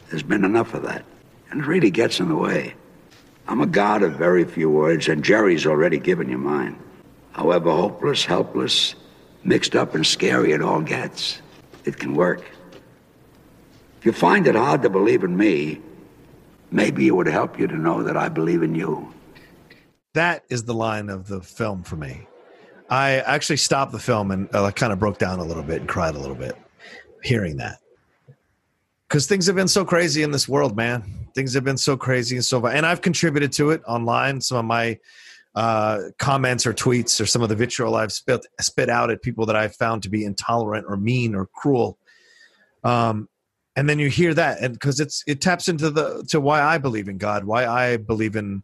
There's been enough of that. And it really gets in the way. I'm a god of very few words, and Jerry's already given you mine. However hopeless, helpless, mixed up, and scary it all gets, it can work. If you find it hard to believe in me, maybe it would help you to know that I believe in you. That is the line of the film for me. I actually stopped the film and uh, kind of broke down a little bit and cried a little bit hearing that. Because things have been so crazy in this world, man. Things have been so crazy and so, and I've contributed to it online. Some of my uh, comments or tweets or some of the vitriol I've spit spit out at people that I've found to be intolerant or mean or cruel. Um, and then you hear that, and because it's it taps into the to why I believe in God, why I believe in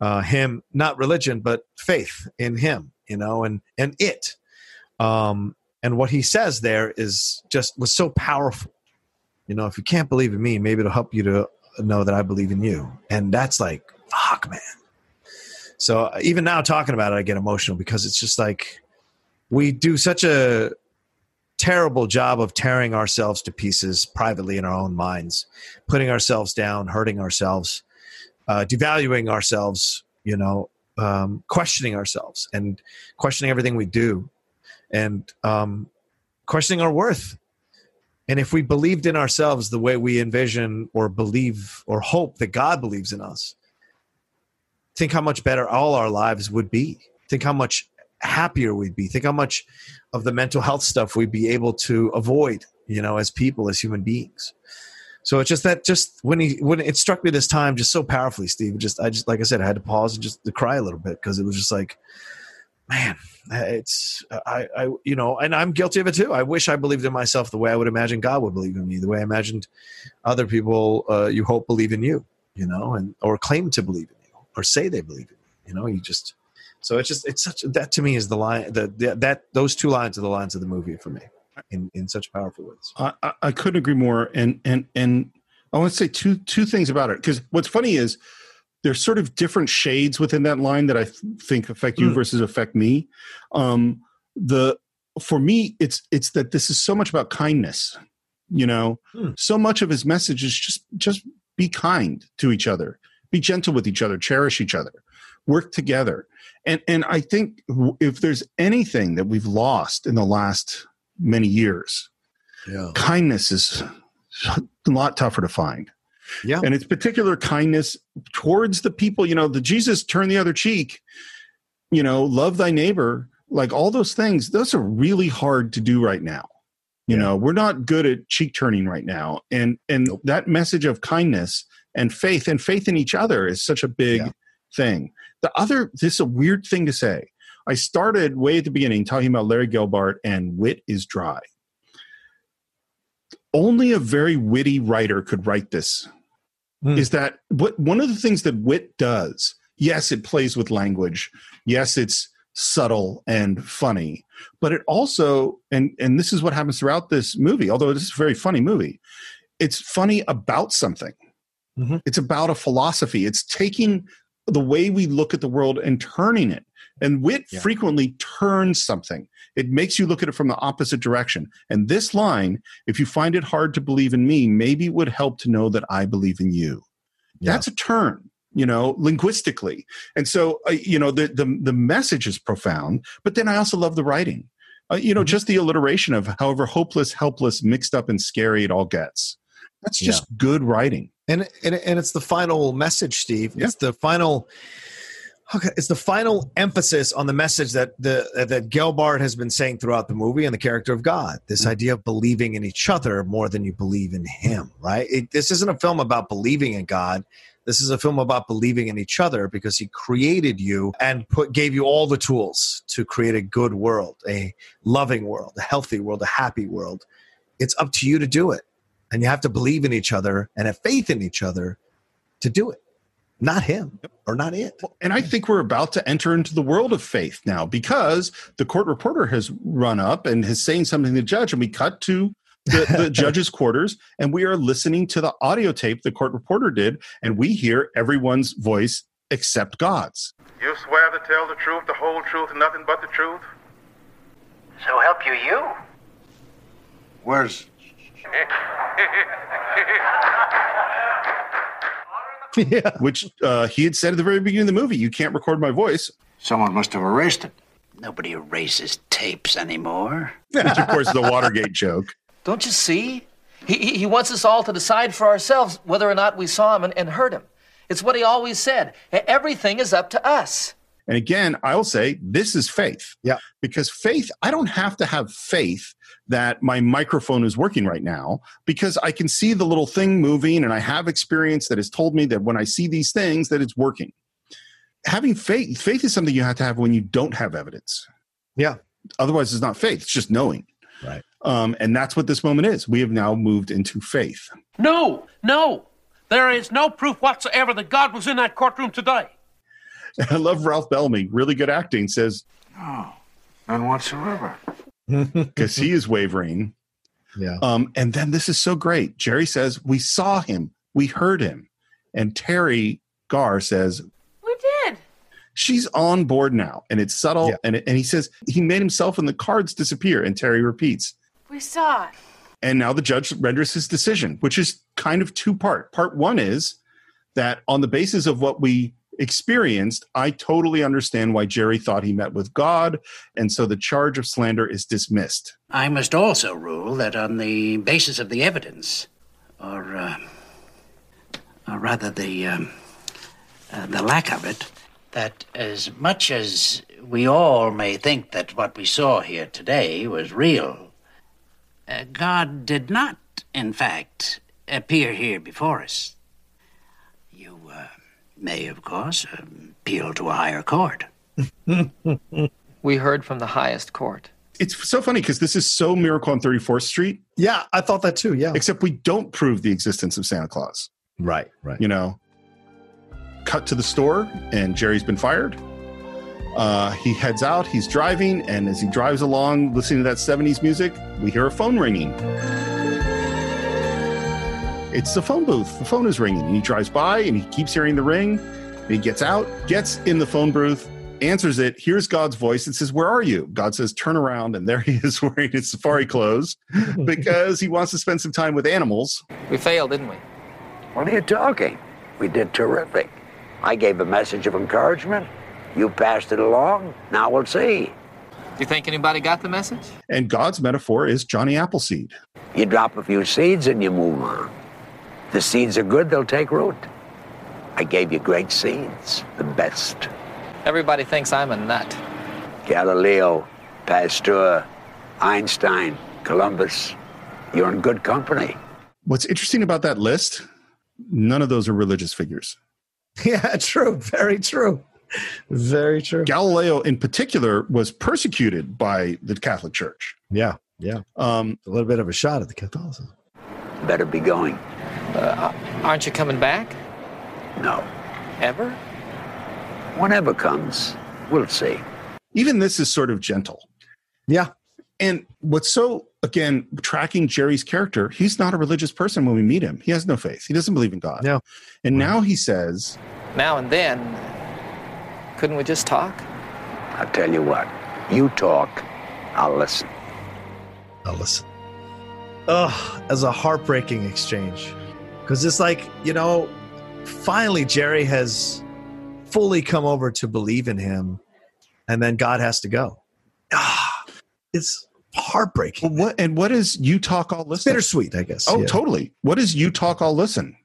uh, Him, not religion, but faith in Him, you know, and and it. Um, and what He says there is just was so powerful. You know, if you can't believe in me, maybe it'll help you to know that I believe in you, and that's like fuck, man. So even now talking about it, I get emotional because it's just like we do such a terrible job of tearing ourselves to pieces privately in our own minds, putting ourselves down, hurting ourselves, uh, devaluing ourselves, you know, um, questioning ourselves and questioning everything we do and um, questioning our worth. And if we believed in ourselves the way we envision or believe or hope that God believes in us, think how much better all our lives would be. Think how much happier we'd be. Think how much of the mental health stuff we'd be able to avoid, you know, as people, as human beings. So it's just that just when he when it struck me this time just so powerfully, Steve. Just I just like I said, I had to pause and just to cry a little bit because it was just like, man, it's I I you know, and I'm guilty of it too. I wish I believed in myself the way I would imagine God would believe in me, the way I imagined other people uh, you hope believe in you, you know, and or claim to believe in or say they believe it. you. Know, you just so it's just it's such that to me is the line the, the that those two lines are the lines of the movie for me in in such powerful ways. I, I, I couldn't agree more. And and and I want to say two two things about it because what's funny is there's sort of different shades within that line that I th- think affect you Mm. versus affect me. Um, the for me, it's it's that this is so much about kindness. You know, so much of his message is just just be kind to each other, be gentle with each other, cherish each other, work together. And and I think if there's anything that we've lost in the last many years, yeah. kindness is a lot tougher to find. Yeah. And it's particular kindness towards the people, you know, the Jesus turn the other cheek, you know, love thy neighbor, like all those things, those are really hard to do right now. You know, we're not good at cheek turning right now. And and that message of kindness and faith and faith in each other is such a big thing. The other this is a weird thing to say. I started way at the beginning talking about Larry Gelbart and wit is dry. Only a very witty writer could write this. Hmm. Is that what one of the things that wit does? Yes, it plays with language. Yes, it's subtle and funny, but it also and and this is what happens throughout this movie. Although this is a very funny movie, it's funny about something. It's about a philosophy. It's taking the way we look at the world and turning it. And wit frequently turns something. It makes you look at it from the opposite direction. And this line, if you find it hard to believe in me, maybe it would help to know that I believe in you. That's a turn, you know, linguistically. And so, uh, you know, the, the the message is profound. But then I also love the writing. Uh, you know, just the alliteration of however hopeless, helpless, mixed up, and scary it all gets. That's just good writing. And and and it's the final message, Steve. It's the final Okay, it's the final emphasis on the message that the that Gelbart has been saying throughout the movie and the character of God. This Mm-hmm. idea of believing in each other more than you believe in Him. Right? It, this isn't a film about believing in God. This is a film about believing in each other because He created you and put gave you all the tools to create a good world, a loving world, a healthy world, a happy world. It's up to you to do it, and you have to believe in each other and have faith in each other to do it not him or not it. And I think we're about to enter into the world of faith now because the court reporter has run up and is saying something to the judge, and we cut to the, the judge's quarters, and we are listening to the audio tape the court reporter did, and we hear everyone's voice except God's. You swear to tell the truth, the whole truth, nothing but the truth? So help you, you. Where's yeah. Which uh, he had said at the very beginning of the movie, you can't record my voice. Someone must have erased it. Nobody erases tapes anymore. Which, of course, is the Watergate joke. Don't you see? He, he, he wants us all to decide for ourselves whether or not we saw him and, and heard him. It's what he always said. Everything is up to us. And again, I'll say this is faith. Yeah. Because faith, I don't have to have faith that my microphone is working right now because I can see the little thing moving and I have experience that has told me that when I see these things that it's working. Having faith, faith is something you have to have when you don't have evidence. Yeah. Otherwise, it's not faith, it's just knowing. Right. Um, and that's what this moment is. We have now moved into faith. No, no. There is no proof whatsoever that God was in that courtroom today. I love Ralph Bellamy, really good acting, says, No, none whatsoever. because he is wavering. Yeah. Um, and then this is so great. Jerry says, We saw him, we heard him. And Teri Garr says, We did. She's on board now. And it's subtle. Yeah. And, and he says, He made himself and the cards disappear. And Teri repeats. We saw it. And now the judge renders his decision, which is kind of two part. Part one is that on the basis of what we experienced, I totally understand why Jerry thought he met with God. And so the charge of slander is dismissed. I must also rule that on the basis of the evidence, or, uh, or rather the, um, uh, the lack of it, that as much as we all may think that what we saw here today was real, uh, God did not, in fact, appear here before us. You uh, may, of course, um, appeal to a higher court. We heard from the highest court. It's so funny because this is so Miracle on 34th Street, Yeah, I thought that too. Yeah. except we don't prove the existence of Santa Claus. Right, right. You know, cut to the store, and Jerry's been fired. Uh, he heads out, he's driving, and as he drives along listening to that 70s music, we hear a phone ringing. It's the phone booth. The phone is ringing. And he drives by and he keeps hearing the ring. And he gets out, gets in the phone booth, answers it, hears God's voice, and says, Where are you? God says, Turn around. And there he is wearing his safari clothes because he wants to spend some time with animals. We failed, didn't we? What are you talking? We did terrific. I gave a message of encouragement. You passed it along. Now we'll see. Do you think anybody got the message? And God's metaphor is Johnny Appleseed. You drop a few seeds and you move on. If the seeds are good, they'll take root. I gave you great seeds, the best. Everybody thinks I'm a nut. Galileo, Pasteur, Einstein, Columbus. You're in good company. What's interesting about that list, none of those are religious figures. Yeah, true. Very true. Very true. Galileo, in particular, was persecuted by the Catholic Church. Yeah, yeah. Um, a little bit of a shot at the Catholicism. Better be going. Uh, aren't you coming back? No. Ever? Whenever comes, we'll see. Even this is sort of gentle. Yeah. And what's so, again, tracking Jerry's character, he's not a religious person when we meet him. He has no faith. He doesn't believe in God. No. And now he says, Now and then, couldn't we just talk? I'll tell you what. You talk, I'll listen. I'll listen. Ugh, as a heartbreaking exchange. Because it's like, you know, finally Jerry has fully come over to believe in him, and then God has to go. Ah, it's heartbreaking. well, what and what is you talk all listen? Bittersweet, I guess. Oh, yeah. totally. What is you talk all listen?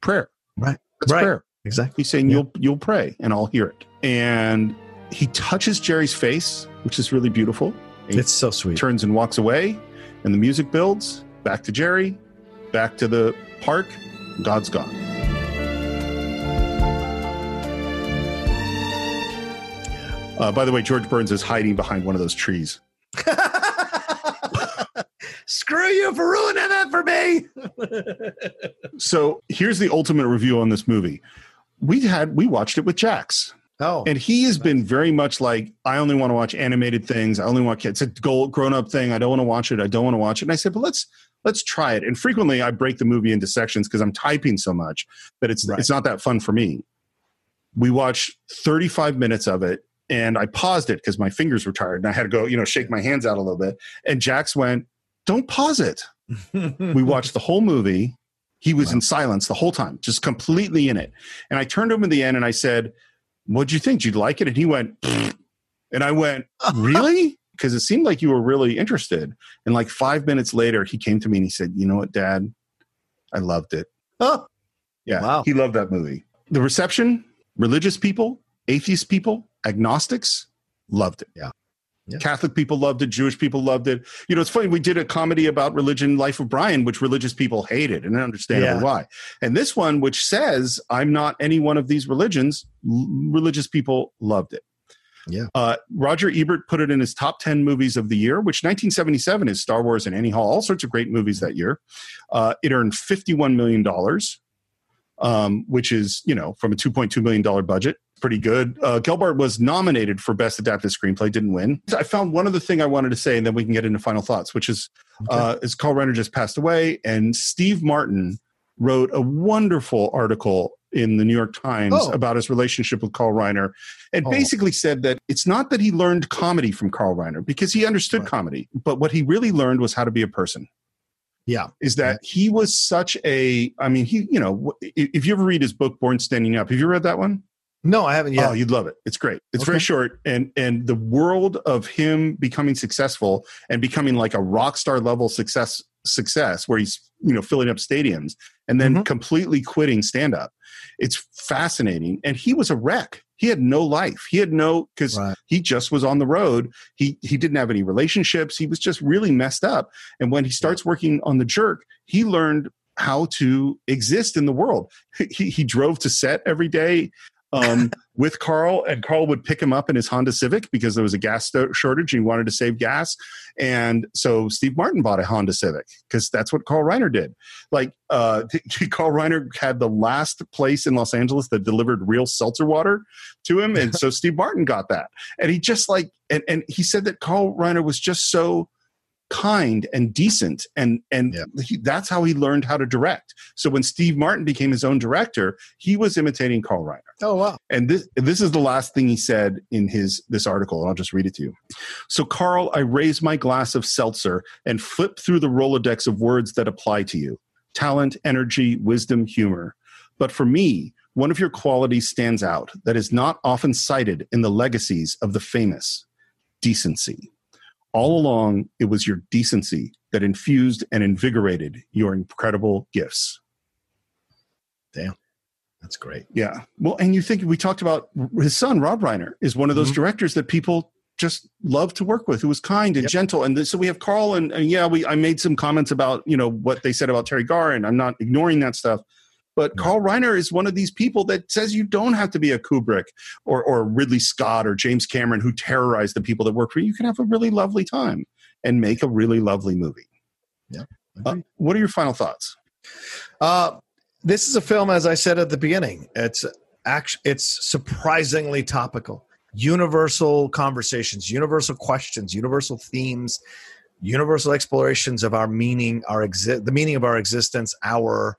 Prayer. Right. That's right. prayer. Exactly. He's saying you'll you'll pray and I'll hear it. And he touches Jerry's face, which is really beautiful. He It's so sweet. turns and walks away, and the music builds. Back to Jerry, back to the park. God's gone. Uh, by the way, George Burns is hiding behind one of those trees. Screw you for ruining that for me. So here's the ultimate review on this movie. We had we watched it with Jax. Oh, and he has been very much like I only want to watch animated things. I only want kids. It's a grown up thing. I don't want to watch it. I don't want to watch it. And I said, but let's let's try it. And frequently I break the movie into sections because I'm typing so much that it's it's not that fun for me. We watched 35 minutes of it and I paused it because my fingers were tired and I had to go, you know, shake my hands out a little bit. And Jax went, "Don't pause it." we watched the whole movie. He was in silence the whole time, just completely in it. And I turned to him at the end and I said, What'd you think? Did you like it? And he went, "Pfft." and I went, Really? Because it seemed like you were really interested. And like five minutes later, he came to me and he said, You know what, Dad? I loved it. Oh, yeah. Wow. He loved that movie. The reception, religious people, atheist people, agnostics loved it. Yeah. Catholic people loved it. Jewish people loved it. You know, it's funny. We did a comedy about religion, Life of Brian, which religious people hated, and understandable Yeah. why. And this one, which says I'm not any one of these religions, l- religious people loved it. Yeah. Uh, Roger Ebert put it in his top 10 movies of the year, which 1977 is Star Wars and Annie Hall, all sorts of great movies that year. Uh, it earned $51 million, um, which is, you know, from a $2.2 million budget, pretty good. Uh, Gelbart was nominated for Best Adapted Screenplay, didn't win. I found one other thing I wanted to say, and then we can get into final thoughts, which is, uh, is Carl Reiner just passed away, and Steve Martin wrote a wonderful article in the New York Times Oh. about his relationship with Carl Reiner and Oh. basically said that it's not that he learned comedy from Carl Reiner because he understood comedy, but what he really learned was how to be a person. Yeah. Is that he was such a, I mean, he, you know, if you ever read his book, Born Standing Up, have you read that one? No, I haven't yet. Oh, you'd love it. It's great. It's Okay. very short, and and the world of him becoming successful and becoming like a rock star level success success, where he's you know filling up stadiums and then Mm-hmm. completely quitting stand up. It's fascinating, and he was a wreck. He had no life. He had no because he just was on the road. He he didn't have any relationships. He was just really messed up. And when he starts working on the jerk, he learned how to exist in the world. He, he drove to set every day um, with Carl, and Carl would pick him up in his Honda Civic because there was a gas shortage and he wanted to save gas. And so Steve Martin bought a Honda Civic because that's what Carl Reiner did. Like uh, Carl Reiner had the last place in Los Angeles that delivered real seltzer water to him, and so Steve Martin got that. And he just like, and and he said that Carl Reiner was just so kind and decent. And and he, that's how he learned how to direct. So when steve martin became his own director he was imitating carl reiner. Oh wow. and this this is the last thing he said in his this article and i'll just read it to you. So carl i raise my glass of seltzer and flip through the rolodex of words that apply to you. Talent energy wisdom humor. But for me one of your qualities stands out that is not often cited in the legacies of the famous decency all along, it was your decency that infused and invigorated your incredible gifts. Damn. That's great. Yeah. Well, and you think we talked about his son, Rob Reiner, is one of those mm-hmm. directors that people just love to work with, who was kind and gentle. And so we have Carl, and, and yeah, we I made some comments about you know what they said about Teri Garr, and I'm not ignoring that stuff. But Carl Reiner is one of these people that says you don't have to be a Kubrick or, or Ridley Scott or James Cameron who terrorize the people that work for you. You can have a really lovely time and make a really lovely movie. Yeah. Uh, what are your final thoughts? Uh, this is a film, as I said at the beginning. It's act- It's surprisingly topical. Universal conversations, universal questions, universal themes, universal explorations of our meaning, our exi- the meaning of our existence, our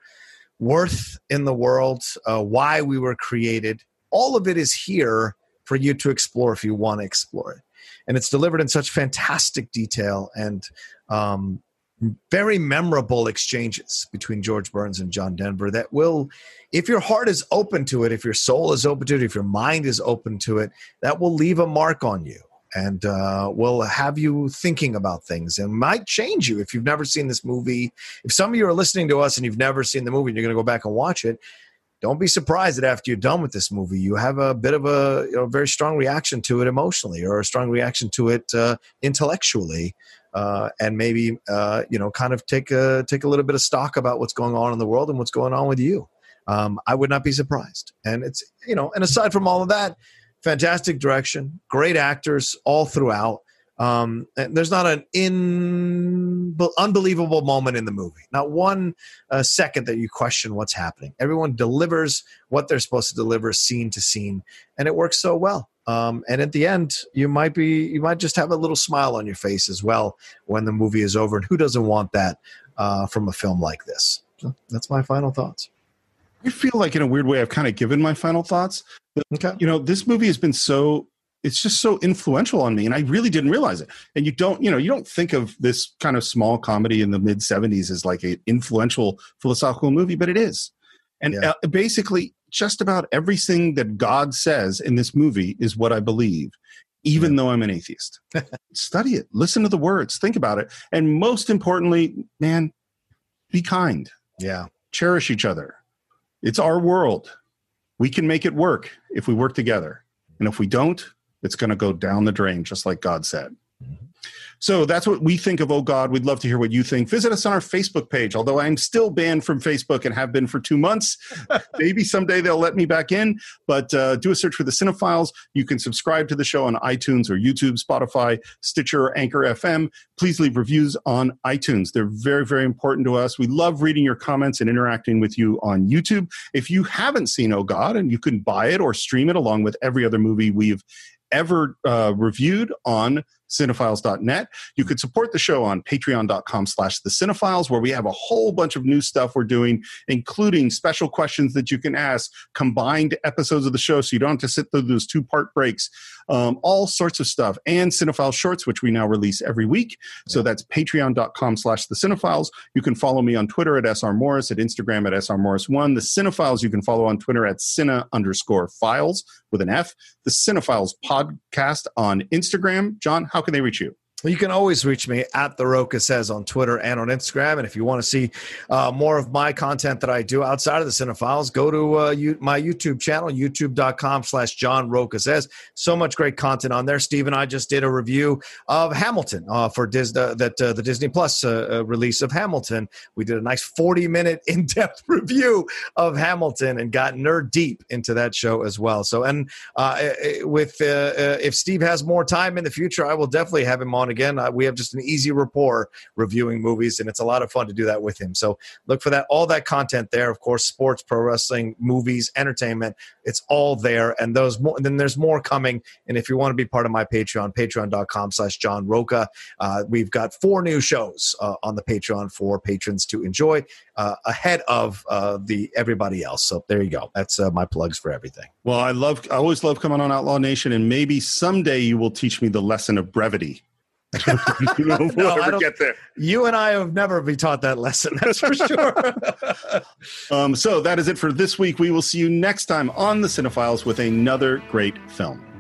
worth in the world, uh, why we were created. All of it is here for you to explore if you want to explore it. And it's delivered in such fantastic detail and um, very memorable exchanges between George Burns and John Denver that will, if your heart is open to it, if your soul is open to it, if your mind is open to it, that will leave a mark on you and uh, will have you thinking about things and might change you if you've never seen this movie. If some of you are listening to us and you've never seen the movie and you're going to go back and watch it, don't be surprised that after you're done with this movie, you have a bit of a you know very strong reaction to it emotionally, or a strong reaction to it uh, intellectually, uh, and maybe uh, you know kind of take a take a little bit of stock about what's going on in the world and what's going on with you. Um, I would not be surprised. And it's you know, and aside from all of that, fantastic direction, great actors all throughout. Um, and there's not an in, unbelievable moment in the movie, not one uh, second that you question what's happening. Everyone delivers what they're supposed to deliver, scene to scene, and it works so well. Um, and at the end, you might be, you might just have a little smile on your face as well when the movie is over. And who doesn't want that uh, from a film like this? So that's my final thoughts. I feel like, in a weird way, I've kind of given my final thoughts. But, okay. You know, this movie has been so it's just so influential on me and i really didn't realize it and you don't you know you don't think of this kind of small comedy in the mid 70s as like an influential philosophical movie but it is and yeah. uh, basically just about everything that god says in this movie is what i believe even yeah. though i'm an atheist study it listen to the words think about it and most importantly man be kind yeah cherish each other it's our world. We can make it work if we work together. And if we don't it's going to go down the drain, just like God said. Mm-hmm. So that's what we think of Oh God. We'd love to hear what you think. Visit us on our Facebook page, although I'm still banned from Facebook and have been for two months. Maybe someday they'll let me back in, but uh, do a search for the Cine-Files. You can subscribe to the show on iTunes or YouTube, Spotify, Stitcher, Anchor FM. Please leave reviews on iTunes. They're very, very important to us. We love reading your comments and interacting with you on YouTube. If you haven't seen Oh God and you can buy it or stream it along with every other movie we've ever uh, reviewed on cine-files.net. You could support the show on patreon.com slash the Cine-Files, where we have a whole bunch of new stuff we're doing, including special questions that you can ask, combined episodes of the show so you don't have to sit through those two part breaks, um, all sorts of stuff, and Cine-File Shorts, which we now release every week. So that's patreon.com slash the Cine-Files. You can follow me on Twitter at SR Morris, at Instagram at SR Morris1. The Cine-Files you can follow on Twitter at Cine underscore files with an F. The Cine-Files podcast on Instagram. John, how how can they reach you? You can always reach me at The Rocha Says on Twitter and on Instagram. And if you want to see uh, more of my content that I do outside of the Cine-Files, go to uh, you, my YouTube channel, youtube.com slash John Rocha Says. So much great content on there. Steve and I just did a review of Hamilton uh, for Disney, that uh, the Disney Plus uh, uh, release of Hamilton. We did a nice 40 minute in depth review of Hamilton and got nerd deep into that show as well. So, and with if Steve has more time in the future, I will definitely have him on again, we have just an easy rapport reviewing movies, and it's a lot of fun to do that with him. So look for that, all that content there. Of course, sports, pro wrestling, movies, entertainment. It's all there, and those more. And then there's more coming. And if you want to be part of my Patreon, Patreon.com/slash John Rocha, uh, we've got four new shows uh, on the Patreon for patrons to enjoy uh, ahead of uh, the everybody else. So there you go. That's uh, my plugs for everything. Well, I love, I always love coming on Outlaw Nation, and maybe someday you will teach me the lesson of brevity. You know, we'll no, ever get there. You and I have never be taught that lesson. That's for sure. um, so that is it for this week. We will see you next time on the Cine-Files with another great film.